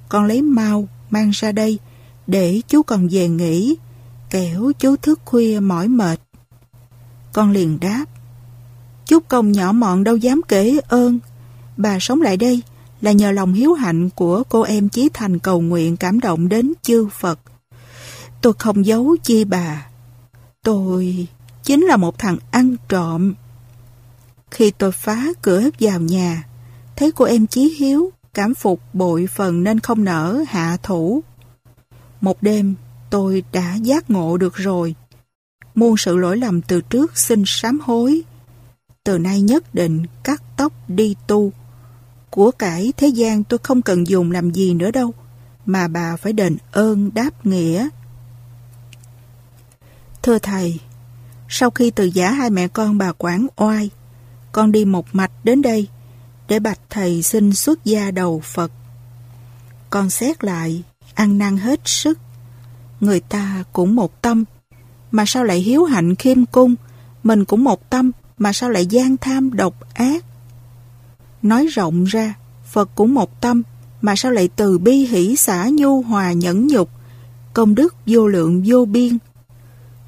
Speaker 1: Con lấy mau mang ra đây để chú còn về nghỉ, kẻo chú thức khuya mỏi mệt. Con liền đáp, Chút công nhỏ mọn đâu dám kể ơn. Bà sống lại đây là nhờ lòng hiếu hạnh của cô em Chí Thành cầu nguyện cảm động đến chư Phật. Tôi không giấu chi bà. Tôi chính là một thằng ăn trộm. Khi tôi phá cửa vào nhà, thấy cô em Chí Hiếu cảm phục bội phần nên không nỡ hạ thủ. Một đêm, tôi đã giác ngộ được rồi. Muôn sự lỗi lầm từ trước xin sám hối. Từ nay nhất định cắt tóc đi tu. Của cải thế gian tôi không cần dùng làm gì nữa đâu, mà bà phải đền ơn đáp nghĩa. Thưa thầy, sau khi từ giả hai mẹ con bà quản oai, con đi một mạch đến đây để bạch thầy xin xuất gia đầu Phật. Con xét lại, ăn năn hết sức. Người ta cũng một tâm, mà sao lại hiếu hạnh khiêm cung, mình cũng một tâm, mà sao lại gian tham độc ác. Nói rộng ra, Phật cũng một tâm, mà sao lại từ bi hỷ xả nhu hòa nhẫn nhục, công đức vô lượng vô biên.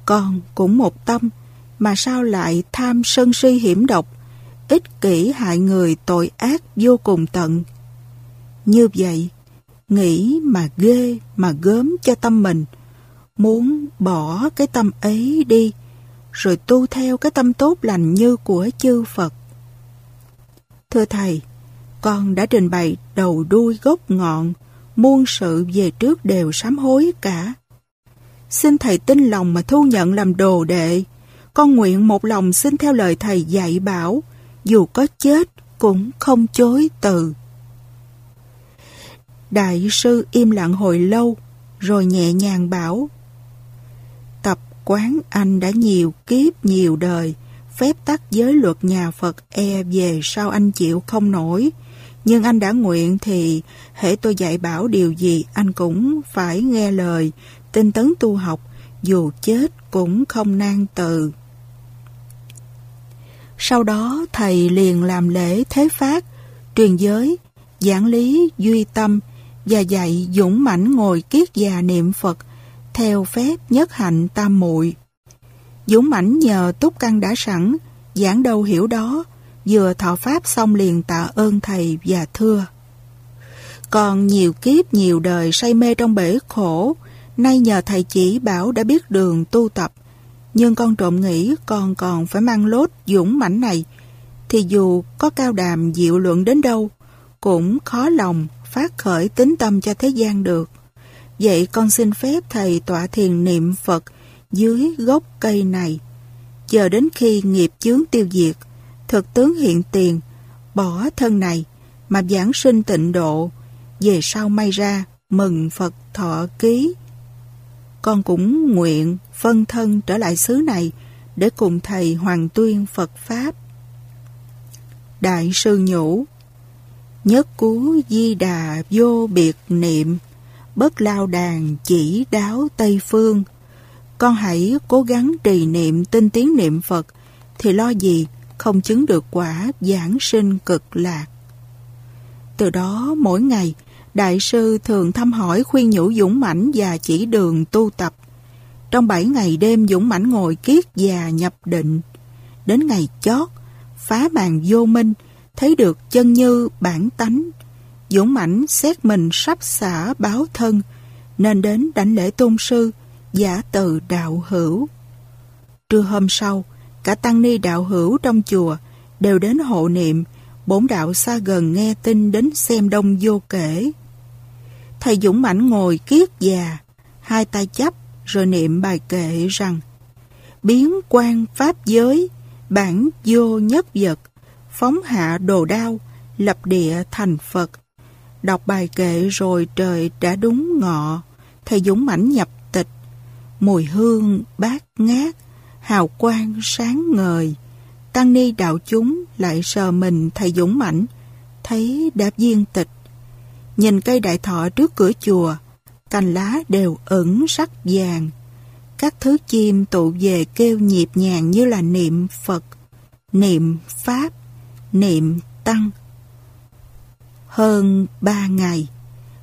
Speaker 1: còn cũng một tâm, mà sao lại tham sân si hiểm độc, ích kỷ hại người tội ác vô cùng tận. Như vậy, nghĩ mà ghê mà gớm cho tâm mình, muốn bỏ cái tâm ấy đi, rồi tu theo cái tâm tốt lành như của chư Phật. Thưa Thầy, con đã trình bày đầu đuôi gốc ngọn, muôn sự về trước đều sám hối cả. xin thầy tin lòng mà thu nhận làm đồ đệ. Con nguyện một lòng xin theo lời thầy dạy bảo, dù có chết cũng không chối từ. Đại sư im lặng hồi lâu, rồi nhẹ nhàng bảo quán anh đã nhiều kiếp nhiều đời, phép tắc giới luật nhà Phật e về sau anh chịu không nổi. Nhưng anh đã nguyện thì hễ tôi dạy bảo điều gì anh cũng phải nghe lời, tinh tấn tu học, dù chết cũng không nan từ. Sau đó thầy liền làm lễ thế phát, truyền giới, giảng lý duy tâm và dạy dũng mãnh ngồi kiết già niệm Phật theo phép nhất hạnh tam muội. Dũng mãnh nhờ túc căn đã sẵn, giảng đâu hiểu đó, vừa thọ pháp xong liền tạ ơn thầy và thưa. Còn nhiều kiếp nhiều đời say mê trong bể khổ, nay nhờ thầy chỉ bảo đã biết đường tu tập, nhưng con trộm nghĩ con còn phải mang lốt dũng mãnh này, thì dù có cao đàm diệu luận đến đâu, cũng khó lòng phát khởi tính tâm cho thế gian được. Vậy con xin phép thầy tọa thiền niệm Phật dưới gốc cây này. Chờ đến khi nghiệp chướng tiêu diệt, thực tướng hiện tiền, bỏ thân này mà giảng sinh tịnh độ, về sau may ra mừng Phật thọ ký. Con cũng nguyện phân thân trở lại xứ này để cùng thầy hoàng tuyên Phật Pháp. Đại sư nhủ Nhất cú di đà vô biệt niệm Bất lao đàn chỉ đáo Tây Phương Con hãy cố gắng trì niệm tinh tiến niệm Phật Thì lo gì không chứng được quả giảng sinh cực lạc Từ đó mỗi ngày Đại sư thường thăm hỏi khuyên nhủ dũng mãnh và chỉ đường tu tập trong bảy ngày đêm dũng mãnh ngồi kiết già nhập định. Đến ngày chót, phá màn vô minh, thấy được chân như bản tánh. Dũng mãnh xét mình sắp xả báo thân, nên đến đảnh lễ tôn sư, giả từ đạo hữu. Trưa hôm sau, cả tăng ni đạo hữu trong chùa đều đến hộ niệm, bốn đạo xa gần nghe tin đến xem đông vô kể. Thầy Dũng Mãnh ngồi kiết già, hai tay chắp, rồi niệm bài kệ rằng biến quan pháp giới, bản vô nhất vật, phóng hạ đồ đao, lập địa thành Phật. Đọc bài kệ rồi trời đã đúng ngọ, thầy Dũng Mãnh nhập tịch, mùi hương bát ngát, hào quang sáng ngời. Tăng ni đạo chúng lại sờ mình thầy Dũng Mãnh, thấy đã viên tịch. Nhìn cây đại thọ trước cửa chùa, cành lá đều ẩn sắc vàng. Các thứ chim tụ về kêu nhịp nhàng như là niệm Phật, niệm Pháp, niệm Tăng. Hơn ba ngày,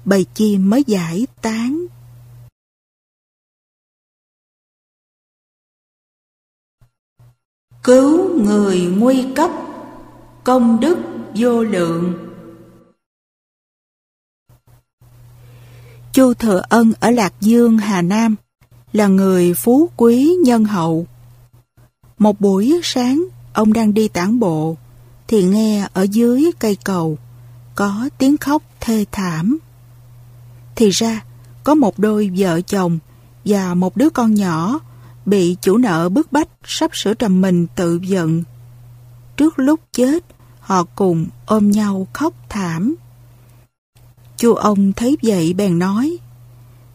Speaker 1: bầy chim mới giải tán. Cứu người nguy cấp, công đức vô lượng. Chu Thừa Ân ở Lạc Dương, Hà Nam là người phú quý nhân hậu. Một buổi sáng, ông đang đi tản bộ, thì nghe ở dưới cây cầu có tiếng khóc thê thảm. Thì ra, có một đôi vợ chồng và một đứa con nhỏ bị chủ nợ bức bách sắp sửa trầm mình tự giận. Trước lúc chết, họ cùng ôm nhau khóc thảm. Chú ông thấy vậy bèn nói,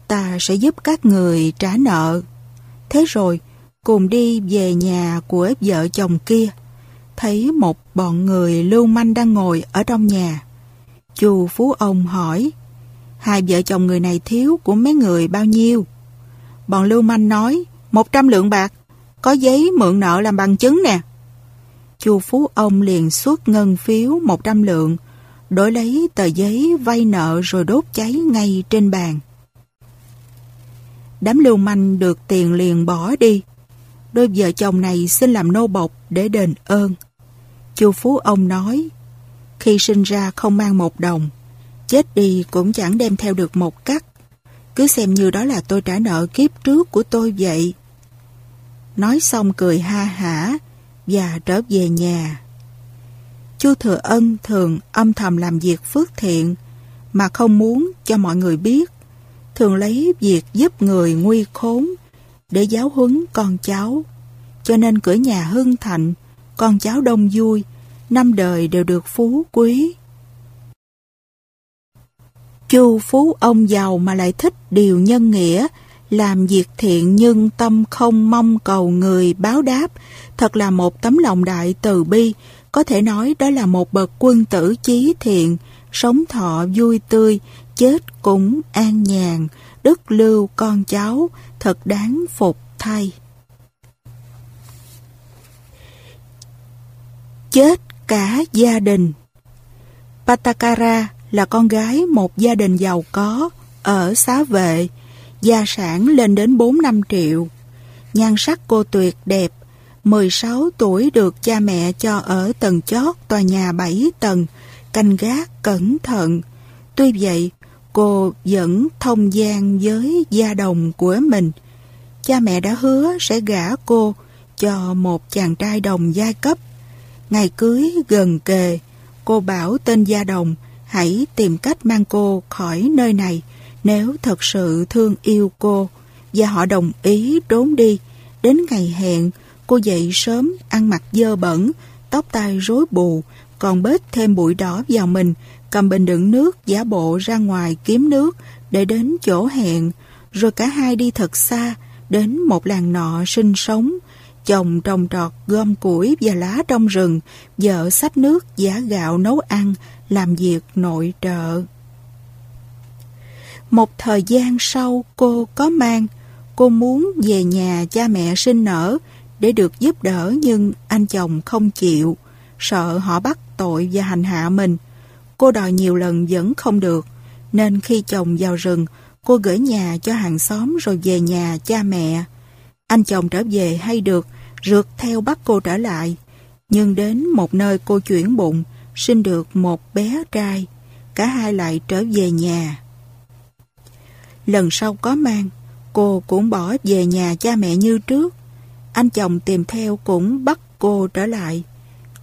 Speaker 1: ta sẽ giúp các người trả nợ. Thế rồi, cùng đi về nhà của vợ chồng kia, thấy một bọn người lưu manh đang ngồi ở trong nhà. Chu Phú ông hỏi, hai vợ chồng người này thiếu của mấy người bao nhiêu? Bọn lưu manh nói, một trăm lượng bạc, có giấy mượn nợ làm bằng chứng nè. Chu Phú ông liền xuất ngân phiếu một trăm lượng, đổi lấy tờ giấy vay nợ rồi đốt cháy ngay trên bàn. Đám lưu manh được tiền liền bỏ đi. Đôi vợ chồng này xin làm nô bộc để đền ơn. Chu Phú ông nói, khi sinh ra không mang một đồng, chết đi cũng chẳng đem theo được một cắt. Cứ xem như đó là tôi trả nợ kiếp trước của tôi vậy. Nói xong cười ha hả và trở về nhà. Chu Thừa Ân thường âm thầm làm việc phước thiện mà không muốn cho mọi người biết. Thường lấy việc giúp người nguy khốn để giáo huấn con cháu. Cho nên cửa nhà hưng thạnh, con cháu đông vui, năm đời đều được phú quý. Chu phú ông giàu mà lại thích điều nhân nghĩa, làm việc thiện nhưng tâm không mong cầu người báo đáp, thật là một tấm lòng đại từ bi, có thể nói đó là một bậc quân tử chí thiện, sống thọ vui tươi, chết cũng an nhàn, đức lưu con cháu, thật đáng phục thay. Chết cả gia đình Patakara là con gái một gia đình giàu có ở xá vệ, gia sản lên đến 4 năm triệu. Nhan sắc cô tuyệt đẹp, 16 tuổi được cha mẹ cho ở tầng chót tòa nhà 7 tầng, canh gác cẩn thận. Tuy vậy, cô vẫn thông gian với gia đồng của mình. Cha mẹ đã hứa sẽ gả cô cho một chàng trai đồng giai cấp. Ngày cưới gần kề, cô bảo tên gia đồng hãy tìm cách mang cô khỏi nơi này nếu thật sự thương yêu cô. Và họ đồng ý trốn đi. Đến ngày hẹn, cô dậy sớm, ăn mặc dơ bẩn, tóc tai rối bù, còn bết thêm bụi đỏ vào mình, cầm bình đựng nước giả bộ ra ngoài kiếm nước để đến chỗ hẹn, rồi cả hai đi thật xa, đến một làng nọ sinh sống, chồng trồng trọt gom củi và lá trong rừng, vợ xách nước giả gạo nấu ăn, làm việc nội trợ. Một thời gian sau cô có mang, cô muốn về nhà cha mẹ sinh nở để được giúp đỡ nhưng anh chồng không chịu, sợ họ bắt tội và hành hạ mình. Cô đòi nhiều lần vẫn không được, nên khi chồng vào rừng, cô gửi nhà cho hàng xóm rồi về nhà cha mẹ. Anh chồng trở về hay được, rượt theo bắt cô trở lại. Nhưng đến một nơi cô chuyển bụng, sinh được một bé trai. Cả hai lại trở về nhà. Lần sau có mang, cô cũng bỏ về nhà cha mẹ như trước. Anh chồng tìm theo cũng bắt cô trở lại.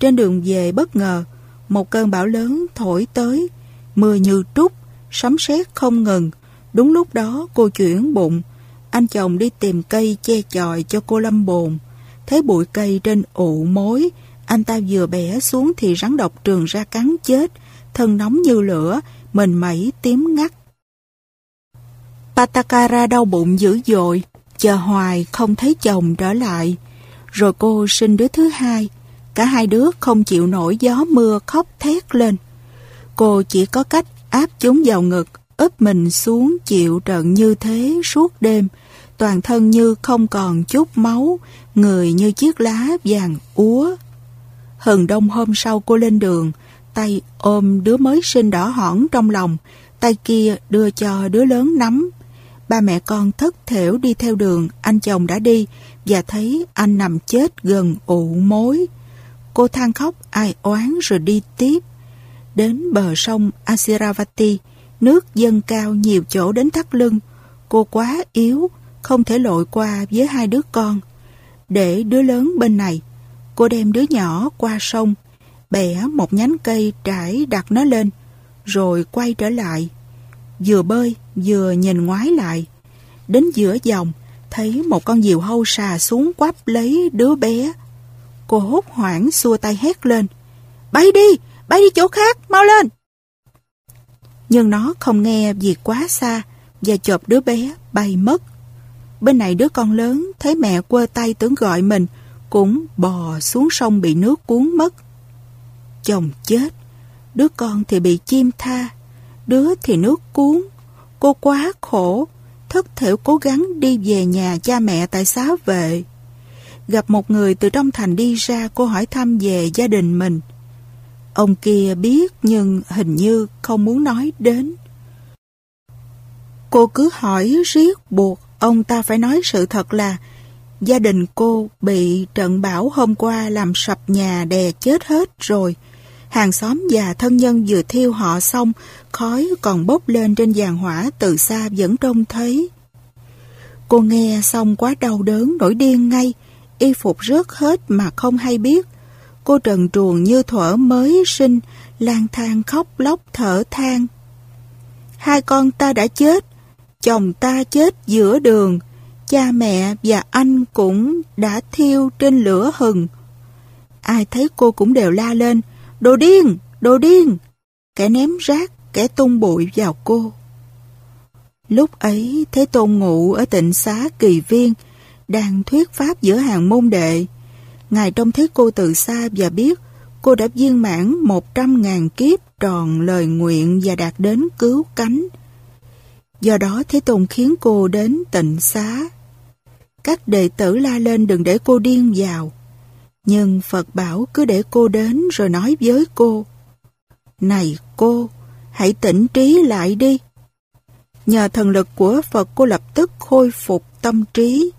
Speaker 1: Trên đường về bất ngờ, một cơn bão lớn thổi tới, mưa như trút, sấm sét không ngừng. Đúng lúc đó cô chuyển bụng, anh chồng đi tìm cây che chòi cho cô lâm bồn. Thấy bụi cây trên ụ mối, anh ta vừa bẻ xuống thì rắn độc trường ra cắn chết, thân nóng như lửa, mình mẩy tím ngắt. Patakara đau bụng dữ dội, chờ hoài không thấy chồng trở lại. Rồi cô sinh đứa thứ hai, cả hai đứa không chịu nổi gió mưa khóc thét lên. Cô chỉ có cách áp chúng vào ngực, ướp mình xuống chịu trận như thế suốt đêm, toàn thân như không còn chút máu, người như chiếc lá vàng úa. Hừng đông hôm sau cô lên đường, tay ôm đứa mới sinh đỏ hỏn trong lòng, tay kia đưa cho đứa lớn nắm. Ba mẹ con thất thểu đi theo đường anh chồng đã đi và thấy anh nằm chết gần ụ mối. Cô than khóc ai oán rồi đi tiếp. Đến bờ sông Asiravati, nước dâng cao nhiều chỗ đến thắt lưng. Cô quá yếu, không thể lội qua với hai đứa con. Để đứa lớn bên này, cô đem đứa nhỏ qua sông, bẻ một nhánh cây trải đặt nó lên, rồi quay trở lại. Vừa bơi, vừa nhìn ngoái lại. Đến giữa dòng, thấy một con diều hâu xà xuống quắp lấy đứa bé. Cô hốt hoảng xua tay hét lên. Bay đi, bay đi chỗ khác, mau lên. Nhưng nó không nghe vì quá xa và chộp đứa bé bay mất. Bên này đứa con lớn thấy mẹ quơ tay tưởng gọi mình cũng bò xuống sông bị nước cuốn mất. Chồng chết, đứa con thì bị chim tha, đứa thì nước cuốn. Cô quá khổ, thất thểu cố gắng đi về nhà cha mẹ tại xá vệ. Gặp một người từ trong thành đi ra cô hỏi thăm về gia đình mình. Ông kia biết nhưng hình như không muốn nói đến. Cô cứ hỏi riết buộc ông ta phải nói sự thật là gia đình cô bị trận bão hôm qua làm sập nhà đè chết hết rồi. Hàng xóm và thân nhân vừa thiêu họ xong, khói còn bốc lên trên giàn hỏa từ xa vẫn trông thấy. Cô nghe xong quá đau đớn, nổi điên ngay, y phục rớt hết mà không hay biết. Cô trần truồng như thuở mới sinh, lang thang khóc lóc thở than. Hai con ta đã chết, chồng ta chết giữa đường, cha mẹ và anh cũng đã thiêu trên lửa hừng. Ai thấy cô cũng đều la lên, đồ điên, đồ điên. Kẻ ném rác, kẻ tung bụi vào cô. Lúc ấy, Thế Tôn ngụ ở tịnh xá Kỳ Viên, đang thuyết pháp giữa hàng môn đệ. Ngài trông thấy cô từ xa và biết cô đã viên mãn một trăm ngàn kiếp tròn lời nguyện và đạt đến cứu cánh. Do đó Thế Tôn khiến cô đến tịnh xá. Các đệ tử la lên đừng để cô điên vào. Nhưng Phật bảo cứ để cô đến rồi nói với cô. Này cô, hãy tỉnh trí lại đi. Nhờ thần lực của Phật cô lập tức khôi phục tâm trí.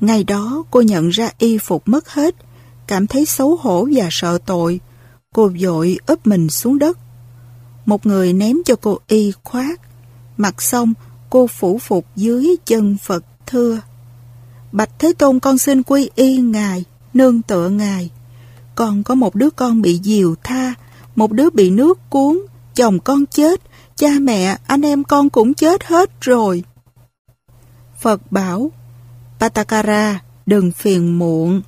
Speaker 1: Ngày đó cô nhận ra y phục mất hết, cảm thấy xấu hổ và sợ tội. Cô vội úp mình xuống đất. Một người ném cho cô y khoát. Mặc xong, cô phủ phục dưới chân Phật thưa. Bạch Thế Tôn con xin quy y Ngài, nương tựa Ngài. Con có một đứa con bị diều tha, một đứa bị nước cuốn, chồng con chết, cha mẹ, anh em con cũng chết hết rồi. Phật bảo, Patakara, đừng phiền muộn.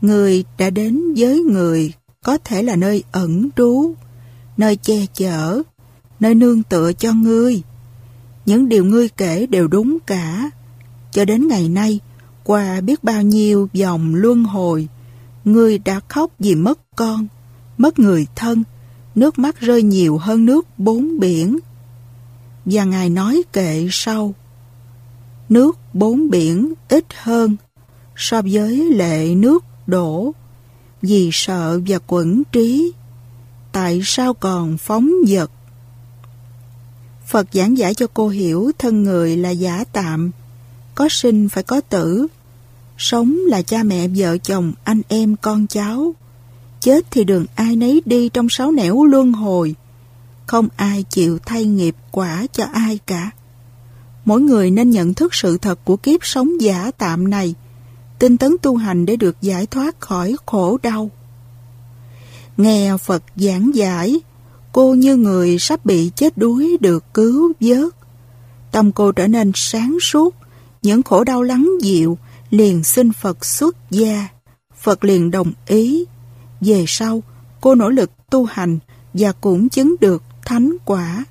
Speaker 1: Người đã đến với người có thể là nơi ẩn trú, nơi che chở, nơi nương tựa cho ngươi. Những điều ngươi kể đều đúng cả. Cho đến ngày nay, qua biết bao nhiêu dòng luân hồi, ngươi đã khóc vì mất con, mất người thân, nước mắt rơi nhiều hơn nước bốn biển. Và Ngài nói kệ sau, nước bốn biển ít hơn so với lệ nước đổ, vì sợ và quẩn trí, tại sao còn phóng vật? Phật giảng giải cho cô hiểu thân người là giả tạm, có sinh phải có tử, sống là cha mẹ vợ chồng anh em con cháu, chết thì đường ai nấy đi trong sáu nẻo luân hồi, không ai chịu thay nghiệp quả cho ai cả. Mỗi người nên nhận thức sự thật của kiếp sống giả tạm này, tinh tấn tu hành để được giải thoát khỏi khổ đau. Nghe Phật giảng giải, cô như người sắp bị chết đuối được cứu vớt. Tâm cô trở nên sáng suốt, những khổ đau lắng dịu, liền xin Phật xuất gia. Phật liền đồng ý. Về sau, cô nỗ lực tu hành và cũng chứng được thánh quả.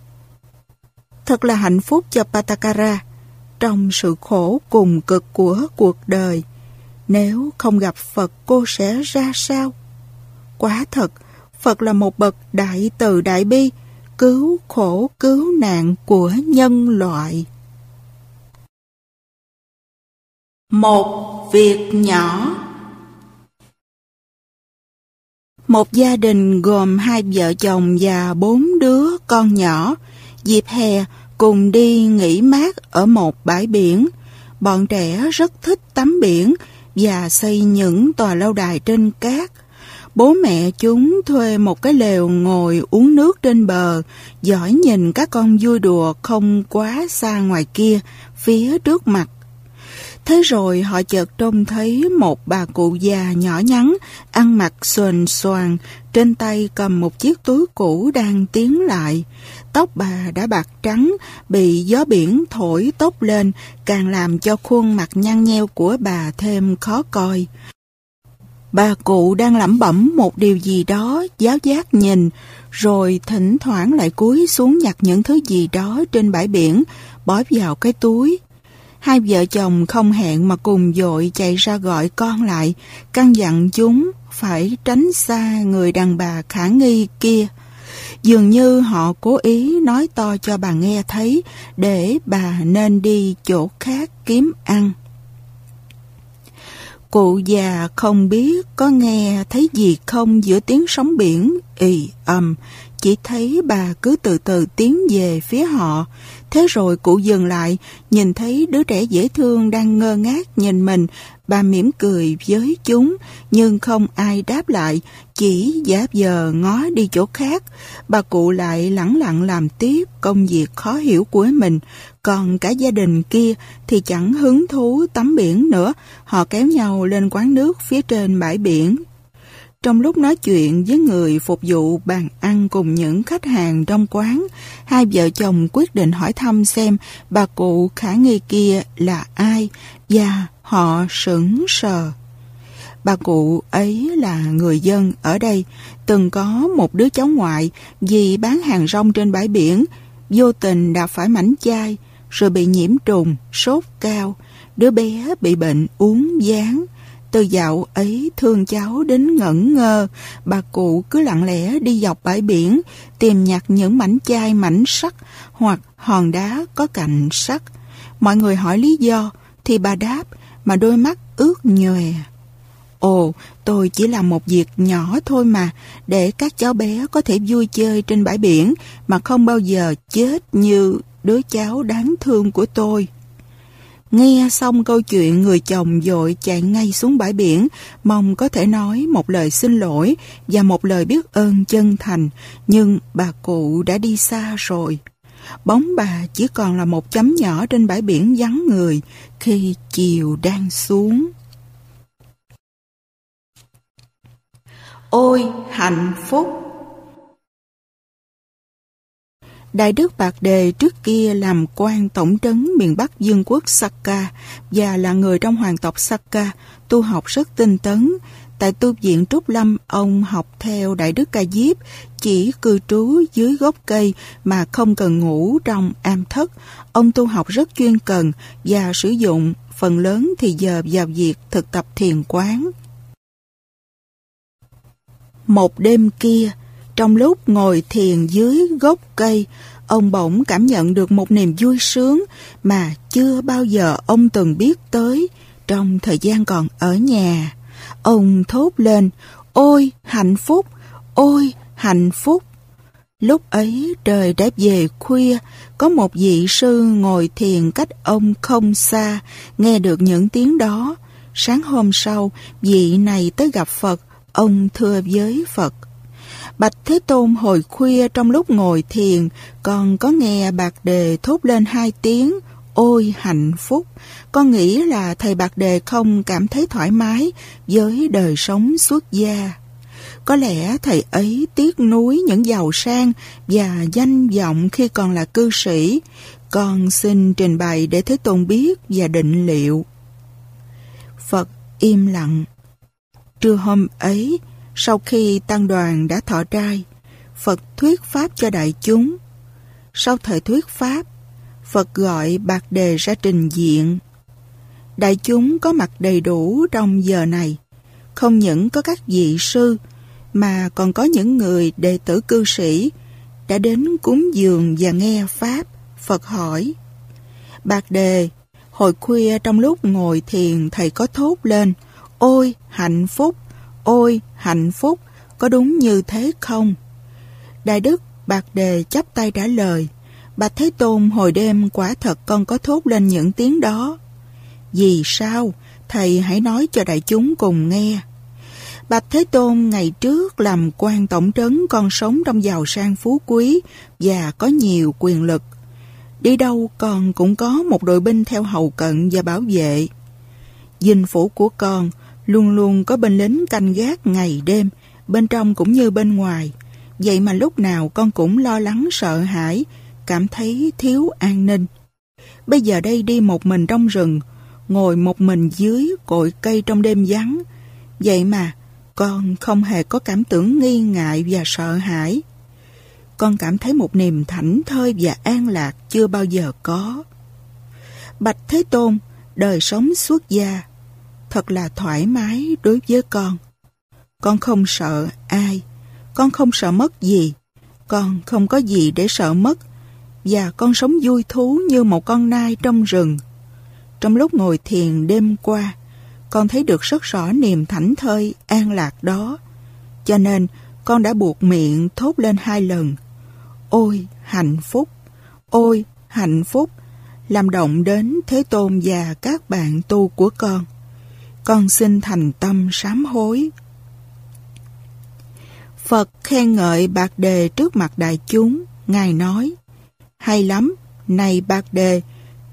Speaker 1: Thật là hạnh phúc cho Patakara trong sự khổ cùng cực của cuộc đời. Nếu không gặp Phật cô sẽ ra sao? Quá thật, Phật là một bậc đại từ đại bi, cứu khổ cứu nạn của nhân loại. Một việc nhỏ Một gia đình gồm hai vợ chồng và bốn đứa con nhỏ, dịp hè cùng đi nghỉ mát ở một bãi biển. Bọn trẻ rất thích tắm biển và xây những tòa lâu đài trên cát. Bố mẹ chúng thuê một cái lều ngồi uống nước trên bờ, dõi nhìn các con vui đùa không quá xa ngoài kia, phía trước mặt. Thế rồi họ chợt trông thấy một bà cụ già nhỏ nhắn, ăn mặc xuềnh xoàng, trên tay cầm một chiếc túi cũ đang tiến lại. Tóc bà đã bạc trắng, bị gió biển thổi tóc lên, càng làm cho khuôn mặt nhăn nheo của bà thêm khó coi. Bà cụ đang lẩm bẩm một điều gì đó, giáo giác nhìn, rồi thỉnh thoảng lại cúi xuống nhặt những thứ gì đó trên bãi biển, bỏ vào cái túi. Hai vợ chồng không hẹn mà cùng dội chạy ra gọi con lại, căn dặn chúng phải tránh xa người đàn bà khả nghi kia. Dường như họ cố ý nói to cho bà nghe thấy để bà nên đi chỗ khác kiếm ăn. Cụ già không biết có nghe thấy gì không giữa tiếng sóng biển ì ầm, chỉ thấy bà cứ từ từ tiến về phía họ. Thế rồi cụ dừng lại, nhìn thấy đứa trẻ dễ thương đang ngơ ngác nhìn mình, bà mỉm cười với chúng, nhưng không ai đáp lại, chỉ giả giờ ngó đi chỗ khác. Bà cụ lại lẳng lặng làm tiếp công việc khó hiểu của mình, còn cả gia đình kia thì chẳng hứng thú tắm biển nữa, họ kéo nhau lên quán nước phía trên bãi biển. Trong lúc nói chuyện với người phục vụ bàn ăn cùng những khách hàng trong quán, hai vợ chồng quyết định hỏi thăm xem bà cụ khả nghi kia là ai và họ sững sờ. Bà cụ ấy là người dân ở đây, từng có một đứa cháu ngoại vì bán hàng rong trên bãi biển, vô tình đã phải mảnh chai, rồi bị nhiễm trùng, sốt cao, đứa bé bị bệnh uống gián. Từ dạo ấy thương cháu đến ngẩn ngơ, bà cụ cứ lặng lẽ đi dọc bãi biển, tìm nhặt những mảnh chai mảnh sắt hoặc hòn đá có cạnh sắt. Mọi người hỏi lý do, thì bà đáp mà đôi mắt ướt nhòe. Ồ, tôi chỉ làm một việc nhỏ thôi mà, để các cháu bé có thể vui chơi trên bãi biển mà không bao giờ chết như đứa cháu đáng thương của tôi. Nghe xong câu chuyện người chồng dội chạy ngay xuống bãi biển, mong có thể nói một lời xin lỗi và một lời biết ơn chân thành, nhưng bà cụ đã đi xa rồi. Bóng bà chỉ còn là một chấm nhỏ trên bãi biển vắng người khi chiều đang xuống. Ôi hạnh phúc! Đại đức Bạc Đề trước kia làm quan tổng trấn miền Bắc Dương quốc Sakka và là người trong hoàng tộc Sakka, tu học rất tinh tấn. Tại tu viện Trúc Lâm, ông học theo Đại đức Ca Diếp, chỉ cư trú dưới gốc cây mà không cần ngủ trong am thất. Ông tu học rất chuyên cần và sử dụng phần lớn thì giờ vào việc thực tập thiền quán. Một đêm kia, trong lúc ngồi thiền dưới gốc cây, ông bỗng cảm nhận được một niềm vui sướng mà chưa bao giờ ông từng biết tới trong thời gian còn ở nhà. Ông thốt lên, ôi hạnh phúc, ôi hạnh phúc. Lúc ấy trời đã về khuya, có một vị sư ngồi thiền cách ông không xa, nghe được những tiếng đó. Sáng hôm sau, vị này tới gặp Phật, ông thưa với Phật. Bạch Thế Tôn hồi khuya trong lúc ngồi thiền, còn có nghe bạc đề thốt lên hai tiếng, ôi hạnh phúc. Con nghĩ là thầy bạc đề không cảm thấy thoải mái với đời sống xuất gia. Có lẽ thầy ấy tiếc nuối những giàu sang và danh vọng khi còn là cư sĩ. Con xin trình bày để Thế Tôn biết và định liệu. Phật im lặng. Trưa hôm ấy, sau khi tăng đoàn đã thọ trai, Phật thuyết pháp cho đại chúng. Sau thời thuyết pháp, Phật gọi bạc đề ra trình diện. Đại chúng có mặt đầy đủ trong giờ này, không những có các vị sư, mà còn có những người đệ tử cư sĩ đã đến cúng dường và nghe Pháp. Phật hỏi, Bạc đề, hồi khuya trong lúc ngồi thiền thầy có thốt lên, ôi hạnh phúc, ôi hạnh phúc, có đúng như thế không? Đại Đức Bạc Đề chắp tay trả lời, Bạch Thế Tôn hồi đêm quả thật con có thốt lên những tiếng đó. Vì sao? Thầy hãy nói cho đại chúng cùng nghe. Bạch Thế Tôn ngày trước làm quan tổng trấn con sống trong giàu sang phú quý và có nhiều quyền lực. Đi đâu con cũng có một đội binh theo hầu cận và bảo vệ. Dinh phủ của con luôn luôn có bên lính canh gác ngày đêm, bên trong cũng như bên ngoài. Vậy mà lúc nào con cũng lo lắng sợ hãi, cảm thấy thiếu an ninh. Bây giờ đây đi một mình trong rừng, ngồi một mình dưới cội cây trong đêm vắng. Vậy mà con không hề có cảm tưởng nghi ngại và sợ hãi. Con cảm thấy một niềm thảnh thơi và an lạc chưa bao giờ có. Bạch Thế Tôn, đời sống xuất gia, thật là thoải mái đối với con. Con không sợ ai, con không sợ mất gì, con không có gì để sợ mất, và con sống vui thú như một con nai trong rừng. Trong lúc ngồi thiền đêm qua, con thấy được rất rõ niềm thảnh thơi, an lạc đó. Cho nên, con đã buộc miệng thốt lên hai lần. Ôi, hạnh phúc! Ôi, hạnh phúc! Làm động đến Thế Tôn và các bạn tu của con. Con xin thành tâm sám hối. Phật khen ngợi bạc đề trước mặt đại chúng. Ngài nói, hay lắm, này bạc đề,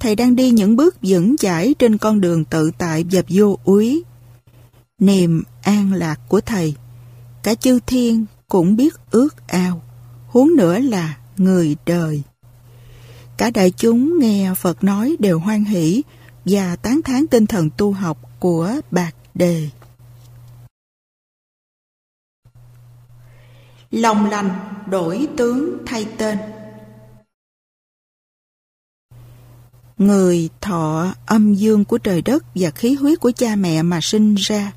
Speaker 1: thầy đang đi những bước vững chãi trên con đường tự tại và vô úy. Niềm an lạc của thầy cả chư thiên cũng biết ước ao, huống nữa là người đời. Cả đại chúng nghe Phật nói đều hoan hỷ và tán thán tinh thần tu học của Bạc Đề. Lòng lành đổi tướng thay tên Người thọ âm dương của trời đất và khí huyết của cha mẹ mà sinh ra,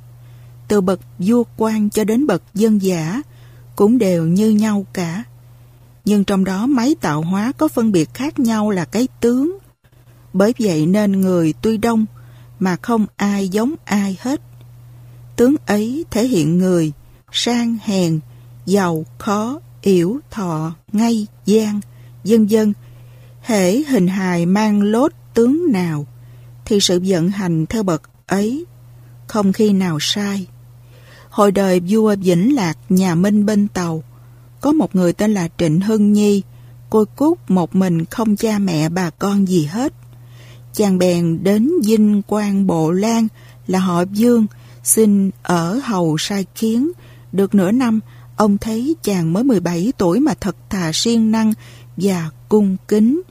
Speaker 1: từ bậc vua quan cho đến bậc dân giả, cũng đều như nhau cả. Nhưng trong đó máy tạo hóa có phân biệt khác nhau là cái tướng. Bởi vậy nên người tuy đông, mà không ai giống ai hết. Tướng ấy thể hiện người, sang hèn, giàu khó, yếu thọ, ngay, gian, dân dân, Hễ hình hài mang lốt tướng nào, thì sự vận hành theo bậc ấy không khi nào sai. Hồi đời vua Vĩnh Lạc nhà Minh bên Tàu, có một người tên là Trịnh Hưng Nhi, cô cút một mình không cha mẹ bà con gì hết. Chàng bèn đến dinh quan Bộ Lan là họ Dương, xin ở hầu sai kiến. Được nửa năm, ông thấy chàng mới 17 tuổi mà thật thà siêng năng và cung kính,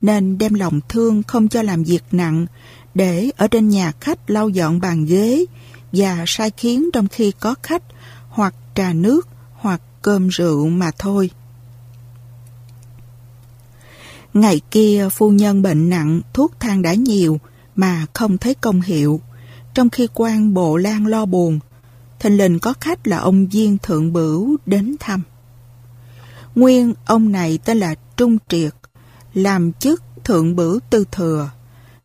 Speaker 1: nên đem lòng thương không cho làm việc nặng, để ở trên nhà khách lau dọn bàn ghế và sai khiến trong khi có khách hoặc trà nước hoặc cơm rượu mà thôi. Ngày kia phu nhân bệnh nặng, thuốc thang đã nhiều mà không thấy công hiệu. Trong khi quan bộ lan lo buồn, thình lình có khách là ông Viên Thượng Bửu đến thăm. Nguyên ông này tên là Trung Triệt, làm chức thượng bửu tư thừa,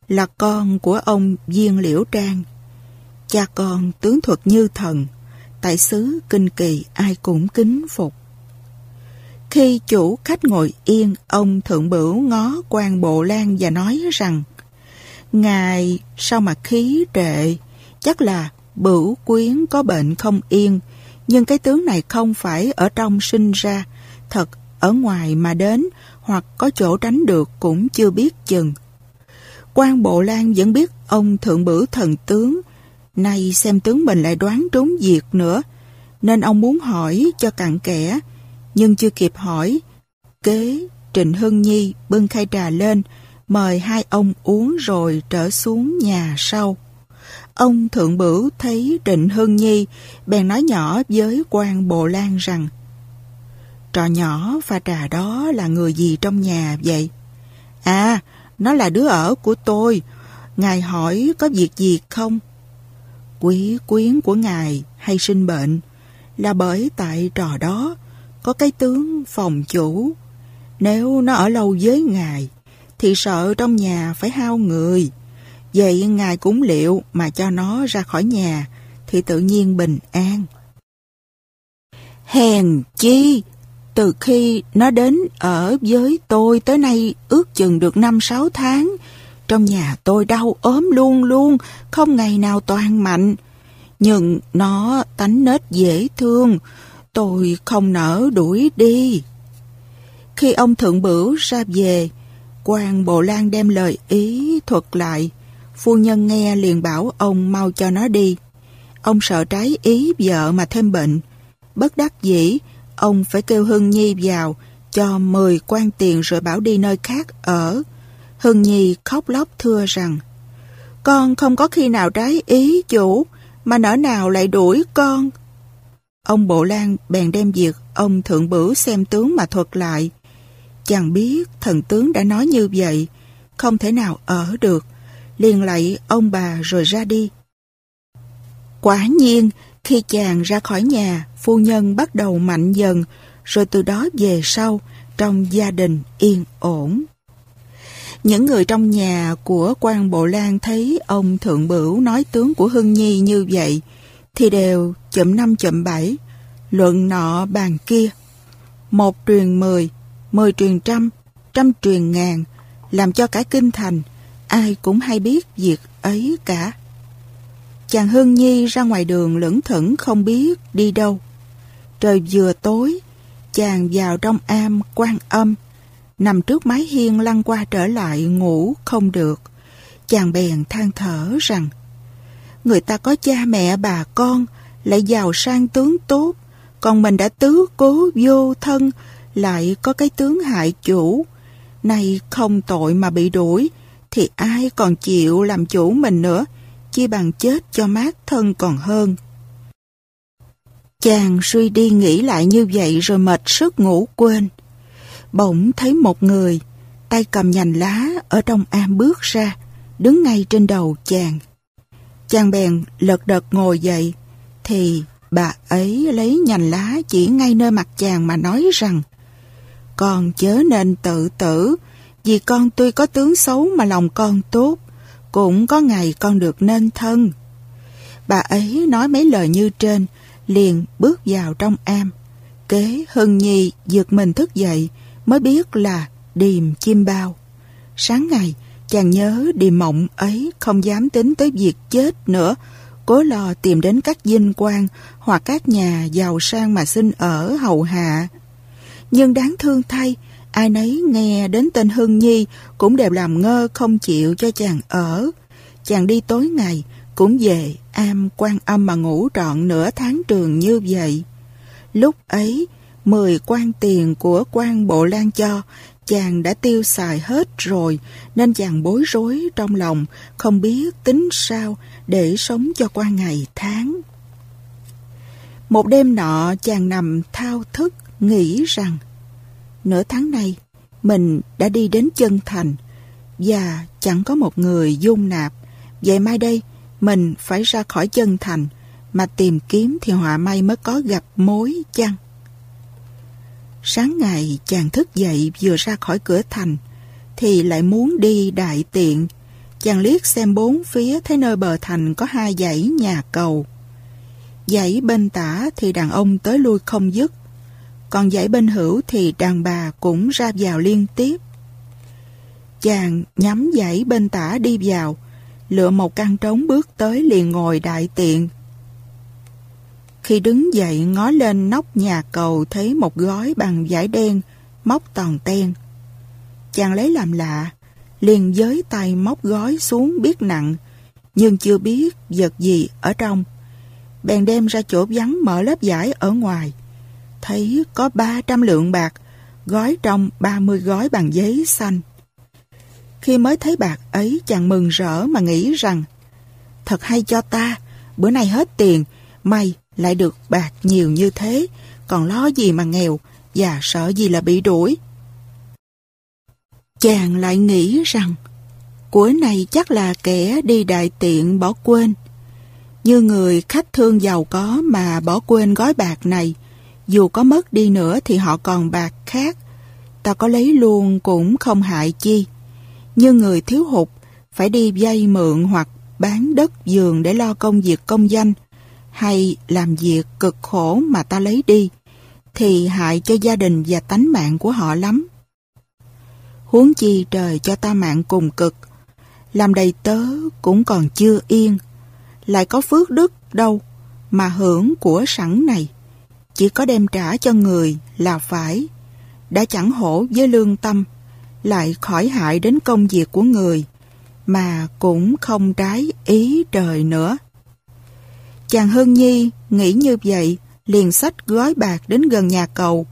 Speaker 1: là con của ông Viên Liễu Trang. Cha con tướng thuật như thần, tại xứ kinh kỳ ai cũng kính phục. Khi chủ khách ngồi yên, ông thượng bửu ngó quan bộ lan và nói rằng Ngài sao mà khí trệ, chắc là bửu quyến có bệnh không yên, nhưng cái tướng này không phải ở trong sinh ra, thật ở ngoài mà đến hoặc có chỗ tránh được cũng chưa biết chừng. quan Bộ Lan vẫn biết ông thượng bửu thần tướng, nay xem tướng mình lại đoán trúng việc nữa, nên ông muốn hỏi cho cặn kẽ, nhưng chưa kịp hỏi. Kế, Trịnh Hưng Nhi bưng khay trà lên, mời hai ông uống rồi trở xuống nhà sau. Ông Thượng Bửu thấy Trịnh Hưng Nhi, bèn nói nhỏ với quan Bộ Lan rằng Trò nhỏ pha trà đó là người gì trong nhà vậy? À, nó là đứa ở của tôi. Ngài hỏi có việc gì không? Quý quyến của ngài hay sinh bệnh là bởi tại trò đó có cái tướng phòng chủ. Nếu nó ở lâu với ngài thì sợ trong nhà phải hao người. Vậy ngài cũng liệu mà cho nó ra khỏi nhà thì tự nhiên bình an. Hèn chi từ khi nó đến ở với tôi tới nay ước chừng được 5-6 tháng, trong nhà tôi đau ốm luôn luôn, không ngày nào toàn mạnh. Nhưng nó tánh nết dễ thương, tôi không nỡ đuổi đi. Khi ông Thượng Bửu ra về, quan Bộ Lan đem lời ý thuật lại. Phu nhân nghe liền bảo ông mau cho nó đi. Ông sợ trái ý vợ mà thêm bệnh. Bất đắc dĩ, ông phải kêu Hưng Nhi vào, cho 10 quan tiền rồi bảo đi nơi khác ở. Hưng Nhi khóc lóc thưa rằng, con không có khi nào trái ý chủ, mà nỡ nào lại đuổi con. Ông Bộ Lan bèn đem việc ông Thượng Bửu xem tướng mà thuật lại. Chàng biết thần tướng đã nói như vậy, không thể nào ở được, liền lạy ông bà rồi ra đi. Quả nhiên, khi chàng ra khỏi nhà, phu nhân bắt đầu mạnh dần, rồi từ đó về sau, trong gia đình yên ổn. Những người trong nhà của quan Bộ Lan thấy ông Thượng Bửu nói tướng của Hưng Nhi như vậy, thì đều chậm năm chậm bảy, luận nọ bàn kia. Một truyền mười, mười truyền trăm, trăm truyền ngàn, làm cho cả kinh thành, ai cũng hay biết việc ấy cả. Chàng Hương Nhi ra ngoài đường lững thững không biết đi đâu. Trời vừa tối, chàng vào trong am quan âm, nằm trước mái hiên lăn qua trở lại ngủ không được. Chàng bèn than thở rằng, người ta có cha mẹ bà con, lại giàu sang tướng tốt, Còn mình đã tứ cố vô thân, lại có cái tướng hại chủ. nay không tội mà bị đuổi, thì ai còn chịu làm chủ mình nữa, chi bằng chết cho mát thân còn hơn. Chàng suy đi nghĩ lại như vậy rồi mệt sức ngủ quên. Bỗng thấy một người, tay cầm nhành lá ở trong am bước ra, đứng ngay trên đầu chàng. Chàng bèn lật đật ngồi dậy, thì bà ấy lấy nhành lá chỉ ngay nơi mặt chàng mà nói rằng Con chớ nên tự tử, vì con tuy có tướng xấu mà lòng con tốt, cũng có ngày con được nên thân. Bà ấy nói mấy lời như trên, liền bước vào trong am. Kế Hưng Nhi giật mình thức dậy, mới biết là điềm chim bao. Sáng ngày, chàng nhớ điềm mộng ấy không dám tính tới việc chết nữa, cố lo tìm đến các dinh quan hoặc các nhà giàu sang mà xin ở hầu hạ. Nhưng đáng thương thay, ai nấy nghe đến tên Hưng Nhi cũng đều làm ngơ không chịu cho chàng ở. Chàng đi tối ngày, cũng về am quan âm mà ngủ trọn nửa tháng trường như vậy. Lúc ấy, mười quan tiền của quan bộ lan cho, chàng đã tiêu xài hết rồi, nên chàng bối rối trong lòng, không biết tính sao để sống cho qua ngày tháng. Một đêm nọ chàng nằm thao thức, nghĩ rằng nửa tháng nay mình đã đi đến chân thành và chẳng có một người dung nạp. Vậy mai đây mình phải ra khỏi chân thành mà tìm kiếm thì họa may mới có gặp mối chăng? Sáng ngày chàng thức dậy vừa ra khỏi cửa thành thì lại muốn đi đại tiện. Chàng liếc xem bốn phía thấy nơi bờ thành có hai dãy nhà cầu. Dãy bên tả thì đàn ông tới lui không dứt, còn dãy bên hữu thì đàn bà cũng ra vào liên tiếp. Chàng nhắm dãy bên tả đi vào, lựa một căn trống bước tới liền ngồi đại tiện. Khi đứng dậy ngó lên nóc nhà cầu thấy một gói bằng vải đen, móc toàn ten. Chàng lấy làm lạ, liền giới tay móc gói xuống biết nặng, nhưng chưa biết vật gì ở trong. Bèn đem ra chỗ vắng mở lớp vải ở ngoài. Thấy có 300 lượng bạc, gói trong 30 gói bằng giấy xanh. Khi mới thấy bạc ấy chàng mừng rỡ mà nghĩ rằng Thật hay cho ta, bữa nay hết tiền, may lại được bạc nhiều như thế, còn lo gì mà nghèo và sợ gì là bị đuổi. Chàng lại nghĩ rằng cuối này chắc là kẻ đi đại tiện bỏ quên. Như người khách thương giàu có mà bỏ quên gói bạc này, dù có mất đi nữa thì họ còn bạc khác. Ta có lấy luôn cũng không hại chi như người thiếu hụt phải đi vay mượn hoặc bán đất giường để lo công việc công danh hay làm việc cực khổ mà ta lấy đi thì hại cho gia đình và tánh mạng của họ lắm. Huống chi trời cho ta mạng cùng cực, làm đầy tớ cũng còn chưa yên, lại có phước đức đâu mà hưởng của sẵn này, chỉ có đem trả cho người là phải, đã chẳng hổ với lương tâm, lại khỏi hại đến công việc của người, mà cũng không trái ý trời nữa. Chàng hương Nhi nghĩ như vậy, liền sách gói bạc đến gần nhà cầu,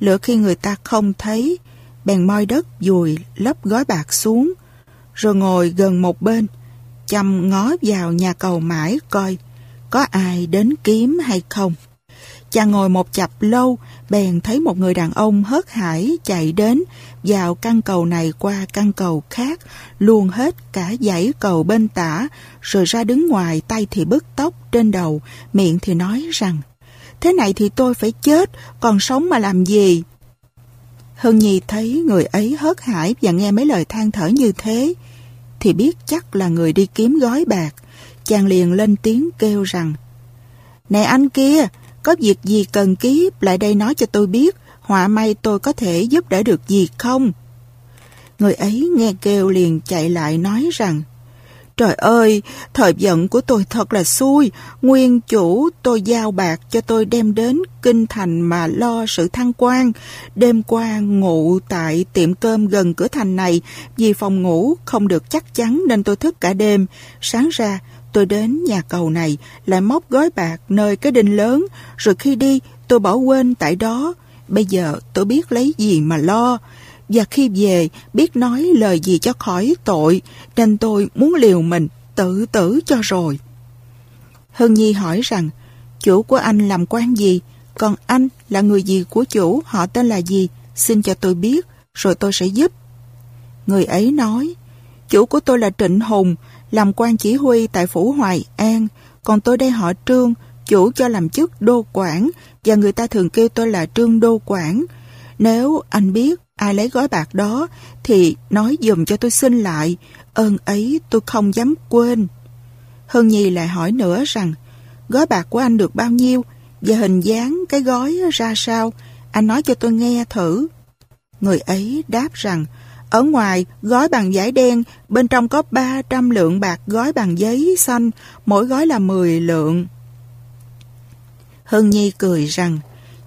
Speaker 1: lựa khi người ta không thấy, bèn moi đất dùi lấp gói bạc xuống, rồi ngồi gần một bên, chăm ngó vào nhà cầu mãi coi có ai đến kiếm hay không. Chàng ngồi một chập lâu, bèn thấy một người đàn ông hớt hải chạy đến, vào căn cầu này qua căn cầu khác, luôn hết cả dãy cầu bên tả, rồi ra đứng ngoài tay thì bứt tóc trên đầu, miệng thì nói rằng, thế này thì tôi phải chết, còn sống mà làm gì? hương Nhi thấy người ấy hớt hải và nghe mấy lời than thở như thế, thì biết chắc là người đi kiếm gói bạc. Chàng liền lên tiếng kêu rằng, Này anh kia, có việc gì cần kiếp lại đây nói cho tôi biết, họa may tôi có thể giúp đỡ được gì không? Người ấy nghe kêu liền chạy lại nói rằng Trời ơi, thời vận của tôi thật là xui, nguyên chủ tôi giao bạc cho tôi đem đến kinh thành mà lo sự thăng quan. Đêm qua ngủ tại tiệm cơm gần cửa thành này, vì phòng ngủ không được chắc chắn nên tôi thức cả đêm. Sáng ra tôi đến nhà cầu này lại móc gói bạc nơi cái đinh lớn, rồi khi đi tôi bỏ quên tại đó. Bây giờ tôi biết lấy gì mà lo. Và khi về, biết nói lời gì cho khỏi tội, nên tôi muốn liều mình, tự tử cho rồi. hưng Nhi hỏi rằng, chủ của anh làm quan gì? Còn anh là người gì của chủ, họ tên là gì? Xin cho tôi biết, rồi tôi sẽ giúp. Người ấy nói, chủ của tôi là Trịnh Hùng, làm quan chỉ huy tại Phủ Hoài An, còn tôi đây họ Trương, chủ cho làm chức đô quản, và người ta thường kêu tôi là Trương Đô Quản. Nếu anh biết ai lấy gói bạc đó, thì nói dùm cho tôi xin lại, ơn ấy tôi không dám quên. Hân Nhi lại hỏi nữa rằng, gói bạc của anh được bao nhiêu, và hình dáng cái gói ra sao, anh nói cho tôi nghe thử. Người ấy đáp rằng, ở ngoài gói bằng giấy đen, bên trong có 300 lượng bạc gói bằng giấy xanh, mỗi gói là 10 lượng. Hân Nhi cười rằng,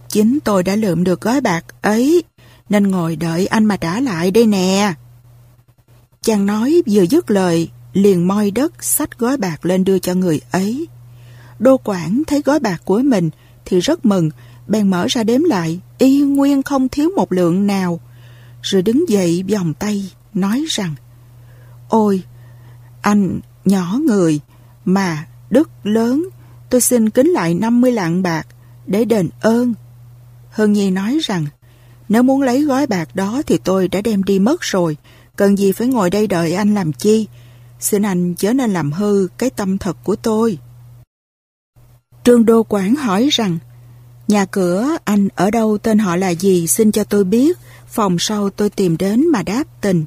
Speaker 1: chính tôi đã lượm được gói bạc ấy, nên ngồi đợi anh mà trả lại đây nè. Chàng nói vừa dứt lời, liền moi đất xách gói bạc lên đưa cho người ấy. Đô quản thấy gói bạc của mình thì rất mừng, bèn mở ra đếm lại, y nguyên không thiếu một lượng nào. Rồi đứng dậy vòng tay, nói rằng, Ôi, anh nhỏ người, mà đức lớn, tôi xin kính lại 50 lạng bạc để đền ơn. Hân Nhi nói rằng, nếu muốn lấy gói bạc đó thì tôi đã đem đi mất rồi, cần gì phải ngồi đây đợi anh làm chi. Xin anh chớ nên làm hư cái tâm thật của tôi. Trương Đô Quảng hỏi rằng, nhà cửa anh ở đâu tên họ là gì xin cho tôi biết, phòng sau tôi tìm đến mà đáp tình.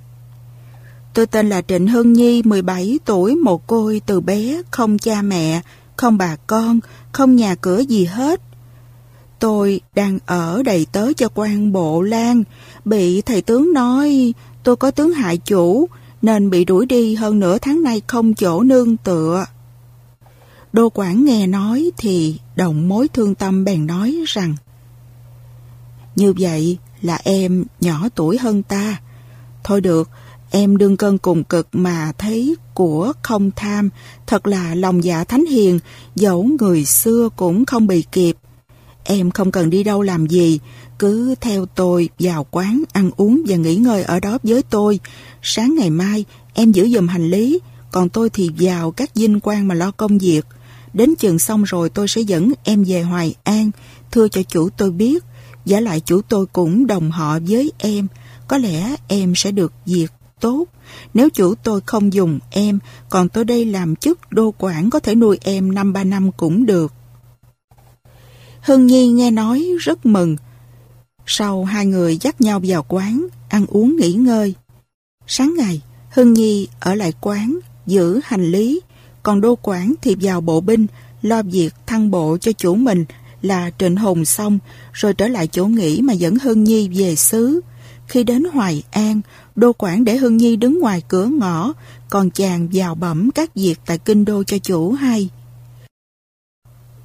Speaker 1: Tôi tên là Trịnh Hưng Nhi, 17 tuổi, một côi từ bé, không cha mẹ, không bà con, không nhà cửa gì hết. Tôi đang ở đầy tớ cho quan bộ lan, bị thầy tướng nói tôi có tướng hại chủ, nên bị đuổi đi hơn nửa tháng nay không chỗ nương tựa. Đô quản nghe nói thì đồng mối thương tâm bèn nói rằng Như vậy là em nhỏ tuổi hơn ta. Thôi được, em đương cơn cùng cực mà thấy của không tham, thật là lòng dạ thánh hiền, dẫu người xưa cũng không bị kịp. Em không cần đi đâu làm gì, cứ theo tôi vào quán ăn uống và nghỉ ngơi ở đó với tôi. Sáng ngày mai em giữ giùm hành lý, còn tôi thì vào các dinh quan mà lo công việc. Đến chừng xong rồi tôi sẽ dẫn em về Hoài An, thưa cho chủ tôi biết. Giả lại chủ tôi cũng đồng họ với em, có lẽ em sẽ được việc tốt. Nếu chủ tôi không dùng em, còn tôi đây làm chức đô quản có thể nuôi em năm ba năm cũng được. Hưng Nhi nghe nói rất mừng. Sau hai người dắt nhau vào quán, ăn uống nghỉ ngơi. Sáng ngày, Hưng Nhi ở lại quán, giữ hành lý, còn đô quản thì vào bộ binh, lo việc thăng bộ cho chủ mình là Trịnh Hùng xong, rồi trở lại chỗ nghỉ mà dẫn Hưng Nhi về xứ. Khi đến Hoài An, đô quản để Hưng Nhi đứng ngoài cửa ngõ, còn chàng vào bẩm các việc tại kinh đô cho chủ hay.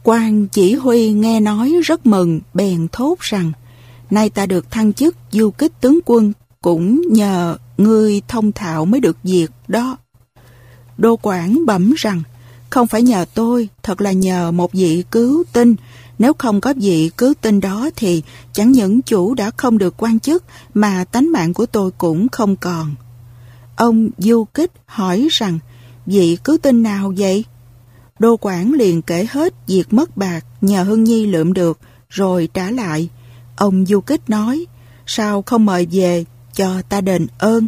Speaker 1: quan chỉ huy nghe nói rất mừng, bèn thốt rằng, nay ta được thăng chức du kích tướng quân, cũng nhờ ngươi thông thạo mới được việc đó. Đô quản bẩm rằng, không phải nhờ tôi, thật là nhờ một vị cứu tinh. Nếu không có vị cứu tinh đó thì chẳng những chủ đã không được quan chức mà tánh mạng của tôi cũng không còn. Ông du kích hỏi rằng, vị cứu tinh nào vậy? Đô quản liền kể hết việc mất bạc nhờ Hưng Nhi lượm được, rồi trả lại. Ông du kích nói, sao không mời về cho ta đền ơn?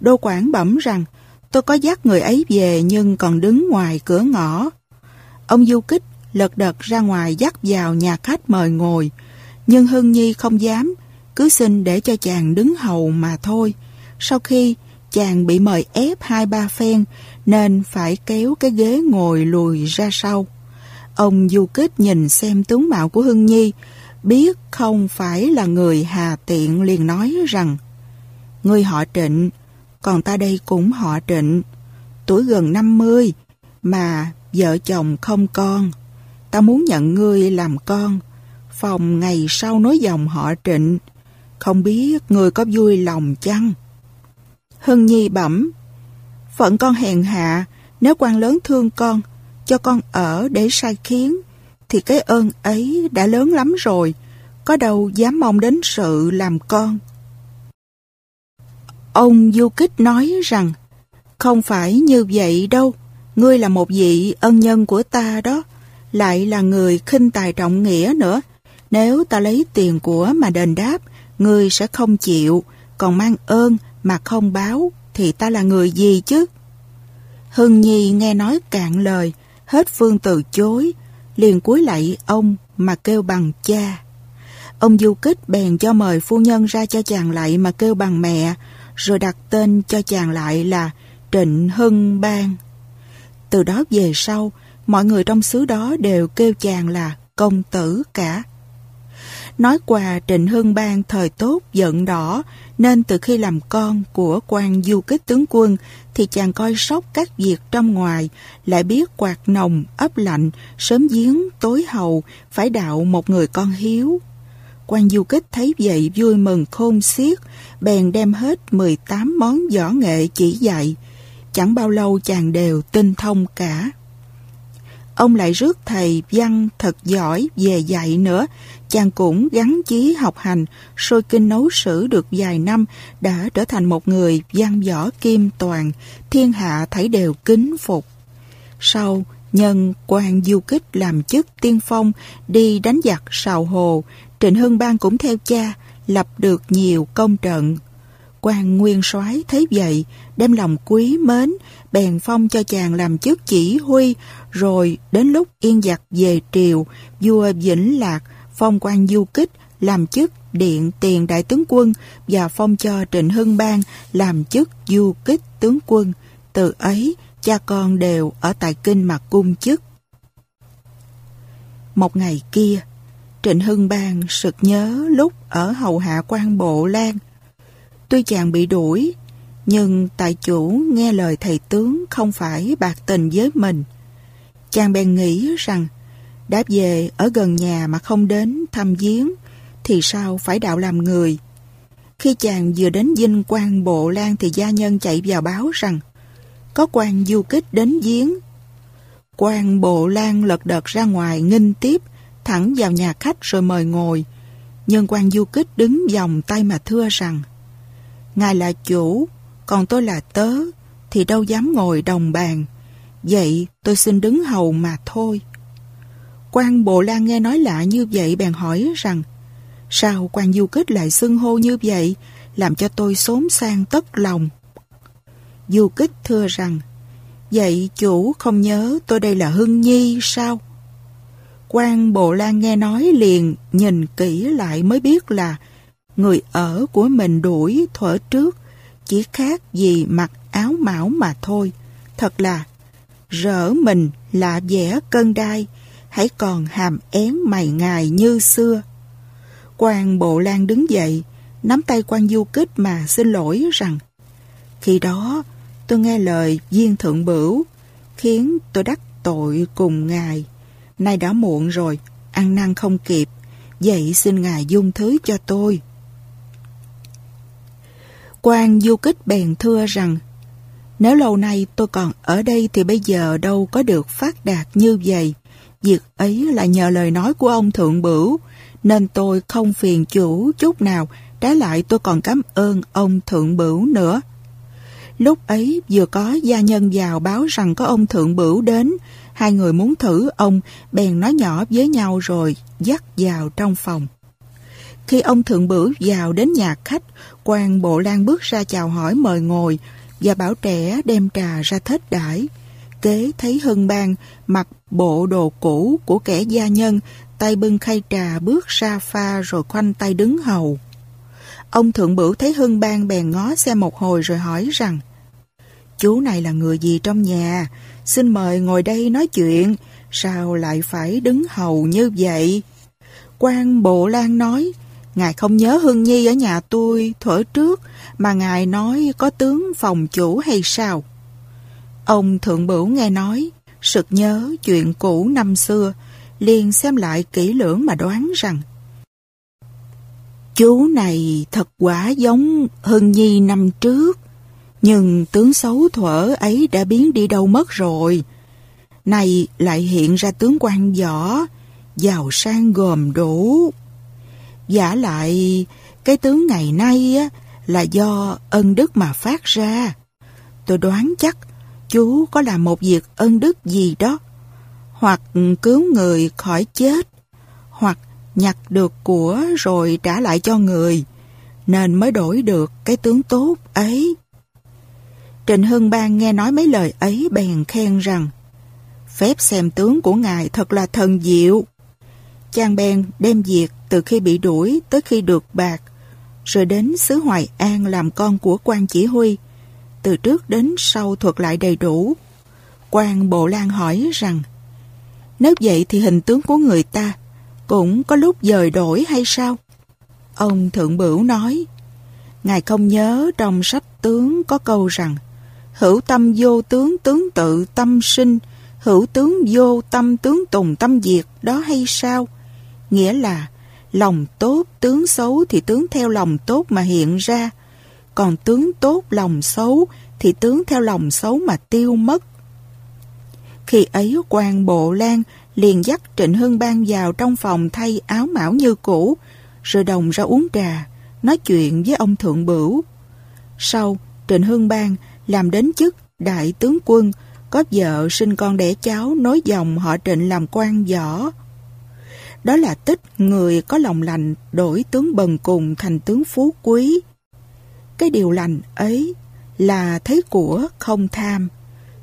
Speaker 1: Đô quản bẩm rằng, Tôi có dắt người ấy về nhưng còn đứng ngoài cửa ngõ. Ông du kích lật đật ra ngoài dắt vào nhà khách mời ngồi. Nhưng Hưng Nhi không dám, cứ xin để cho chàng đứng hầu mà thôi. Sau khi chàng bị mời ép hai ba phen nên phải kéo cái ghế ngồi lùi ra sau. Ông du kích nhìn xem tướng mạo của Hưng Nhi, biết không phải là người hà tiện liền nói rằng Người họ trịnh còn ta đây cũng họ trịnh, tuổi gần 50, mà vợ chồng không con. Ta muốn nhận ngươi làm con, phòng ngày sau nối dòng họ trịnh, không biết ngươi có vui lòng chăng? hưng Nhi bẩm, phận con hèn hạ, nếu quan lớn thương con, cho con ở để sai khiến, thì cái ơn ấy đã lớn lắm rồi, có đâu dám mong đến sự làm con. Ông Du Kích nói rằng, không phải như vậy đâu, ngươi là một vị ân nhân của ta đó, lại là người khinh tài trọng nghĩa nữa. Nếu ta lấy tiền của mà đền đáp, ngươi sẽ không chịu, còn mang ơn mà không báo, thì ta là người gì chứ? Hưng Nhi nghe nói cạn lời, hết phương từ chối, liền cúi lạy ông mà kêu bằng cha. Ông du kích bèn cho mời phu nhân ra cho chàng lại mà kêu bằng mẹ, rồi đặt tên cho chàng lại là Trịnh Hưng Bang. Từ đó về sau, mọi người trong xứ đó đều kêu chàng là công tử cả. Nói qua Trịnh Hưng Bang thời tốt giận đỏ, nên từ khi làm con của quan du kích tướng quân thì chàng coi sóc các việc trong ngoài, lại biết quạt nồng, ấp lạnh, sớm giếng, tối hầu, phải đạo một người con hiếu. Quan du kích thấy vậy vui mừng khôn xiết, bèn đem hết 18 món võ nghệ chỉ dạy. Chẳng bao lâu chàng đều tinh thông cả. Ông lại rước thầy văn thật giỏi về dạy nữa, chàng cũng gắn chí học hành, sôi kinh nấu sử được vài năm, đã trở thành một người văn võ kim toàn, thiên hạ thấy đều kính phục. Sau, nhân quan du kích làm chức tiên phong, đi đánh giặc sào hồ, Trịnh Hưng Bang cũng theo cha, lập được nhiều công trận. quan nguyên soái thấy vậy, đem lòng quý mến, bèn phong cho chàng làm chức chỉ huy, rồi đến lúc yên giặc về triều, vua Vĩnh Lạc phong quan du kích làm chức điện tiền đại tướng quân và phong cho Trịnh Hưng Bang làm chức du kích tướng quân. Từ ấy, cha con đều ở tại kinh mà cung chức. Một ngày kia, Trịnh Hưng Bang sực nhớ lúc ở hầu hạ quan bộ Lan. Tuy chàng bị đuổi, nhưng tại chủ nghe lời thầy tướng không phải bạc tình với mình. Chàng bèn nghĩ rằng đáp về ở gần nhà mà không đến thăm viếng thì sao phải đạo làm người. Khi chàng vừa đến dinh quan bộ lan thì gia nhân chạy vào báo rằng có quan du kích đến viếng. quan bộ lan lật đật ra ngoài nghinh tiếp thẳng vào nhà khách rồi mời ngồi. Nhưng quan du kích đứng vòng tay mà thưa rằng Ngài là chủ, còn tôi là tớ, thì đâu dám ngồi đồng bàn. Vậy tôi xin đứng hầu mà thôi. quan Bộ Lan nghe nói lạ như vậy bèn hỏi rằng Sao quan du kích lại xưng hô như vậy làm cho tôi xốn sang tất lòng. Du kích thưa rằng Vậy chủ không nhớ tôi đây là Hưng Nhi sao? Quan Bộ Lan nghe nói liền nhìn kỹ lại mới biết là người ở của mình đuổi thuở trước chỉ khác gì mặc áo mão mà thôi. Thật là rỡ mình là vẻ cân đai, hãy còn hàm én mày ngài như xưa. quan Bộ Lan đứng dậy, nắm tay quan du kích mà xin lỗi rằng khi đó tôi nghe lời viên thượng bửu khiến tôi đắc tội cùng ngài. Nay đã muộn rồi, ăn năn không kịp, vậy xin ngài dung thứ cho tôi. quan du kích bèn thưa rằng nếu lâu nay tôi còn ở đây thì bây giờ đâu có được phát đạt như vậy. Việc ấy là nhờ lời nói của ông Thượng Bửu, nên tôi không phiền chủ chút nào, trái lại tôi còn cảm ơn ông Thượng Bửu nữa. Lúc ấy vừa có gia nhân vào báo rằng có ông Thượng Bửu đến, hai người muốn thử ông, bèn nói nhỏ với nhau rồi dắt vào trong phòng. Khi ông Thượng Bửu vào đến nhà khách, quan Bộ Lan bước ra chào hỏi mời ngồi, và bảo trẻ đem trà ra thết đãi. Kế thấy Hưng Bang mặc bộ đồ cũ của kẻ gia nhân, tay bưng khay trà bước ra pha rồi khoanh tay đứng hầu. Ông Thượng Bửu thấy Hưng Bang bèn ngó xem một hồi rồi hỏi rằng Chú này là người gì trong nhà? Xin mời ngồi đây nói chuyện. Sao lại phải đứng hầu như vậy? quan Bộ Lan nói Ngài không nhớ Hương Nhi ở nhà tôi thuở trước mà ngài nói có tướng phòng chủ hay sao? Ông Thượng Bửu nghe nói, sực nhớ chuyện cũ năm xưa, liền xem lại kỹ lưỡng mà đoán rằng Chú này thật quả giống Hưng Nhi năm trước, nhưng tướng xấu thuở ấy đã biến đi đâu mất rồi. Này lại hiện ra tướng quan võ, giàu sang gồm đủ. Giả lại, cái tướng ngày nay á, là do ân đức mà phát ra. Tôi đoán chắc chú có làm một việc ân đức gì đó, hoặc cứu người khỏi chết, hoặc nhặt được của rồi trả lại cho người, nên mới đổi được cái tướng tốt ấy. Trịnh Hưng Bang nghe nói mấy lời ấy bèn khen rằng phép xem tướng của ngài thật là thần diệu. Chàng bèn đem việc từ khi bị đuổi tới khi được bạc, rồi đến xứ Hoài An làm con của quan chỉ huy. Từ trước đến sau thuật lại đầy đủ. quan Bộ Lan hỏi rằng nếu vậy thì hình tướng của người ta cũng có lúc dời đổi hay sao? Ông Thượng Bửu nói Ngài không nhớ trong sách tướng có câu rằng Hữu tâm vô tướng tướng tự tâm sinh Hữu tướng vô tâm tướng tùng tâm diệt đó hay sao? Nghĩa là lòng tốt tướng xấu thì tướng theo lòng tốt mà hiện ra còn tướng tốt lòng xấu thì tướng theo lòng xấu mà tiêu mất. Khi ấy quan bộ lan liền dắt Trịnh Hưng Bang vào trong phòng thay áo mão như cũ, rồi đồng ra uống trà, nói chuyện với ông Thượng Bửu. Sau, Trịnh Hưng Bang làm đến chức đại tướng quân, có vợ sinh con đẻ cháu nối dòng họ Trịnh làm quan võ. Đó là tích người có lòng lành đổi tướng bần cùng thành tướng phú quý. Cái điều lành ấy là thấy của không tham,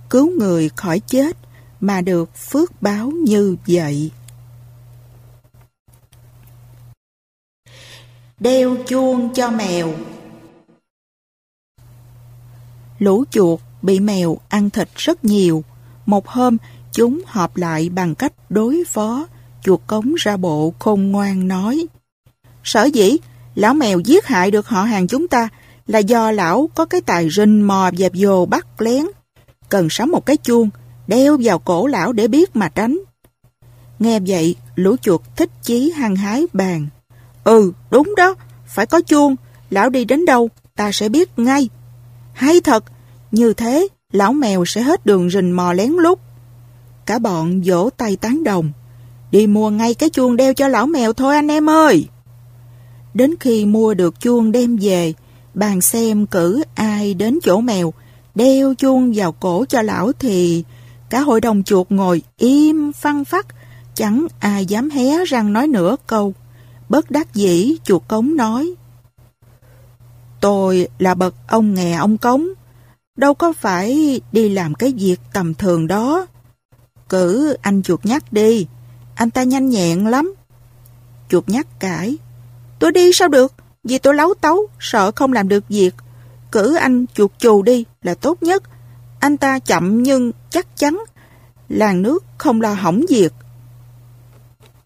Speaker 1: cứu người khỏi chết mà được phước báo như vậy. Đeo chuông cho mèo Lũ chuột bị mèo ăn thịt rất nhiều. Một hôm, chúng họp lại bằng cách đối phó. Chuột cống ra bộ khôn ngoan nói Sở dĩ, lão mèo giết hại được họ hàng chúng ta là do lão có cái tài rình mò dẹp dồ bắt lén. Cần sắm một cái chuông, đeo vào cổ lão để biết mà tránh. Nghe vậy, lũ chuột thích chí hăng hái bàn. Ừ, đúng đó, phải có chuông, lão đi đến đâu, ta sẽ biết ngay. Hay thật, như thế, lão mèo sẽ hết đường rình mò lén lút. Cả bọn vỗ tay tán đồng. Đi mua ngay cái chuông đeo cho lão mèo thôi anh em ơi. Đến khi mua được chuông đem về, bàn xem cử ai đến chỗ mèo, đeo chuông vào cổ cho lão thì cả hội đồng chuột ngồi im phăng phắc, chẳng ai dám hé răng nói nửa câu. Bất đắc dĩ chuột cống nói. Tôi là bậc ông nghè ông cống, đâu có phải đi làm cái việc tầm thường đó. Cử anh chuột nhắc đi, anh ta nhanh nhẹn lắm. Chuột nhắc cãi. Tôi đi sao được? Vì tôi lấu tấu, sợ không làm được việc. Cử anh chuột chù đi là tốt nhất. Anh ta chậm nhưng chắc chắn. Làng nước không lo hỏng việc.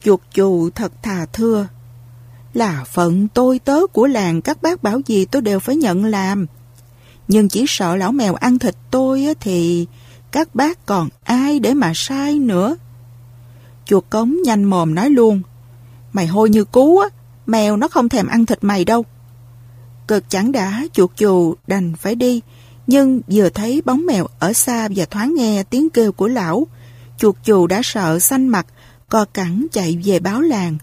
Speaker 1: Chuột chù thật thà thưa. Là phận tôi tớ của làng các bác bảo gì tôi đều phải nhận làm. Nhưng chỉ sợ lão mèo ăn thịt tôi thì các bác còn ai để mà sai nữa. Chuột cống nhanh mồm nói luôn. Mày hôi như cú á, mèo nó không thèm ăn thịt mày đâu. Cực chẳng đã chuột chù đành phải đi, nhưng vừa thấy bóng mèo ở xa và thoáng nghe tiếng kêu của lão, chuột chù đã sợ xanh mặt, co cẳng chạy về báo làng.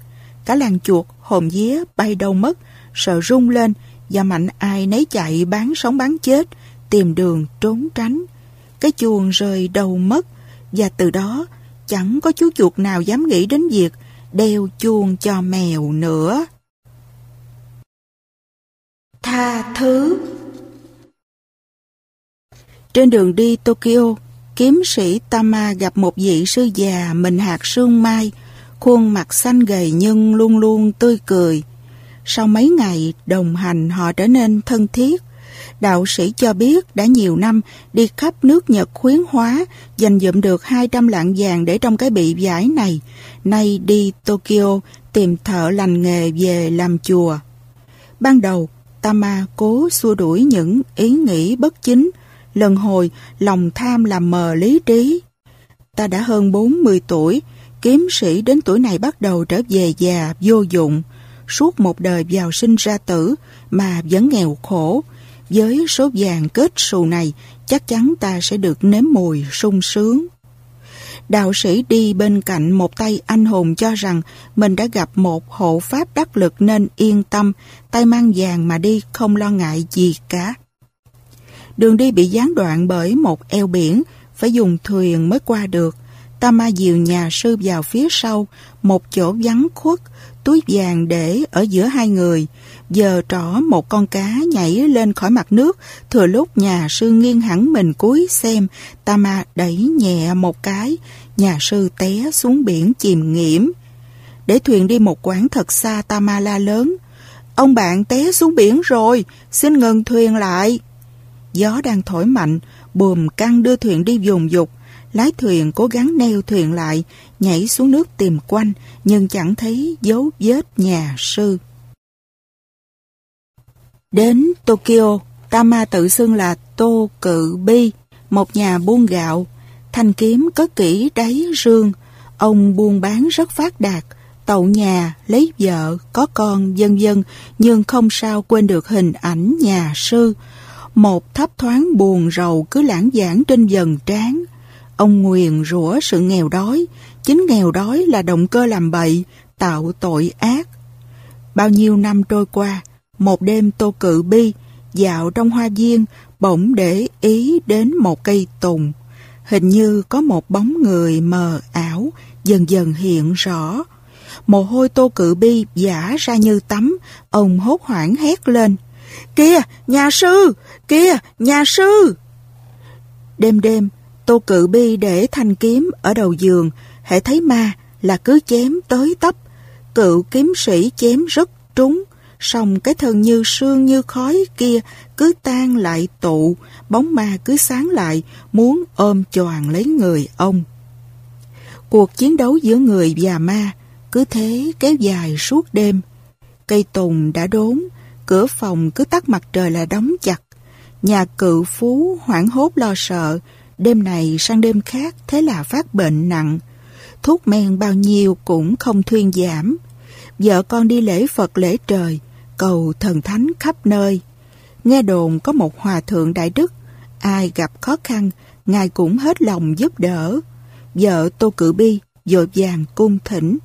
Speaker 1: Cả làng chuột hồn vía bay đâu mất, sợ rung lên và mạnh ai nấy chạy bán sống bán chết, tìm đường trốn tránh. Cái chuồng rơi đầu mất và từ đó chẳng có chú chuột nào dám nghĩ đến việc đeo chuông cho mèo nữa. Tha thứ Trên đường đi Tokyo, kiếm sĩ Tama gặp một vị sư già mình hạt sương mai, khuôn mặt xanh gầy nhưng luôn luôn tươi cười. Sau mấy ngày đồng hành họ trở nên thân thiết. Đạo sĩ cho biết đã nhiều năm đi khắp nước Nhật khuyến hóa, dành dụm được 200 lạng vàng để trong cái bị giải này. Nay đi Tokyo tìm thợ lành nghề về làm chùa. Ban đầu, Tama cố xua đuổi những ý nghĩ bất chính, lần hồi lòng tham làm mờ lý trí. Ta đã hơn 40 tuổi, kiếm sĩ đến tuổi này bắt đầu trở về già, vô dụng, suốt một đời vào sinh ra tử mà vẫn nghèo khổ. Với số vàng kết xù này, chắc chắn ta sẽ được nếm mùi sung sướng. đạo sĩ đi bên cạnh một tay anh hùng cho rằng mình đã gặp một hộ pháp đắc lực nên yên tâm, tay mang vàng mà đi không lo ngại gì cả. Đường đi bị gián đoạn bởi một eo biển, phải dùng thuyền mới qua được. Tama dìu nhà sư vào phía sau, một chỗ vắng khuất, túi vàng để ở giữa hai người. Giờ trỏ một con cá nhảy lên khỏi mặt nước, thừa lúc nhà sư nghiêng hẳn mình cúi xem, Tama đẩy nhẹ một cái, nhà sư té xuống biển chìm nghiễm. Để thuyền đi một quãng thật xa Tama la lớn, Ông bạn té xuống biển rồi, xin ngừng thuyền lại. Gió đang thổi mạnh, buồm căng đưa thuyền đi dùng dục. Lái thuyền cố gắng neo thuyền lại, nhảy xuống nước tìm quanh, nhưng chẳng thấy dấu vết nhà sư. Đến Tokyo, Tama tự xưng là Tô Cự Bi, một nhà buôn gạo. Thanh kiếm cất kỹ đáy rương. Ông buôn bán rất phát đạt, tậu nhà, lấy vợ, có con, dân dân, nhưng không sao quên được hình ảnh nhà sư. Một thấp thoáng buồn rầu cứ lãng giảng trên dần trán. Ông nguyền rủa sự nghèo đói, chính nghèo đói là động cơ làm bậy, tạo tội ác. Bao nhiêu năm trôi qua, một đêm tô cự bi, dạo trong hoa viên, bỗng để ý đến một cây tùng. Hình như có một bóng người mờ ảo, dần dần hiện rõ. Mồ hôi tô cự bi giả ra như tắm, ông hốt hoảng hét lên. kia nhà sư! kia nhà sư! Đêm đêm, tô cự bi để thanh kiếm ở đầu giường, hệ thấy ma là cứ chém tới tấp. Cựu kiếm sĩ chém rất trúng, song cái thân như sương như khói kia cứ tan lại tụ, bóng ma cứ sáng lại, muốn ôm choàng lấy người ông. Cuộc chiến đấu giữa người và ma cứ thế kéo dài suốt đêm. Cây tùng đã đốn, cửa phòng cứ tắt mặt trời là đóng chặt. Nhà cự phú hoảng hốt lo sợ, đêm này sang đêm khác thế là phát bệnh nặng. Thuốc men bao nhiêu cũng không thuyên giảm. Vợ con đi lễ Phật lễ trời, cầu thần thánh khắp nơi. Nghe đồn có một hòa thượng đại đức, ai gặp khó khăn, ngài cũng hết lòng giúp đỡ. Vợ Tô Cự Bi dội vàng cung thỉnh,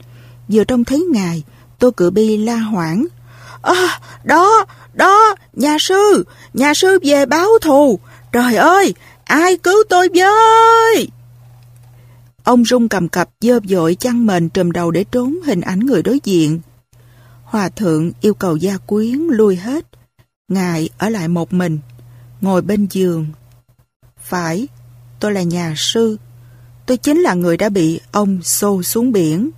Speaker 1: vừa trông thấy ngài, Tô Cự Bi la hoảng. À, đó, đó, nhà sư, nhà sư về báo thù. Trời ơi, ai cứu tôi với? Ông rung cầm cập dơ dội chăn mền trùm đầu để trốn hình ảnh người đối diện. Hòa thượng yêu cầu gia quyến lui hết. Ngài ở lại một mình, ngồi bên giường. Phải, tôi là nhà sư. Tôi chính là người đã bị ông xô xuống biển.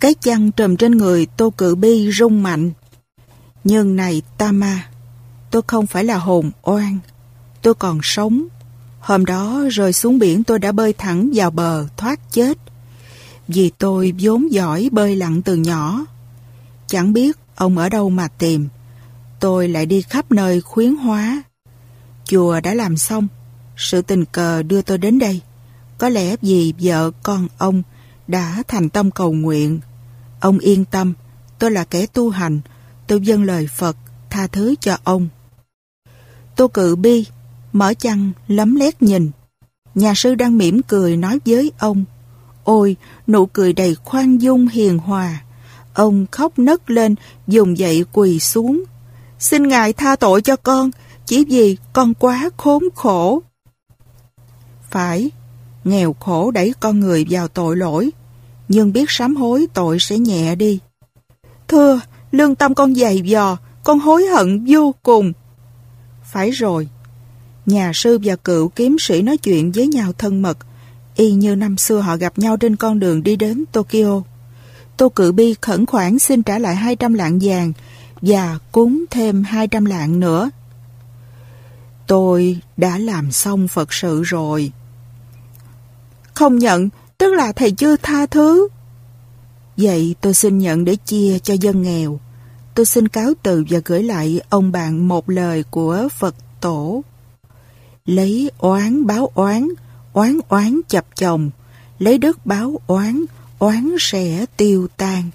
Speaker 1: Cái chăn trùm trên người Tô Cự Bi rung mạnh. Nhưng này Tama, tôi không phải là hồn oan. Tôi còn sống. Hôm đó rơi xuống biển tôi đã bơi thẳng vào bờ thoát chết. Vì tôi vốn giỏi bơi lặn từ nhỏ. Chẳng biết ông ở đâu mà tìm. Tôi lại đi khắp nơi khuyến hóa. Chùa đã làm xong. Sự tình cờ đưa tôi đến đây. Có lẽ vì vợ con ông đã thành tâm cầu nguyện Ông yên tâm, tôi là kẻ tu hành, tôi dâng lời Phật, tha thứ cho ông. tôi cự bi, mở chăn, lấm lét nhìn. Nhà sư đang mỉm cười nói với ông. Ôi, nụ cười đầy khoan dung hiền hòa. Ông khóc nấc lên, dùng dậy quỳ xuống. Xin Ngài tha tội cho con, chỉ vì con quá khốn khổ. Phải, nghèo khổ đẩy con người vào tội lỗi, nhưng biết sám hối tội sẽ nhẹ đi. Thưa, lương tâm con dày dò, con hối hận vô cùng. Phải rồi, nhà sư và cựu kiếm sĩ nói chuyện với nhau thân mật, y như năm xưa họ gặp nhau trên con đường đi đến Tokyo. Tô Cự Bi khẩn khoản xin trả lại 200 lạng vàng và cúng thêm 200 lạng nữa. Tôi đã làm xong Phật sự rồi. Không nhận, tức là thầy chưa tha thứ. Vậy tôi xin nhận để chia cho dân nghèo. Tôi xin cáo từ và gửi lại ông bạn một lời của Phật tổ. Lấy oán báo oán, oán oán chập chồng, lấy đất báo oán, oán sẽ tiêu tan.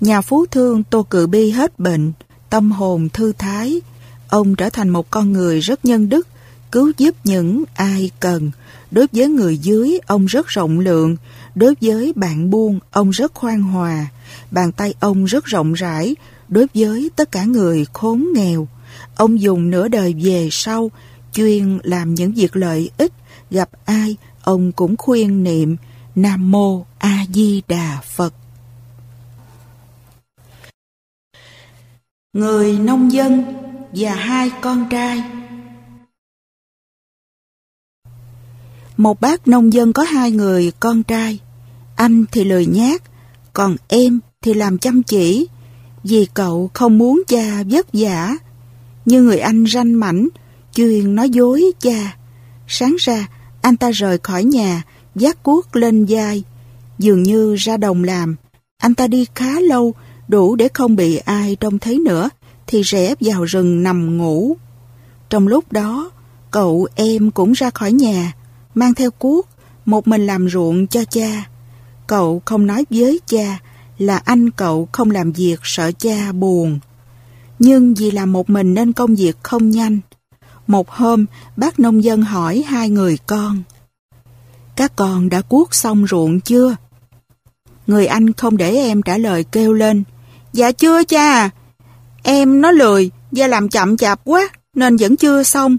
Speaker 1: Nhà phú thương Tô Cự Bi hết bệnh, tâm hồn thư thái. Ông trở thành một con người rất nhân đức, cứu giúp những ai cần, Đối với người dưới, ông rất rộng lượng. Đối với bạn buôn, ông rất khoan hòa. Bàn tay ông rất rộng rãi. Đối với tất cả người khốn nghèo, ông dùng nửa đời về sau, chuyên làm những việc lợi ích. Gặp ai, ông cũng khuyên niệm Nam Mô A Di Đà Phật. Người nông dân và hai con trai Một bác nông dân có hai người con trai. Anh thì lười nhát, còn em thì làm chăm chỉ. Vì cậu không muốn cha vất vả. Như người anh ranh mảnh, chuyên nói dối cha. Sáng ra, anh ta rời khỏi nhà, giác cuốc lên vai. Dường như ra đồng làm. Anh ta đi khá lâu, đủ để không bị ai trông thấy nữa, thì rẽ vào rừng nằm ngủ. Trong lúc đó, cậu em cũng ra khỏi nhà, mang theo cuốc, một mình làm ruộng cho cha. Cậu không nói với cha là anh cậu không làm việc sợ cha buồn. Nhưng vì làm một mình nên công việc không nhanh. Một hôm, bác nông dân hỏi hai người con. Các con đã cuốc xong ruộng chưa? Người anh không để em trả lời kêu lên. Dạ chưa cha Em nó lười và làm chậm chạp quá nên vẫn chưa xong.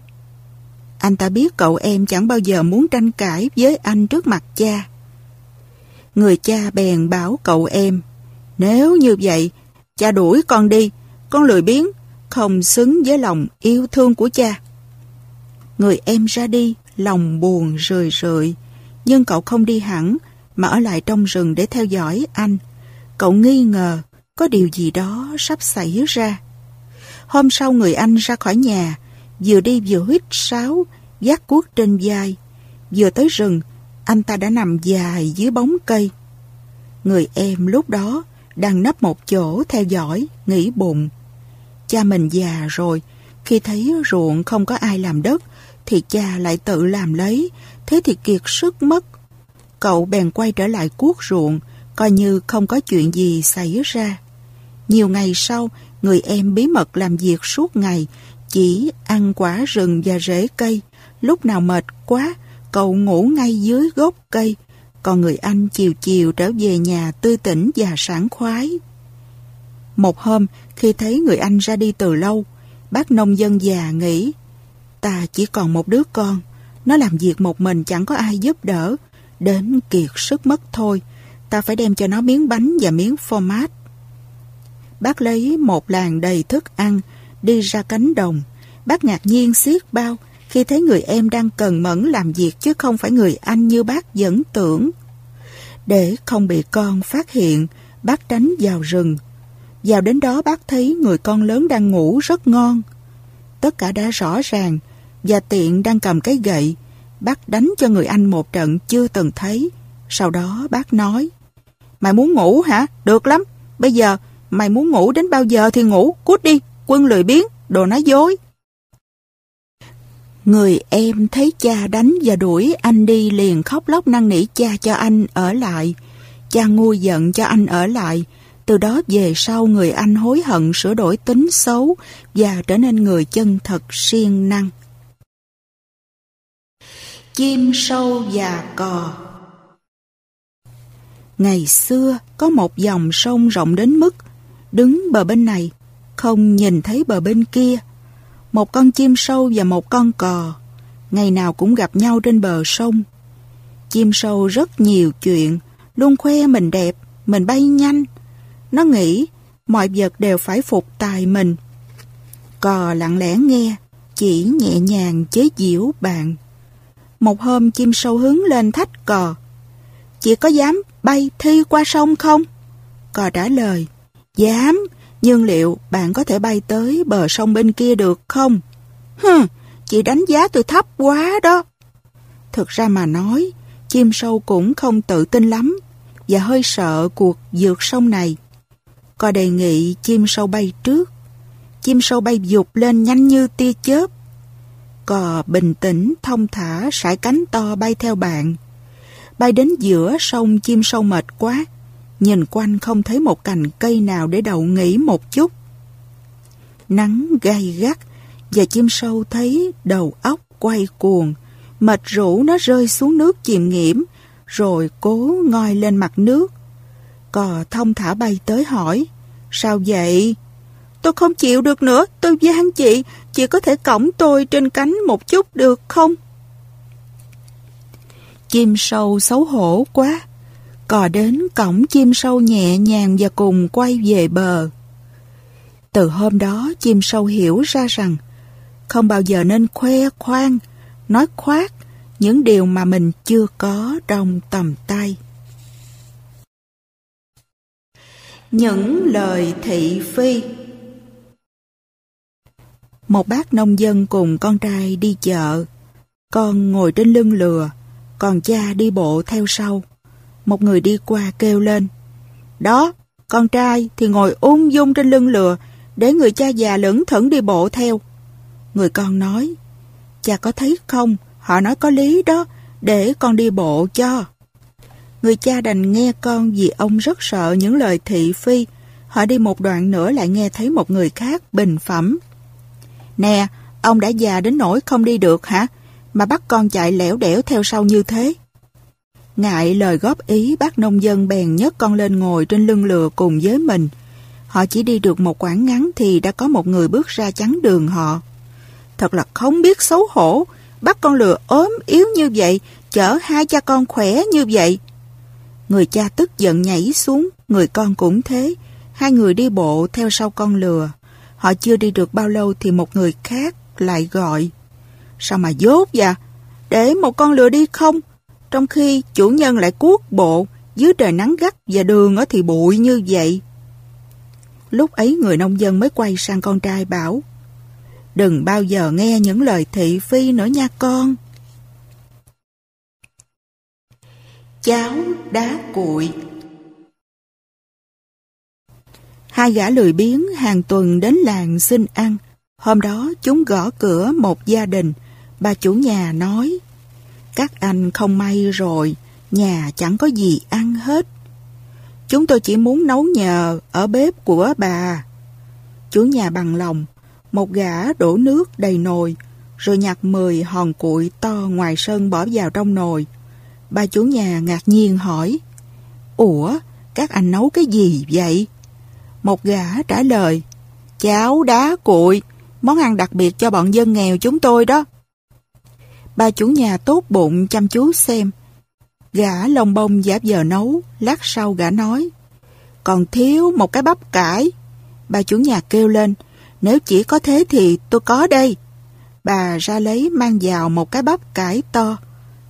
Speaker 1: Anh ta biết cậu em chẳng bao giờ muốn tranh cãi với anh trước mặt cha. Người cha bèn bảo cậu em, nếu như vậy, cha đuổi con đi, con lười biếng, không xứng với lòng yêu thương của cha. Người em ra đi, lòng buồn rười rượi, nhưng cậu không đi hẳn, mà ở lại trong rừng để theo dõi anh. Cậu nghi ngờ có điều gì đó sắp xảy ra. Hôm sau người anh ra khỏi nhà, vừa đi vừa hít sáo, gác cuốc trên vai. Vừa tới rừng, anh ta đã nằm dài dưới bóng cây. Người em lúc đó đang nấp một chỗ theo dõi, nghĩ bụng. Cha mình già rồi, khi thấy ruộng không có ai làm đất, thì cha lại tự làm lấy, thế thì kiệt sức mất. Cậu bèn quay trở lại cuốc ruộng, coi như không có chuyện gì xảy ra. Nhiều ngày sau, người em bí mật làm việc suốt ngày, chỉ ăn quả rừng và rễ cây. Lúc nào mệt quá, cậu ngủ ngay dưới gốc cây, còn người anh chiều chiều trở về nhà tươi tỉnh và sảng khoái. Một hôm, khi thấy người anh ra đi từ lâu, bác nông dân già nghĩ, ta chỉ còn một đứa con, nó làm việc một mình chẳng có ai giúp đỡ, đến kiệt sức mất thôi, ta phải đem cho nó miếng bánh và miếng format. Bác lấy một làng đầy thức ăn, đi ra cánh đồng. Bác ngạc nhiên xiết bao khi thấy người em đang cần mẫn làm việc chứ không phải người anh như bác vẫn tưởng. Để không bị con phát hiện, bác tránh vào rừng. Vào đến đó bác thấy người con lớn đang ngủ rất ngon. Tất cả đã rõ ràng, và tiện đang cầm cái gậy. Bác đánh cho người anh một trận chưa từng thấy. Sau đó bác nói, Mày muốn ngủ hả? Được lắm. Bây giờ Mày muốn ngủ đến bao giờ thì ngủ, cút đi, quân lười biếng, đồ nói dối. Người em thấy cha đánh và đuổi anh đi liền khóc lóc năn nỉ cha cho anh ở lại. Cha ngu giận cho anh ở lại. Từ đó về sau người anh hối hận sửa đổi tính xấu và trở nên người chân thật siêng năng. Chim sâu và cò Ngày xưa có một dòng sông rộng đến mức đứng bờ bên này, không nhìn thấy bờ bên kia. Một con chim sâu và một con cò, ngày nào cũng gặp nhau trên bờ sông. Chim sâu rất nhiều chuyện, luôn khoe mình đẹp, mình bay nhanh. Nó nghĩ mọi vật đều phải phục tài mình. Cò lặng lẽ nghe, chỉ nhẹ nhàng chế giễu bạn. Một hôm chim sâu hướng lên thách cò. Chị có dám bay thi qua sông không? Cò trả lời. Dám, nhưng liệu bạn có thể bay tới bờ sông bên kia được không? Hừ, chị đánh giá tôi thấp quá đó. Thực ra mà nói, chim sâu cũng không tự tin lắm và hơi sợ cuộc vượt sông này. cò đề nghị chim sâu bay trước. Chim sâu bay dục lên nhanh như tia chớp. Cò bình tĩnh, thông thả, sải cánh to bay theo bạn. Bay đến giữa sông chim sâu mệt quá, nhìn quanh không thấy một cành cây nào để đậu nghỉ một chút. Nắng gay gắt và chim sâu thấy đầu óc quay cuồng, Mệt rũ nó rơi xuống nước chìm nghiễm, rồi cố ngoi lên mặt nước. Cò thông thả bay tới hỏi, sao vậy? Tôi không chịu được nữa, tôi gian chị, chị có thể cõng tôi trên cánh một chút được không? Chim sâu xấu hổ quá. Cò đến cổng chim sâu nhẹ nhàng và cùng quay về bờ. Từ hôm đó chim sâu hiểu ra rằng không bao giờ nên khoe khoang, nói khoác những điều mà mình chưa có trong tầm tay. Những lời thị phi một bác nông dân cùng con trai đi chợ. Con ngồi trên lưng lừa, còn cha đi bộ theo sau. Một người đi qua kêu lên. Đó, con trai thì ngồi ung dung trên lưng lừa, để người cha già lững thững đi bộ theo. Người con nói, cha có thấy không, họ nói có lý đó, để con đi bộ cho. Người cha đành nghe con vì ông rất sợ những lời thị phi. Họ đi một đoạn nữa lại nghe thấy một người khác bình phẩm. Nè, ông đã già đến nỗi không đi được hả? Mà bắt con chạy lẻo đẻo theo sau như thế. Ngại lời góp ý bác nông dân bèn nhấc con lên ngồi trên lưng lừa cùng với mình. Họ chỉ đi được một quãng ngắn thì đã có một người bước ra chắn đường họ. Thật là không biết xấu hổ, bắt con lừa ốm yếu như vậy, chở hai cha con khỏe như vậy. Người cha tức giận nhảy xuống, người con cũng thế. Hai người đi bộ theo sau con lừa. Họ chưa đi được bao lâu thì một người khác lại gọi. Sao mà dốt vậy? Để một con lừa đi không? Trong khi chủ nhân lại cuốc bộ, dưới trời nắng gắt và đường ở thì bụi như vậy. Lúc ấy người nông dân mới quay sang con trai bảo Đừng bao giờ nghe những lời thị phi nữa nha con. Cháo đá cuội Hai gã lười biếng hàng tuần đến làng xin ăn. Hôm đó chúng gõ cửa một gia đình. Bà chủ nhà nói Các anh không may rồi, nhà chẳng có gì ăn hết. Chúng tôi chỉ muốn nấu nhờ ở bếp của bà. Chủ nhà bằng lòng, một gã đổ nước đầy nồi, rồi nhặt mười hòn cuội to ngoài sân bỏ vào trong nồi. Bà chủ nhà ngạc nhiên hỏi, Ủa, các anh nấu cái gì vậy? Một gã trả lời, Cháo đá cuội, món ăn đặc biệt cho bọn dân nghèo chúng tôi đó. Bà chủ nhà tốt bụng chăm chú xem, Gã lông bông giáp giờ nấu, lát sau gã nói. Còn thiếu một cái bắp cải. Bà chủ nhà kêu lên, nếu chỉ có thế thì tôi có đây. Bà ra lấy mang vào một cái bắp cải to.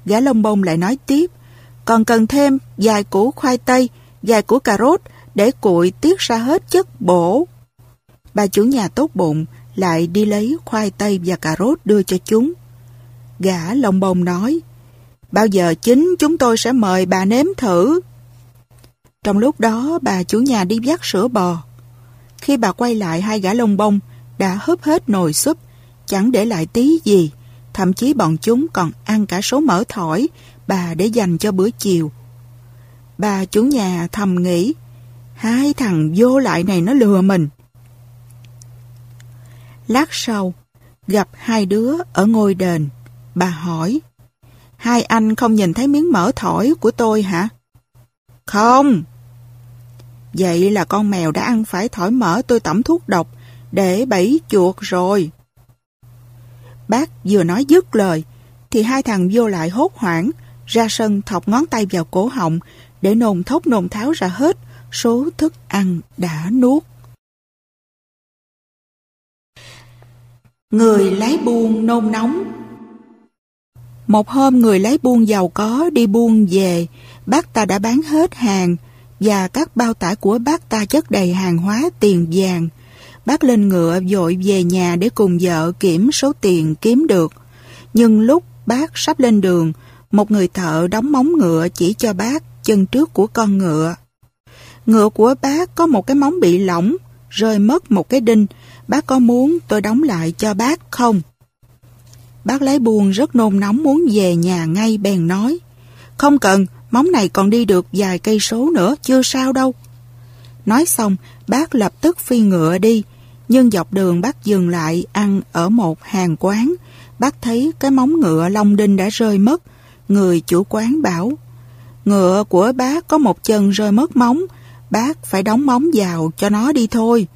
Speaker 1: Gã lông bông lại nói tiếp, còn cần thêm vài củ khoai tây, vài củ cà rốt để cuội tiết ra hết chất bổ. Bà chủ nhà tốt bụng lại đi lấy khoai tây và cà rốt đưa cho chúng. Gã lông bông nói, Bao giờ chính chúng tôi sẽ mời bà nếm thử. Trong lúc đó bà chủ nhà đi vắt sữa bò. Khi bà quay lại hai gã lông bông đã húp hết nồi súp, chẳng để lại tí gì. Thậm chí bọn chúng còn ăn cả số mỡ thỏi bà để dành cho bữa chiều. Bà chủ nhà thầm nghĩ, hai thằng vô lại này nó lừa mình. Lát sau, gặp hai đứa ở ngôi đền, bà hỏi, Hai anh không nhìn thấy miếng mỡ thỏi của tôi hả? Không. Vậy là con mèo đã ăn phải thỏi mỡ tôi tẩm thuốc độc để bẫy chuột rồi. Bác vừa nói dứt lời, thì hai thằng vô lại hốt hoảng, ra sân thọc ngón tay vào cổ họng để nôn thốc nôn tháo ra hết số thức ăn đã nuốt. Người lái buôn nôn nóng một hôm người lái buôn giàu có đi buôn về, bác ta đã bán hết hàng và các bao tải của bác ta chất đầy hàng hóa tiền vàng. Bác lên ngựa vội về nhà để cùng vợ kiểm số tiền kiếm được. Nhưng lúc bác sắp lên đường, một người thợ đóng móng ngựa chỉ cho bác chân trước của con ngựa. Ngựa của bác có một cái móng bị lỏng, rơi mất một cái đinh. Bác có muốn tôi đóng lại cho bác không? Bác lái buồn rất nôn nóng muốn về nhà ngay bèn nói. Không cần, móng này còn đi được vài cây số nữa, chưa sao đâu. Nói xong, bác lập tức phi ngựa đi, nhưng dọc đường bác dừng lại ăn ở một hàng quán Bác thấy cái móng ngựa Long Đinh đã rơi mất. Người chủ quán bảo, ngựa của bác có một chân rơi mất móng, bác phải đóng móng vào cho nó đi thôi.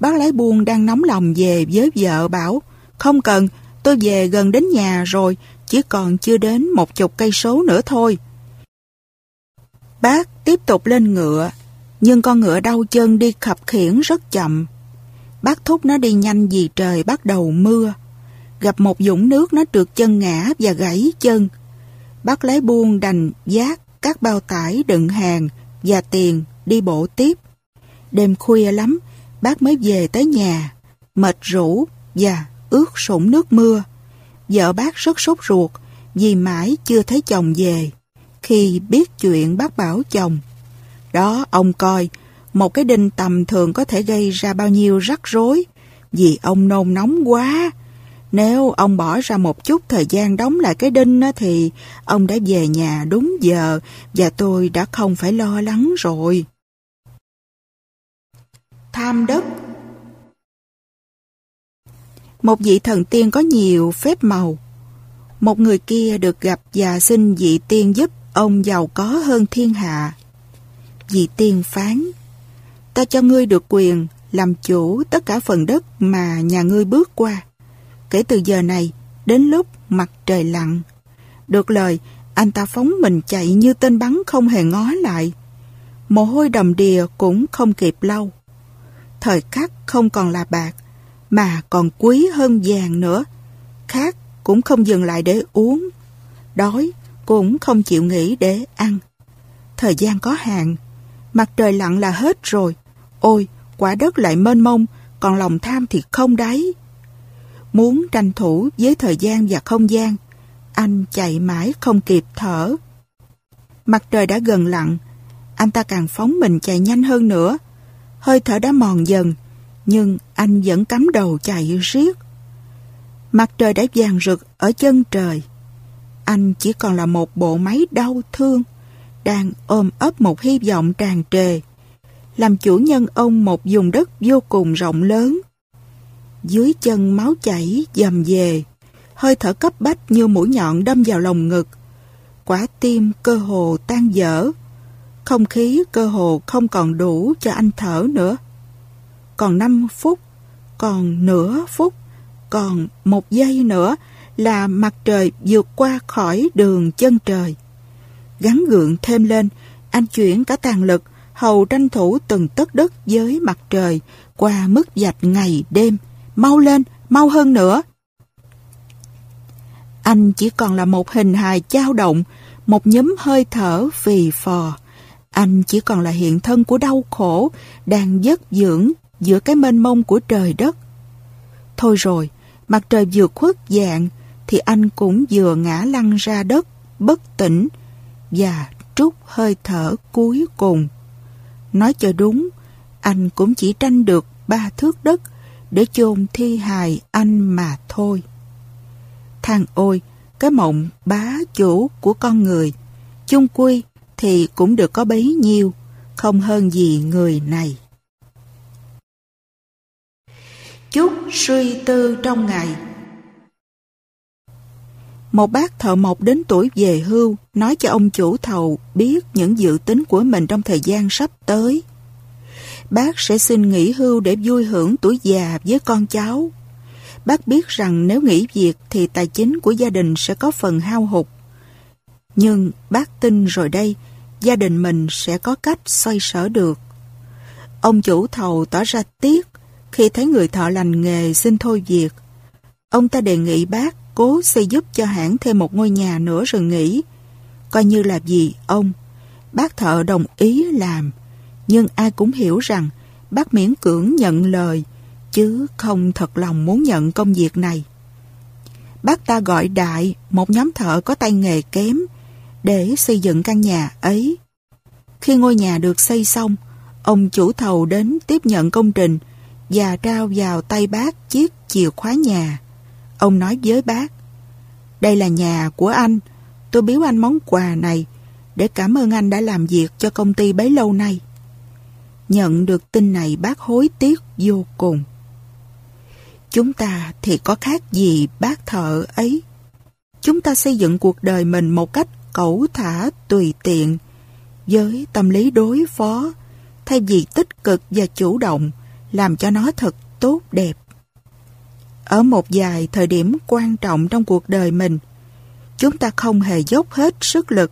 Speaker 1: Bác lái buôn đang nóng lòng về với vợ bảo, không cần, tôi về gần đến nhà rồi, chỉ còn chưa đến một chục cây số nữa thôi. Bác tiếp tục lên ngựa, nhưng con ngựa đau chân đi khập khiển rất chậm. Bác thúc nó đi nhanh vì trời bắt đầu mưa. Gặp một dũng nước nó trượt chân ngã và gãy chân. Bác lái buôn đành giác các bao tải đựng hàng và tiền đi bộ tiếp. Đêm khuya lắm, bác mới về tới nhà, mệt rũ và ướt sũng nước mưa. Vợ bác rất sốt ruột vì mãi chưa thấy chồng về. Khi biết chuyện bác bảo chồng, đó ông coi, một cái đinh tầm thường có thể gây ra bao nhiêu rắc rối vì ông nôn nóng quá. Nếu ông bỏ ra một chút thời gian đóng lại cái đinh thì ông đã về nhà đúng giờ và tôi đã không phải lo lắng rồi. Tham đất Một vị thần tiên có nhiều phép màu. Một người kia được gặp và xin vị tiên giúp ông giàu có hơn thiên hạ. Vị tiên phán, ta cho ngươi được quyền làm chủ tất cả phần đất mà nhà ngươi bước qua. Kể từ giờ này, đến lúc mặt trời lặn. Được lời, anh ta phóng mình chạy như tên bắn không hề ngó lại. Mồ hôi đầm đìa cũng không kịp lâu. Thời khắc không còn là bạc, mà còn quý hơn vàng nữa. Khát cũng không dừng lại để uống. Đói cũng không chịu nghỉ để ăn. Thời gian có hạn, mặt trời lặn là hết rồi. Ôi, quả đất lại mênh mông, còn lòng tham thì không đáy. Muốn tranh thủ với thời gian và không gian, anh chạy mãi không kịp thở. Mặt trời đã gần lặn, anh ta càng phóng mình chạy nhanh hơn nữa. Hơi thở đã mòn dần, nhưng anh vẫn cắm đầu chạy riết. Mặt trời đã vàng rực ở chân trời. Anh chỉ còn là một bộ máy đau thương, đang ôm ấp một hy vọng tràn trề. Làm chủ nhân ông một vùng đất vô cùng rộng lớn. Dưới chân máu chảy dầm về, hơi thở cấp bách như mũi nhọn đâm vào lồng ngực. Quả tim cơ hồ tan dở. Không khí cơ hồ không còn đủ cho anh thở nữa. Còn 5 phút, còn nửa phút, còn một giây nữa là mặt trời vượt qua khỏi đường chân trời. Gắn gượng thêm lên, anh chuyển cả tàn lực, hầu tranh thủ từng tấc đất với mặt trời qua mức dạch ngày đêm. Mau lên, mau hơn nữa. Anh chỉ còn là một hình hài dao động, một nhóm hơi thở phì phò. Anh chỉ còn là hiện thân của đau khổ, đang dất dưỡng giữa cái mênh mông của trời đất. Thôi rồi, mặt trời vừa khuất dạng, thì anh cũng vừa ngã lăn ra đất, bất tỉnh và trút hơi thở cuối cùng. Nói cho đúng, anh cũng chỉ tranh được ba thước đất để chôn thi hài anh mà thôi. Thằng ôi, cái mộng bá chủ của con người, chung quy thì cũng được có bấy nhiêu, không hơn gì người này. Chút suy tư trong ngày một bác thợ mộc đến tuổi về hưu nói cho ông chủ thầu biết những dự tính của mình trong thời gian sắp tới. Bác sẽ xin nghỉ hưu để vui hưởng tuổi già với con cháu. Bác biết rằng nếu nghỉ việc thì tài chính của gia đình sẽ có phần hao hụt. Nhưng bác tin rồi đây, gia đình mình sẽ có cách xoay sở được. Ông chủ thầu tỏ ra tiếc khi thấy người thợ lành nghề xin thôi việc. Ông ta đề nghị bác cố xây giúp cho hãng thêm một ngôi nhà nữa rồi nghỉ. Coi như là gì ông. Bác thợ đồng ý làm. Nhưng ai cũng hiểu rằng bác miễn cưỡng nhận lời, chứ không thật lòng muốn nhận công việc này. Bác ta gọi đại, một nhóm thợ có tay nghề kém để xây dựng căn nhà ấy. Khi ngôi nhà được xây xong, ông chủ thầu đến tiếp nhận công trình và trao vào tay bác chiếc chìa khóa nhà. Ông nói với bác, đây là nhà của anh, tôi biếu anh món quà này để cảm ơn anh đã làm việc cho công ty bấy lâu nay. Nhận được tin này bác hối tiếc vô cùng. Chúng ta thì có khác gì bác thợ ấy. Chúng ta xây dựng cuộc đời mình một cách cẩu thả tùy tiện, với tâm lý đối phó, thay vì tích cực và chủ động, làm cho nó thật tốt đẹp. Ở một vài thời điểm quan trọng trong cuộc đời mình, chúng ta không hề dốc hết sức lực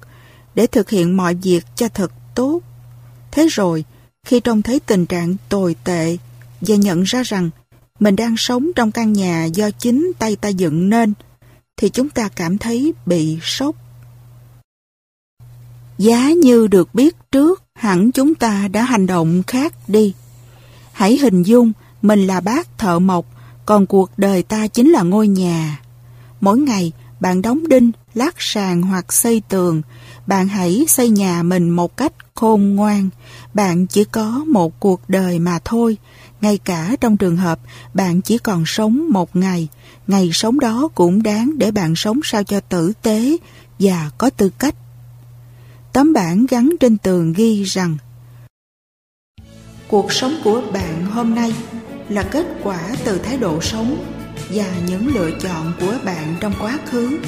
Speaker 1: để thực hiện mọi việc cho thật tốt. Thế rồi, khi trông thấy tình trạng tồi tệ và nhận ra rằng mình đang sống trong căn nhà do chính tay ta dựng nên, thì chúng ta cảm thấy bị sốc. Giá như được biết trước, hẳn chúng ta đã hành động khác đi. Hãy hình dung mình là bác thợ mộc, còn cuộc đời ta chính là ngôi nhà. Mỗi ngày, bạn đóng đinh, lát sàn hoặc xây tường. Bạn hãy xây nhà mình một cách khôn ngoan. Bạn chỉ có một cuộc đời mà thôi. Ngay cả trong trường hợp bạn chỉ còn sống một ngày, ngày sống đó cũng đáng để bạn sống sao cho tử tế và có tư cách. Tấm bảng gắn trên tường ghi rằng, Cuộc sống của bạn hôm nay là kết quả từ thái độ sống và những lựa chọn của bạn trong quá khứ.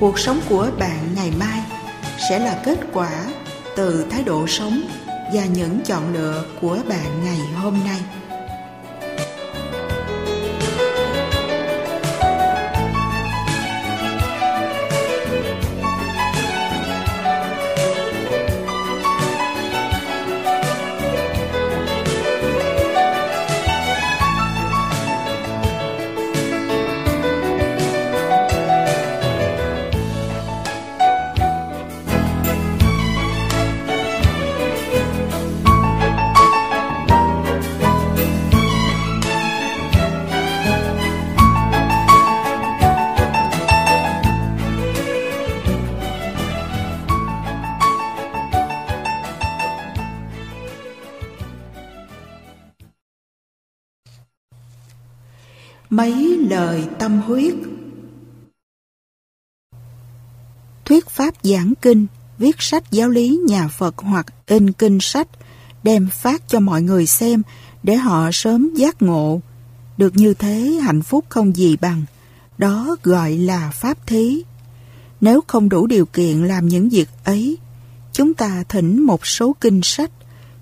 Speaker 1: Cuộc sống của bạn ngày mai sẽ là kết quả từ thái độ sống và những chọn lựa của bạn ngày hôm nay. Mấy lời tâm huyết Thuyết pháp giảng kinh, viết sách giáo lý nhà Phật hoặc in kinh sách, đem phát cho mọi người xem để họ sớm giác ngộ. Được như thế hạnh phúc không gì bằng, đó gọi là pháp thí. Nếu không đủ điều kiện làm những việc ấy, chúng ta thỉnh một số kinh sách,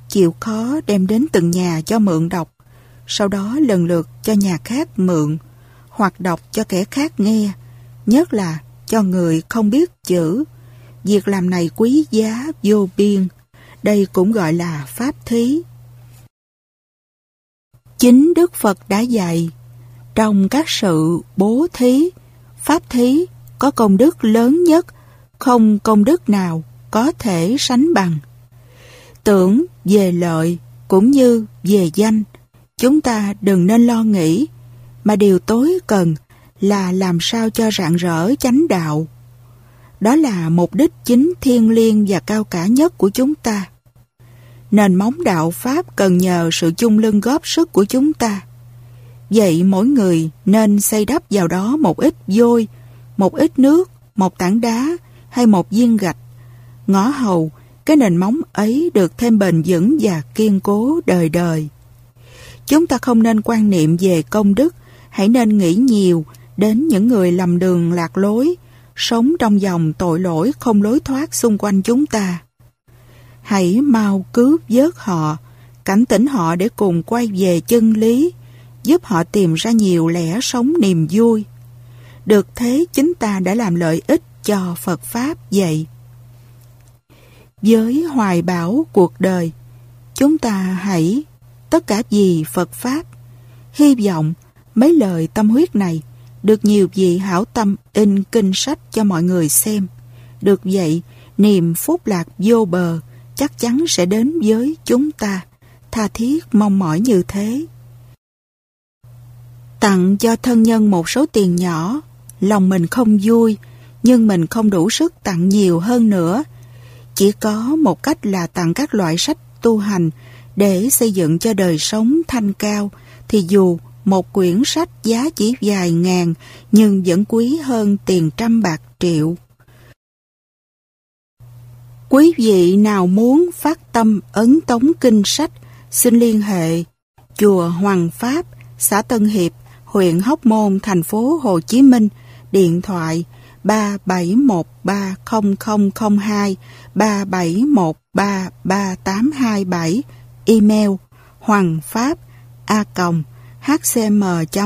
Speaker 1: chịu khó đem đến từng nhà cho mượn đọc, sau đó lần lượt cho nhà khác mượn, hoặc đọc cho kẻ khác nghe, nhất là cho người không biết chữ. Việc làm này quý giá vô biên, đây cũng gọi là pháp thí. Chính Đức Phật đã dạy, trong các sự bố thí, pháp thí có công đức lớn nhất, không công đức nào có thể sánh bằng. Tưởng về lợi cũng như về danh, Chúng ta đừng nên lo nghĩ, mà điều tối cần là làm sao cho rạng rỡ chánh đạo. Đó là mục đích chính thiêng liêng và cao cả nhất của chúng ta. Nền móng đạo Pháp cần nhờ sự chung lưng góp sức của chúng ta. Vậy mỗi người nên xây đắp vào đó một ít vôi, một ít nước, một tảng đá hay một viên gạch. Ngõ hầu, cái nền móng ấy được thêm bền vững và kiên cố đời đời. Chúng ta không nên quan niệm về công đức, hãy nên nghĩ nhiều đến những người lầm đường lạc lối, sống trong dòng tội lỗi không lối thoát xung quanh chúng ta. Hãy mau cướp vớt họ, cảnh tỉnh họ để cùng quay về chân lý, giúp họ tìm ra nhiều lẽ sống niềm vui. Được thế chính ta đã làm lợi ích cho Phật Pháp vậy. Với hoài bão cuộc đời, chúng ta hãy tất cả vì Phật Pháp. Hy vọng mấy lời tâm huyết này được nhiều vị hảo tâm in kinh sách cho mọi người xem. Được vậy, niềm phúc lạc vô bờ chắc chắn sẽ đến với chúng ta. Tha thiết mong mỏi như thế. Tặng cho thân nhân một số tiền nhỏ, lòng mình không vui, nhưng mình không đủ sức tặng nhiều hơn nữa. Chỉ có một cách là tặng các loại sách tu hành để xây dựng cho đời sống thanh cao thì dù một quyển sách giá chỉ vài ngàn nhưng vẫn quý hơn tiền trăm bạc triệu. Quý vị nào muốn phát tâm ấn tống kinh sách xin liên hệ Chùa Hoàng Pháp, xã Tân Hiệp, huyện Hóc Môn, thành phố Hồ Chí Minh, điện thoại 37130002, 37133827, email hoàng pháp a hcm.vnn.vn